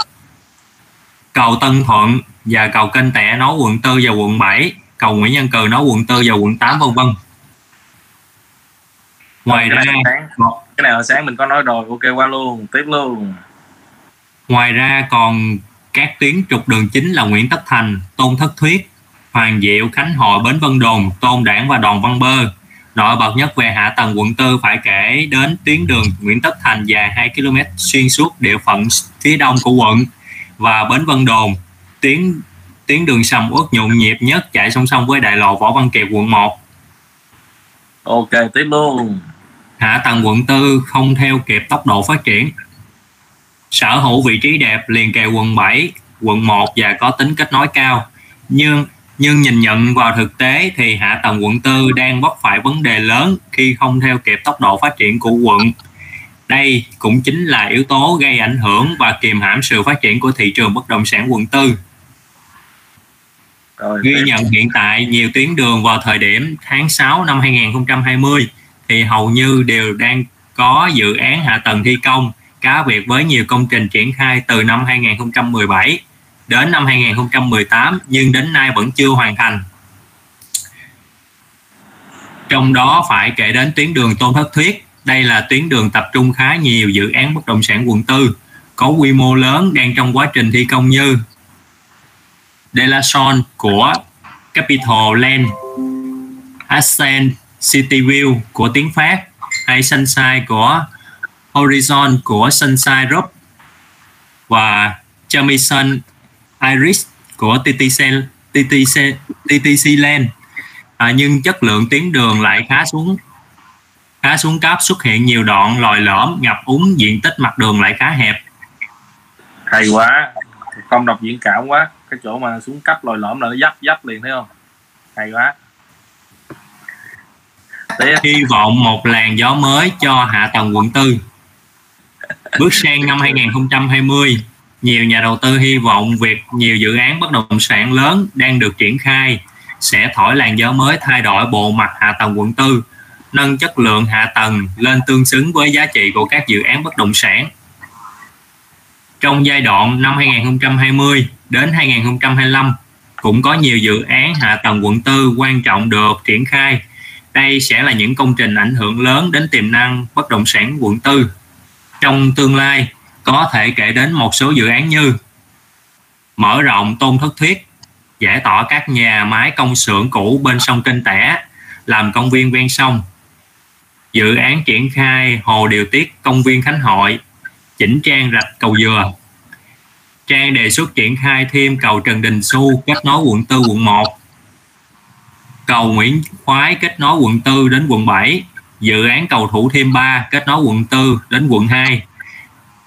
cầu Tân Thuận và cầu Kênh Tẻ nối quận tư vào quận 7, cầu Nguyễn Văn Cừ nối quận tư vào quận 8 vân vân. Ngoài ra, cái này, cái này hồi sáng mình có nói rồi ok qua luôn tiếp luôn Ngoài ra còn các tuyến trục đường chính là Nguyễn Tất Thành, Tôn Thất Thuyết, Hoàng Diệu, Khánh Hội, Bến Vân Đồn, Tôn Đảng và Đòn Văn Bơ. Nổi bật nhất về hạ tầng quận 4 phải kể đến tuyến đường Nguyễn Tất Thành dài 2 km xuyên suốt địa phận phía đông của quận và Bến Vân Đồn, tuyến tuyến đường sầm uất nhộn nhịp nhất chạy song song với đại lộ Võ Văn Kiệt quận 1. ok tiếp luôn hạ tầng quận 4 không theo kịp tốc độ phát triển. Sở hữu vị trí đẹp liền kề quận 7, quận 1 và có tính kết nối cao. Nhưng nhưng nhìn nhận vào thực tế thì hạ tầng quận 4 đang vấp phải vấn đề lớn khi không theo kịp tốc độ phát triển của quận. Đây cũng chính là yếu tố gây ảnh hưởng và kiềm hãm sự phát triển của thị trường bất động sản quận 4. rồi Ghi nhận hiện tại nhiều tuyến đường vào thời điểm tháng 6 năm 2020 thì hầu như đều đang có dự án hạ tầng thi công cá biệt với nhiều công trình triển khai từ năm 2017 đến năm 2018 nhưng đến nay vẫn chưa hoàn thành. Trong đó phải kể đến tuyến đường Tôn Thất Thuyết. Đây là tuyến đường tập trung khá nhiều dự án bất động sản quận 4 có quy mô lớn đang trong quá trình thi công như De La Son của Capital Land, Ascend City View của tiếng Pháp hay Sunshine của Horizon của Sunshine Group và Jamison Iris của TTC TTC TTC Land. À, nhưng chất lượng tuyến đường lại khá xuống khá xuống cấp xuất hiện nhiều đoạn lòi lõm ngập úng diện tích mặt đường lại khá hẹp. Hay quá. Không đọc diễn cảm quá. Cái chỗ mà xuống cấp lồi lõm là nó dấp dấp liền thấy không? Hay quá. Tiếp. Hy vọng một làn gió mới cho hạ tầng quận 4 bước sang năm 2020 nhiều nhà đầu tư hy vọng việc nhiều dự án bất động sản lớn đang được triển khai sẽ thổi làn gió mới thay đổi bộ mặt hạ tầng quận tư, nâng chất lượng hạ tầng lên tương xứng với giá trị của các dự án bất động sản trong giai đoạn năm 2020 đến 2025 cũng có nhiều dự án hạ tầng quận tư quan trọng được triển khai đây sẽ là những công trình ảnh hưởng lớn đến tiềm năng bất động sản quận 4. Trong tương lai, có thể kể đến một số dự án như mở rộng tôn thất thuyết, giải tỏa các nhà máy công xưởng cũ bên sông Kênh Tẻ, làm công viên ven sông. Dự án triển khai hồ điều tiết công viên Khánh Hội, chỉnh trang rạch cầu dừa Trang đề xuất triển khai thêm cầu Trần Đình Xu kết nối quận 4 quận 1 cầu Nguyễn Khoái kết nối quận 4 đến quận 7 dự án cầu Thủ Thiêm 3 kết nối quận 4 đến quận 2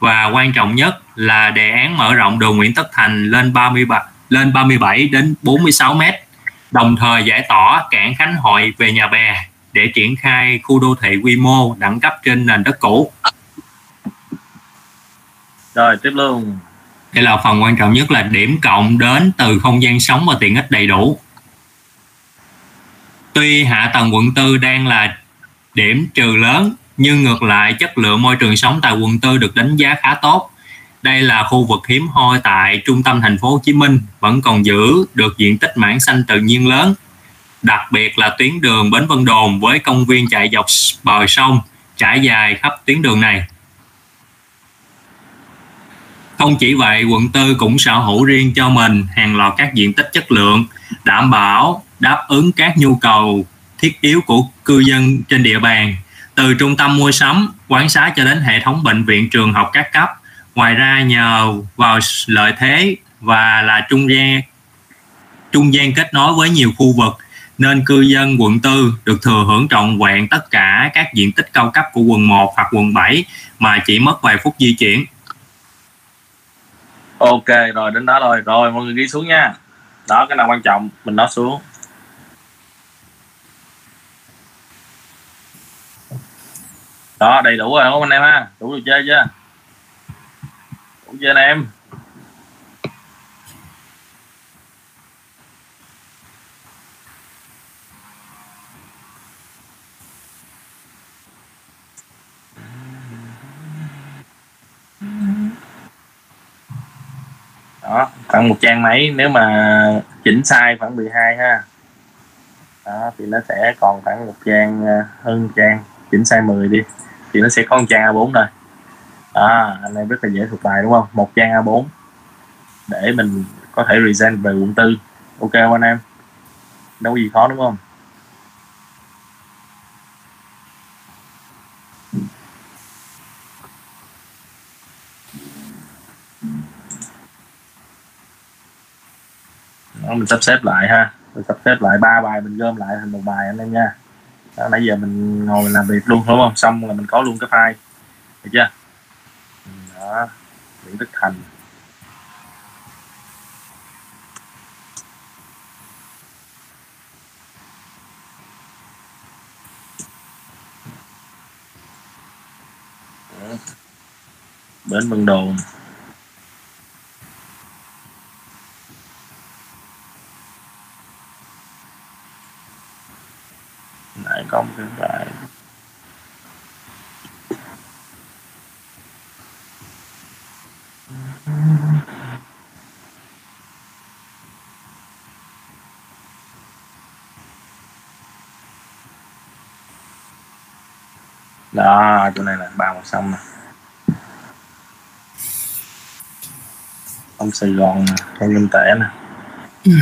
và quan trọng nhất là đề án mở rộng đường Nguyễn Tất Thành lên 37 lên 37 đến 46 m đồng thời giải tỏa cảng Khánh Hội về nhà bè để triển khai khu đô thị quy mô đẳng cấp trên nền đất cũ. Rồi tiếp luôn. Đây là phần quan trọng nhất là điểm cộng đến từ không gian sống và tiện ích đầy đủ. Tuy hạ tầng quận 4 đang là điểm trừ lớn nhưng ngược lại chất lượng môi trường sống tại quận tư được đánh giá khá tốt. Đây là khu vực hiếm hoi tại trung tâm thành phố Hồ Chí Minh vẫn còn giữ được diện tích mảng xanh tự nhiên lớn. Đặc biệt là tuyến đường Bến Vân Đồn với công viên chạy dọc bờ sông trải dài khắp tuyến đường này. Không chỉ vậy, quận tư cũng sở hữu riêng cho mình hàng loạt các diện tích chất lượng, đảm bảo đáp ứng các nhu cầu thiết yếu của cư dân trên địa bàn, từ trung tâm mua sắm, quán xá cho đến hệ thống bệnh viện trường học các cấp. Ngoài ra nhờ vào lợi thế và là trung gian trung gian kết nối với nhiều khu vực nên cư dân quận 4 được thừa hưởng trọn vẹn tất cả các diện tích cao cấp của quận 1 hoặc quận 7 mà chỉ mất vài phút di chuyển. Ok rồi đến đó rồi rồi mọi người ghi xuống nha đó cái nào quan trọng mình nói xuống đó, đầy đủ rồi, không anh em ha? Đủ được chơi chưa? Đủ chưa anh em? Đó, khoảng một trang mấy, nếu mà chỉnh sai khoảng 12 ha. Đó, thì nó sẽ còn khoảng một trang ờ, hơn trang, chỉnh sai 10 đi thì nó sẽ có một trang A4 thôi à, anh em rất là dễ thuộc bài đúng không? Một trang A4 để mình có thể present về quận tư. Ok không anh em? Đâu có gì khó đúng không? Đó, mình sắp xếp lại ha. Mình sắp xếp lại ba bài mình gom lại thành một bài anh em nha đó, nãy giờ mình ngồi mình làm việc luôn đúng không? Xong là mình có luôn cái file. Được chưa? Đó Nguyễn Đức Thành Bến Vân Đồn. Lại đó chỗ này là ba một xong nè ông Sài Gòn nè ông Linh Tể nè. Ừ.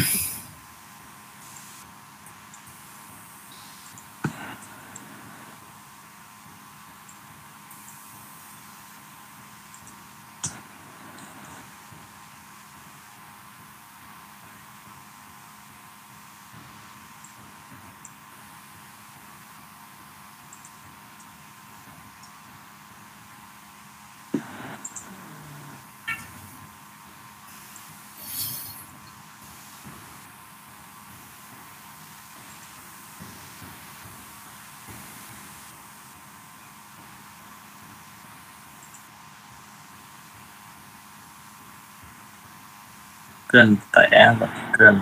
kênh Tẻ và kênh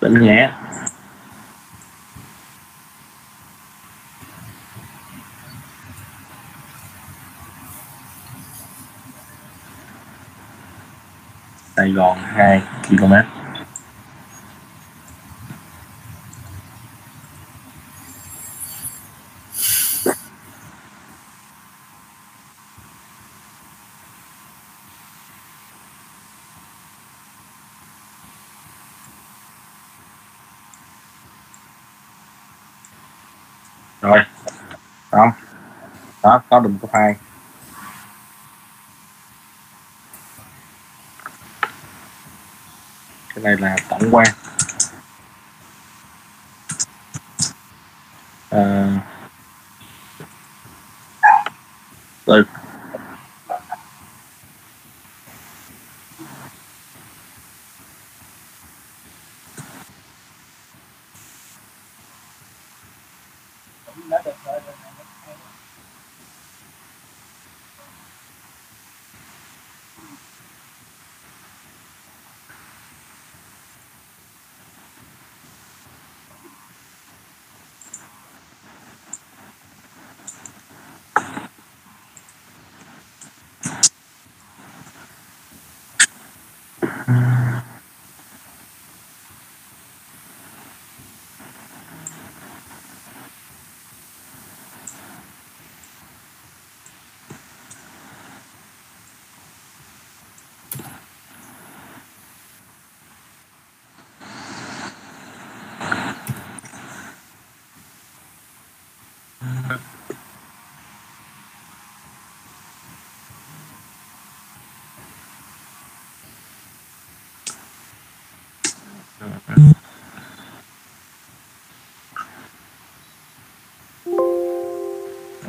tỉnh Nghé Sài Gòn 2 km có có đừng có hai. Cái này là tổng quan.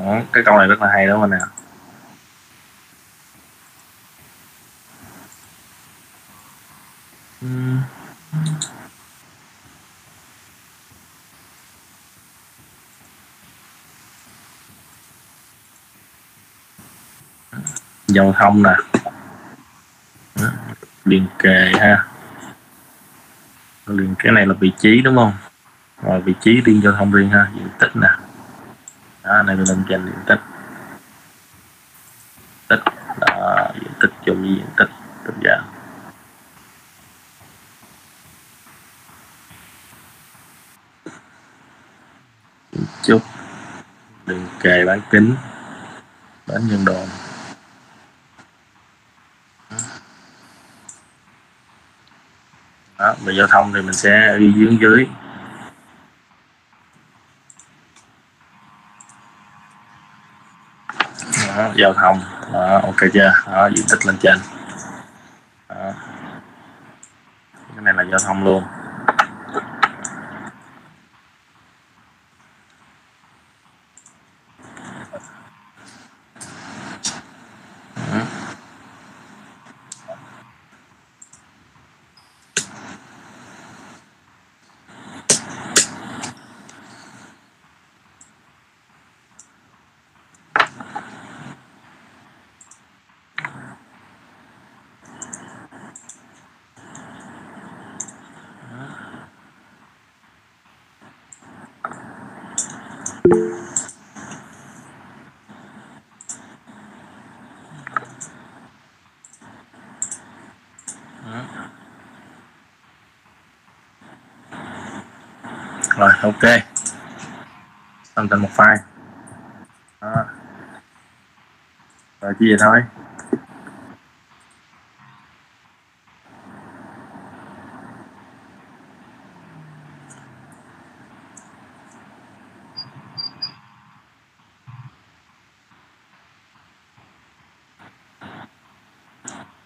Đó, cái câu này rất là hay đó mình nè ừ. giao thông nè. Liền kề ha. Liền cái này là vị trí đúng không? Rồi vị trí riêng giao thông riêng ha diện tích nè này là lên trên diện tích. Tích là diện tích chung với diện tích tích dạng chút đường kề bán kính bán nhân đồ. Đó, về giao thông thì mình sẽ đi dưới dưới đó, giao thông. Đó, ok chưa? Đó, diện tích lên trên. Đó. cái này là giao thông luôn. Ok. Xong thành một file. Đó. rồi chỉ vậy thôi?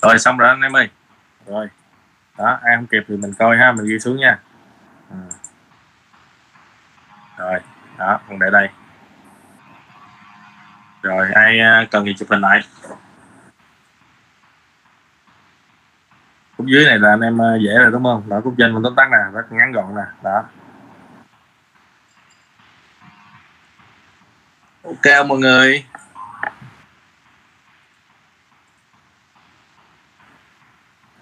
Rồi, xong rồi anh em ơi. Rồi. Đó, ai không kịp thì mình coi ha, mình ghi xuống nha Ừ. rồi đó còn để đây rồi ai à, cần gì chụp hình lại. Khúc dưới này là anh em ờ, dễ rồi đúng không? Đó khúc trên mình tóm tắt nè, rất ngắn gọn nè, đó. Ok, mọi người.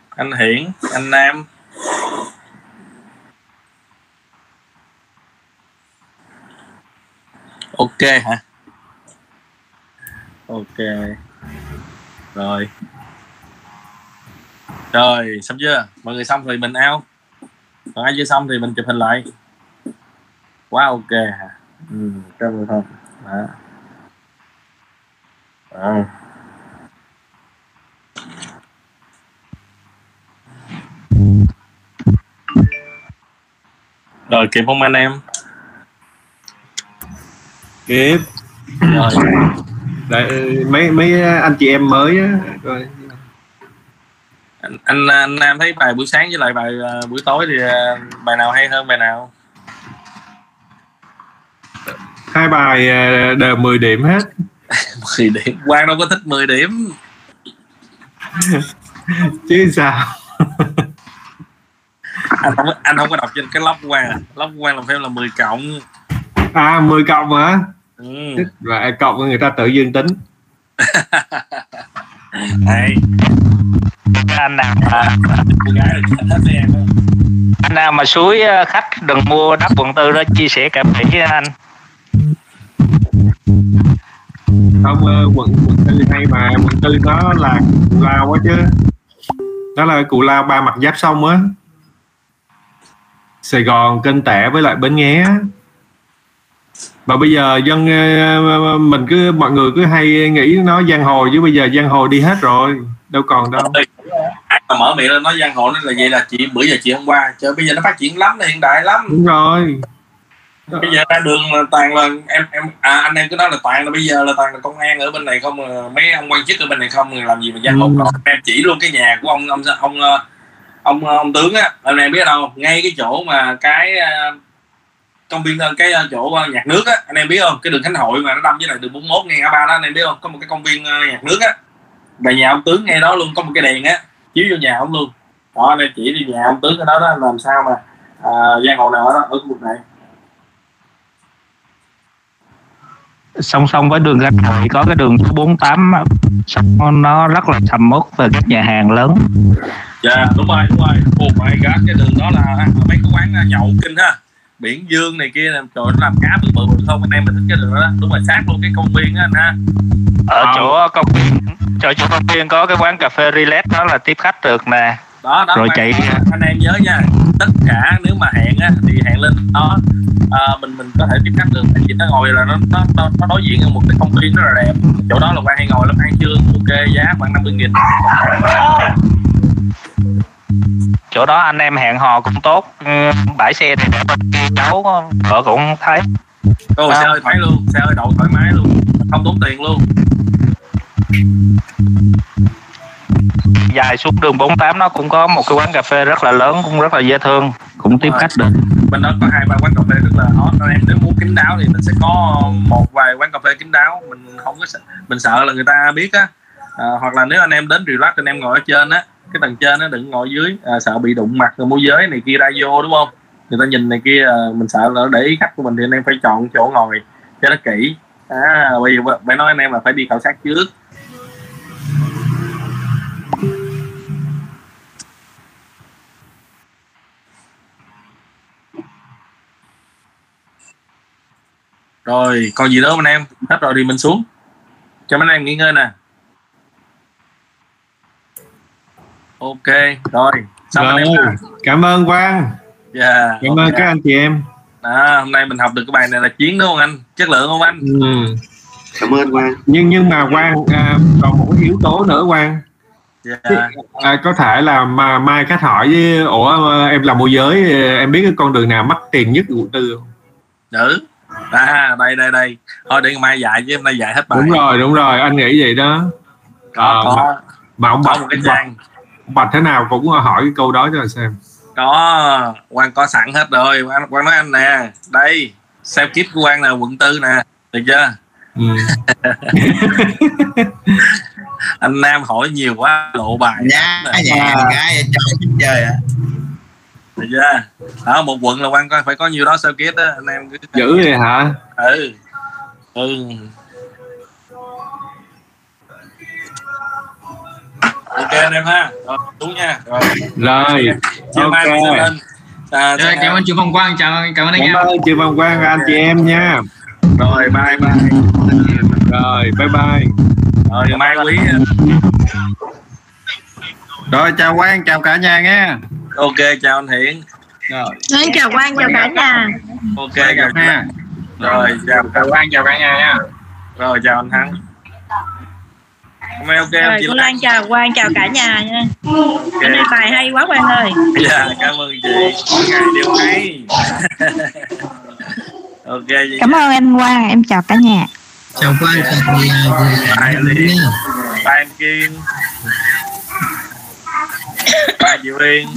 Anh Hiển, anh Nam. Ok, hả? Ok. Rồi. Rồi xong chưa? Mọi người xong thì mình out. Còn ai chưa xong thì mình chụp hình lại. Quá ok. Hả ừ, ơn không đó. Đó. rồi kịp không anh em. Kịp rồi Đấy, mấy mấy anh chị em mới á rồi anh, anh anh Nam thấy bài buổi sáng với lại bài ờ, buổi tối thì ờ, bài nào hay hơn bài nào? Hai bài ờ, đều 10 điểm hết. 10 điểm. Quang đâu có thích 10 điểm. Chứ sao? Anh không anh không có đọc trên cái của Quang à. Của Quang làm phim là 10 cộng. À 10 cộng hả ừ. và cộng người ta tự dương tính. Hay. Anh nào mà anh nào mà suối ờ, khách đừng mua đất quận tư đó chia sẻ cảm nghĩ với anh. Không ờ, quận quận tư hay mà quận tư nó là cụ lao quá chứ. Đó là cụ lao ba mặt giáp sông á. Sài Gòn kênh tẻ với lại Bến Nghé và bây giờ dân ờ, mình cứ mọi người cứ hay nghĩ nó giang hồ chứ bây giờ giang hồ đi hết rồi đâu còn đâu. Mà mở miệng lên nói giang hồ nó là vậy là chị bữa giờ chị hôm qua trời bây giờ nó phát triển lắm nó hiện đại lắm. Đúng rồi. Bây giờ ra đường là toàn là em em à, anh em cứ nói là toàn là bây giờ là toàn là công an ở bên này không mấy ông quan chức ở bên này không làm gì mà giang hồ Ừ. em chỉ luôn cái nhà của ông ông ông ông, ông, ông tướng á anh em biết đâu ngay cái chỗ mà cái công viên cái à, chỗ à, nhạc nước á. Anh em biết không? Cái đường khánh hội mà nó đâm với lại đường 41 ngay ngã ba đó anh em biết không? Có một cái công viên à, nhạc nước á. Và nhà ông tướng ngay đó luôn có một cái đèn á chiếu vô nhà ông luôn. Đó anh em chỉ đi nhà ông tướng cái đó đó làm sao mà à, giang hồ nào ở đó ở khu vực này. Song song với đường gạch hội có cái đường số 48 á, xong nó rất là sầm uất về các nhà hàng lớn. Dạ đúng rồi đúng rồi. Oh my god cái đường đó là mấy cái quán à, nhậu kinh ha biển dương này kia làm trời nó làm cá bự bự không anh em mình thích cái đường đó. Đúng rồi sát luôn cái công viên á anh ha. Ở chỗ công viên chỗ chỗ công viên có cái quán cà phê relax đó là tiếp khách được nè. Đó đó rồi chạy anh em nhớ nha tất cả nếu mà hẹn á thì hẹn lên đó. À, mình mình có thể tiếp khách được. Tại vì nó ngồi là nó nó nó, nó đối diện ở một cái công viên rất là đẹp. Chỗ đó là quan hay ngồi lắm ăn trưa ok giá khoảng 50 nghìn chỗ đó anh em hẹn hò cũng tốt. Ừ, bãi xe thì để bên kia cháu vợ cũng thấy. Ồ, xe hơi thoải luôn xe hơi đậu thoải mái luôn không tốn tiền luôn. Dài xuống đường 48 nó cũng có một cái quán cà phê rất là lớn cũng rất là dễ thương cũng tiếp khách được. bên đó có hai ba quán cà phê rất là hot. Anh em nếu muốn kín đáo thì mình sẽ có một vài quán cà phê kín đáo. Mình không có mình sợ là người ta biết á. À, hoặc là nếu anh em đến relax anh em ngồi ở trên á cái tầng trên nó đừng ngồi dưới à, sợ bị đụng mặt rồi môi giới này kia ra vô đúng không? Người ta nhìn này kia à, mình sợ là để ý khách của mình thì anh em phải chọn chỗ ngồi cho nó kỹ. À, bây giờ phải nói anh em là phải đi khảo sát trước. Rồi còn gì nữa anh em? Hết rồi thì mình xuống. Cho mấy anh em nghỉ ngơi nè. Ok rồi xong anh em Rồi, nào? cảm ơn Quang. Dạ cảm ơn các anh chị em. Đó, hôm nay mình học được cái bài này là chiến đúng không anh? Chất lượng không anh? Ừ. cảm ơn Quang. Nhưng nhưng mà Quang à, còn một cái yếu tố nữa Quang. Dạ. À, có thể là mà mai khách hỏi với ủa à, em là môi giới à, em biết cái con đường nào mắc tiền nhất của tư không? Nữ. À đây đây đây. Thôi để ngày mai dạy chứ hôm nay dạy hết bài. Đúng rồi đúng rồi anh nghĩ vậy đó. Có Ờ, có. mà ông có một cái trang bạch thế nào cũng hỏi cái câu đó cho anh xem. Có quan có sẵn hết rồi. Quan, quan nói anh nè đây xem kit của quan nè quận tư nè được chưa? Ừ. anh nam hỏi nhiều quá lộ bài. Nhá nhà cái chơi chứ chơi à được chưa? Đó một quận là quan coi phải có nhiều đó sao kit á anh em cứ dữ vậy hả? Ừ. Ừ ok anh em ha. Rồi xuống nha. Rồi. Rồi chiều mai ok lên à, Rồi, cảm ơn chú Phong Quang. Chào cảm ơn anh cảm em. ơn chị Văn Quang và anh chị em nha. Rồi bye bye. Rồi bye bye. Rồi mai quý Rồi chào Quang, chào cả nhà nghe. ok chào anh hiển. Rồi, Nói chào Quang chào cả nhà. Ok chào chào ha. rồi chào Chào Quang, chào cả nhà nha. rồi chào anh thắng hôm nay ok rồi chị cô Lan? Chào Quang chào cả nhà nha. Hôm nay bài hay quá Quang ơi. Dạ cảm ơn chị. Ngày đều hay. Ok chị Cảm ơn anh Quang, em chào cả nhà. chào Quang chào nhà. Bye nha bye em Kiên ba triệu yên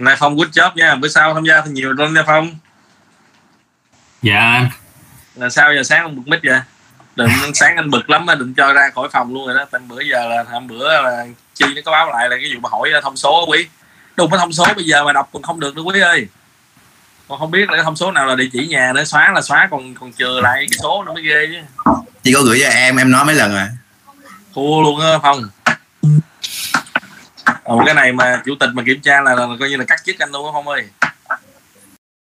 này phong good job nha. Bữa sau tham gia thì nhiều luôn nha phong. Dạ là sao giờ sáng ông bực mít vậy? Đừng sáng anh bực lắm á đừng cho ra khỏi phòng luôn rồi đó. Tại bữa giờ là hôm bữa là chi nó có báo lại là cái vụ mà hỏi thông số quý. Đừng có thông số bây giờ mà đọc còn không được nữa quý ơi. Còn không biết là cái thông số nào là địa chỉ nhà để xóa là xóa còn còn chừa lại cái số nó mới ghê chứ. Chị có gửi cho em em nói mấy lần rồi. Thua luôn á phong Ồ, cái này mà chủ tịch mà kiểm tra là, là, coi như là cắt chức anh luôn á ơi.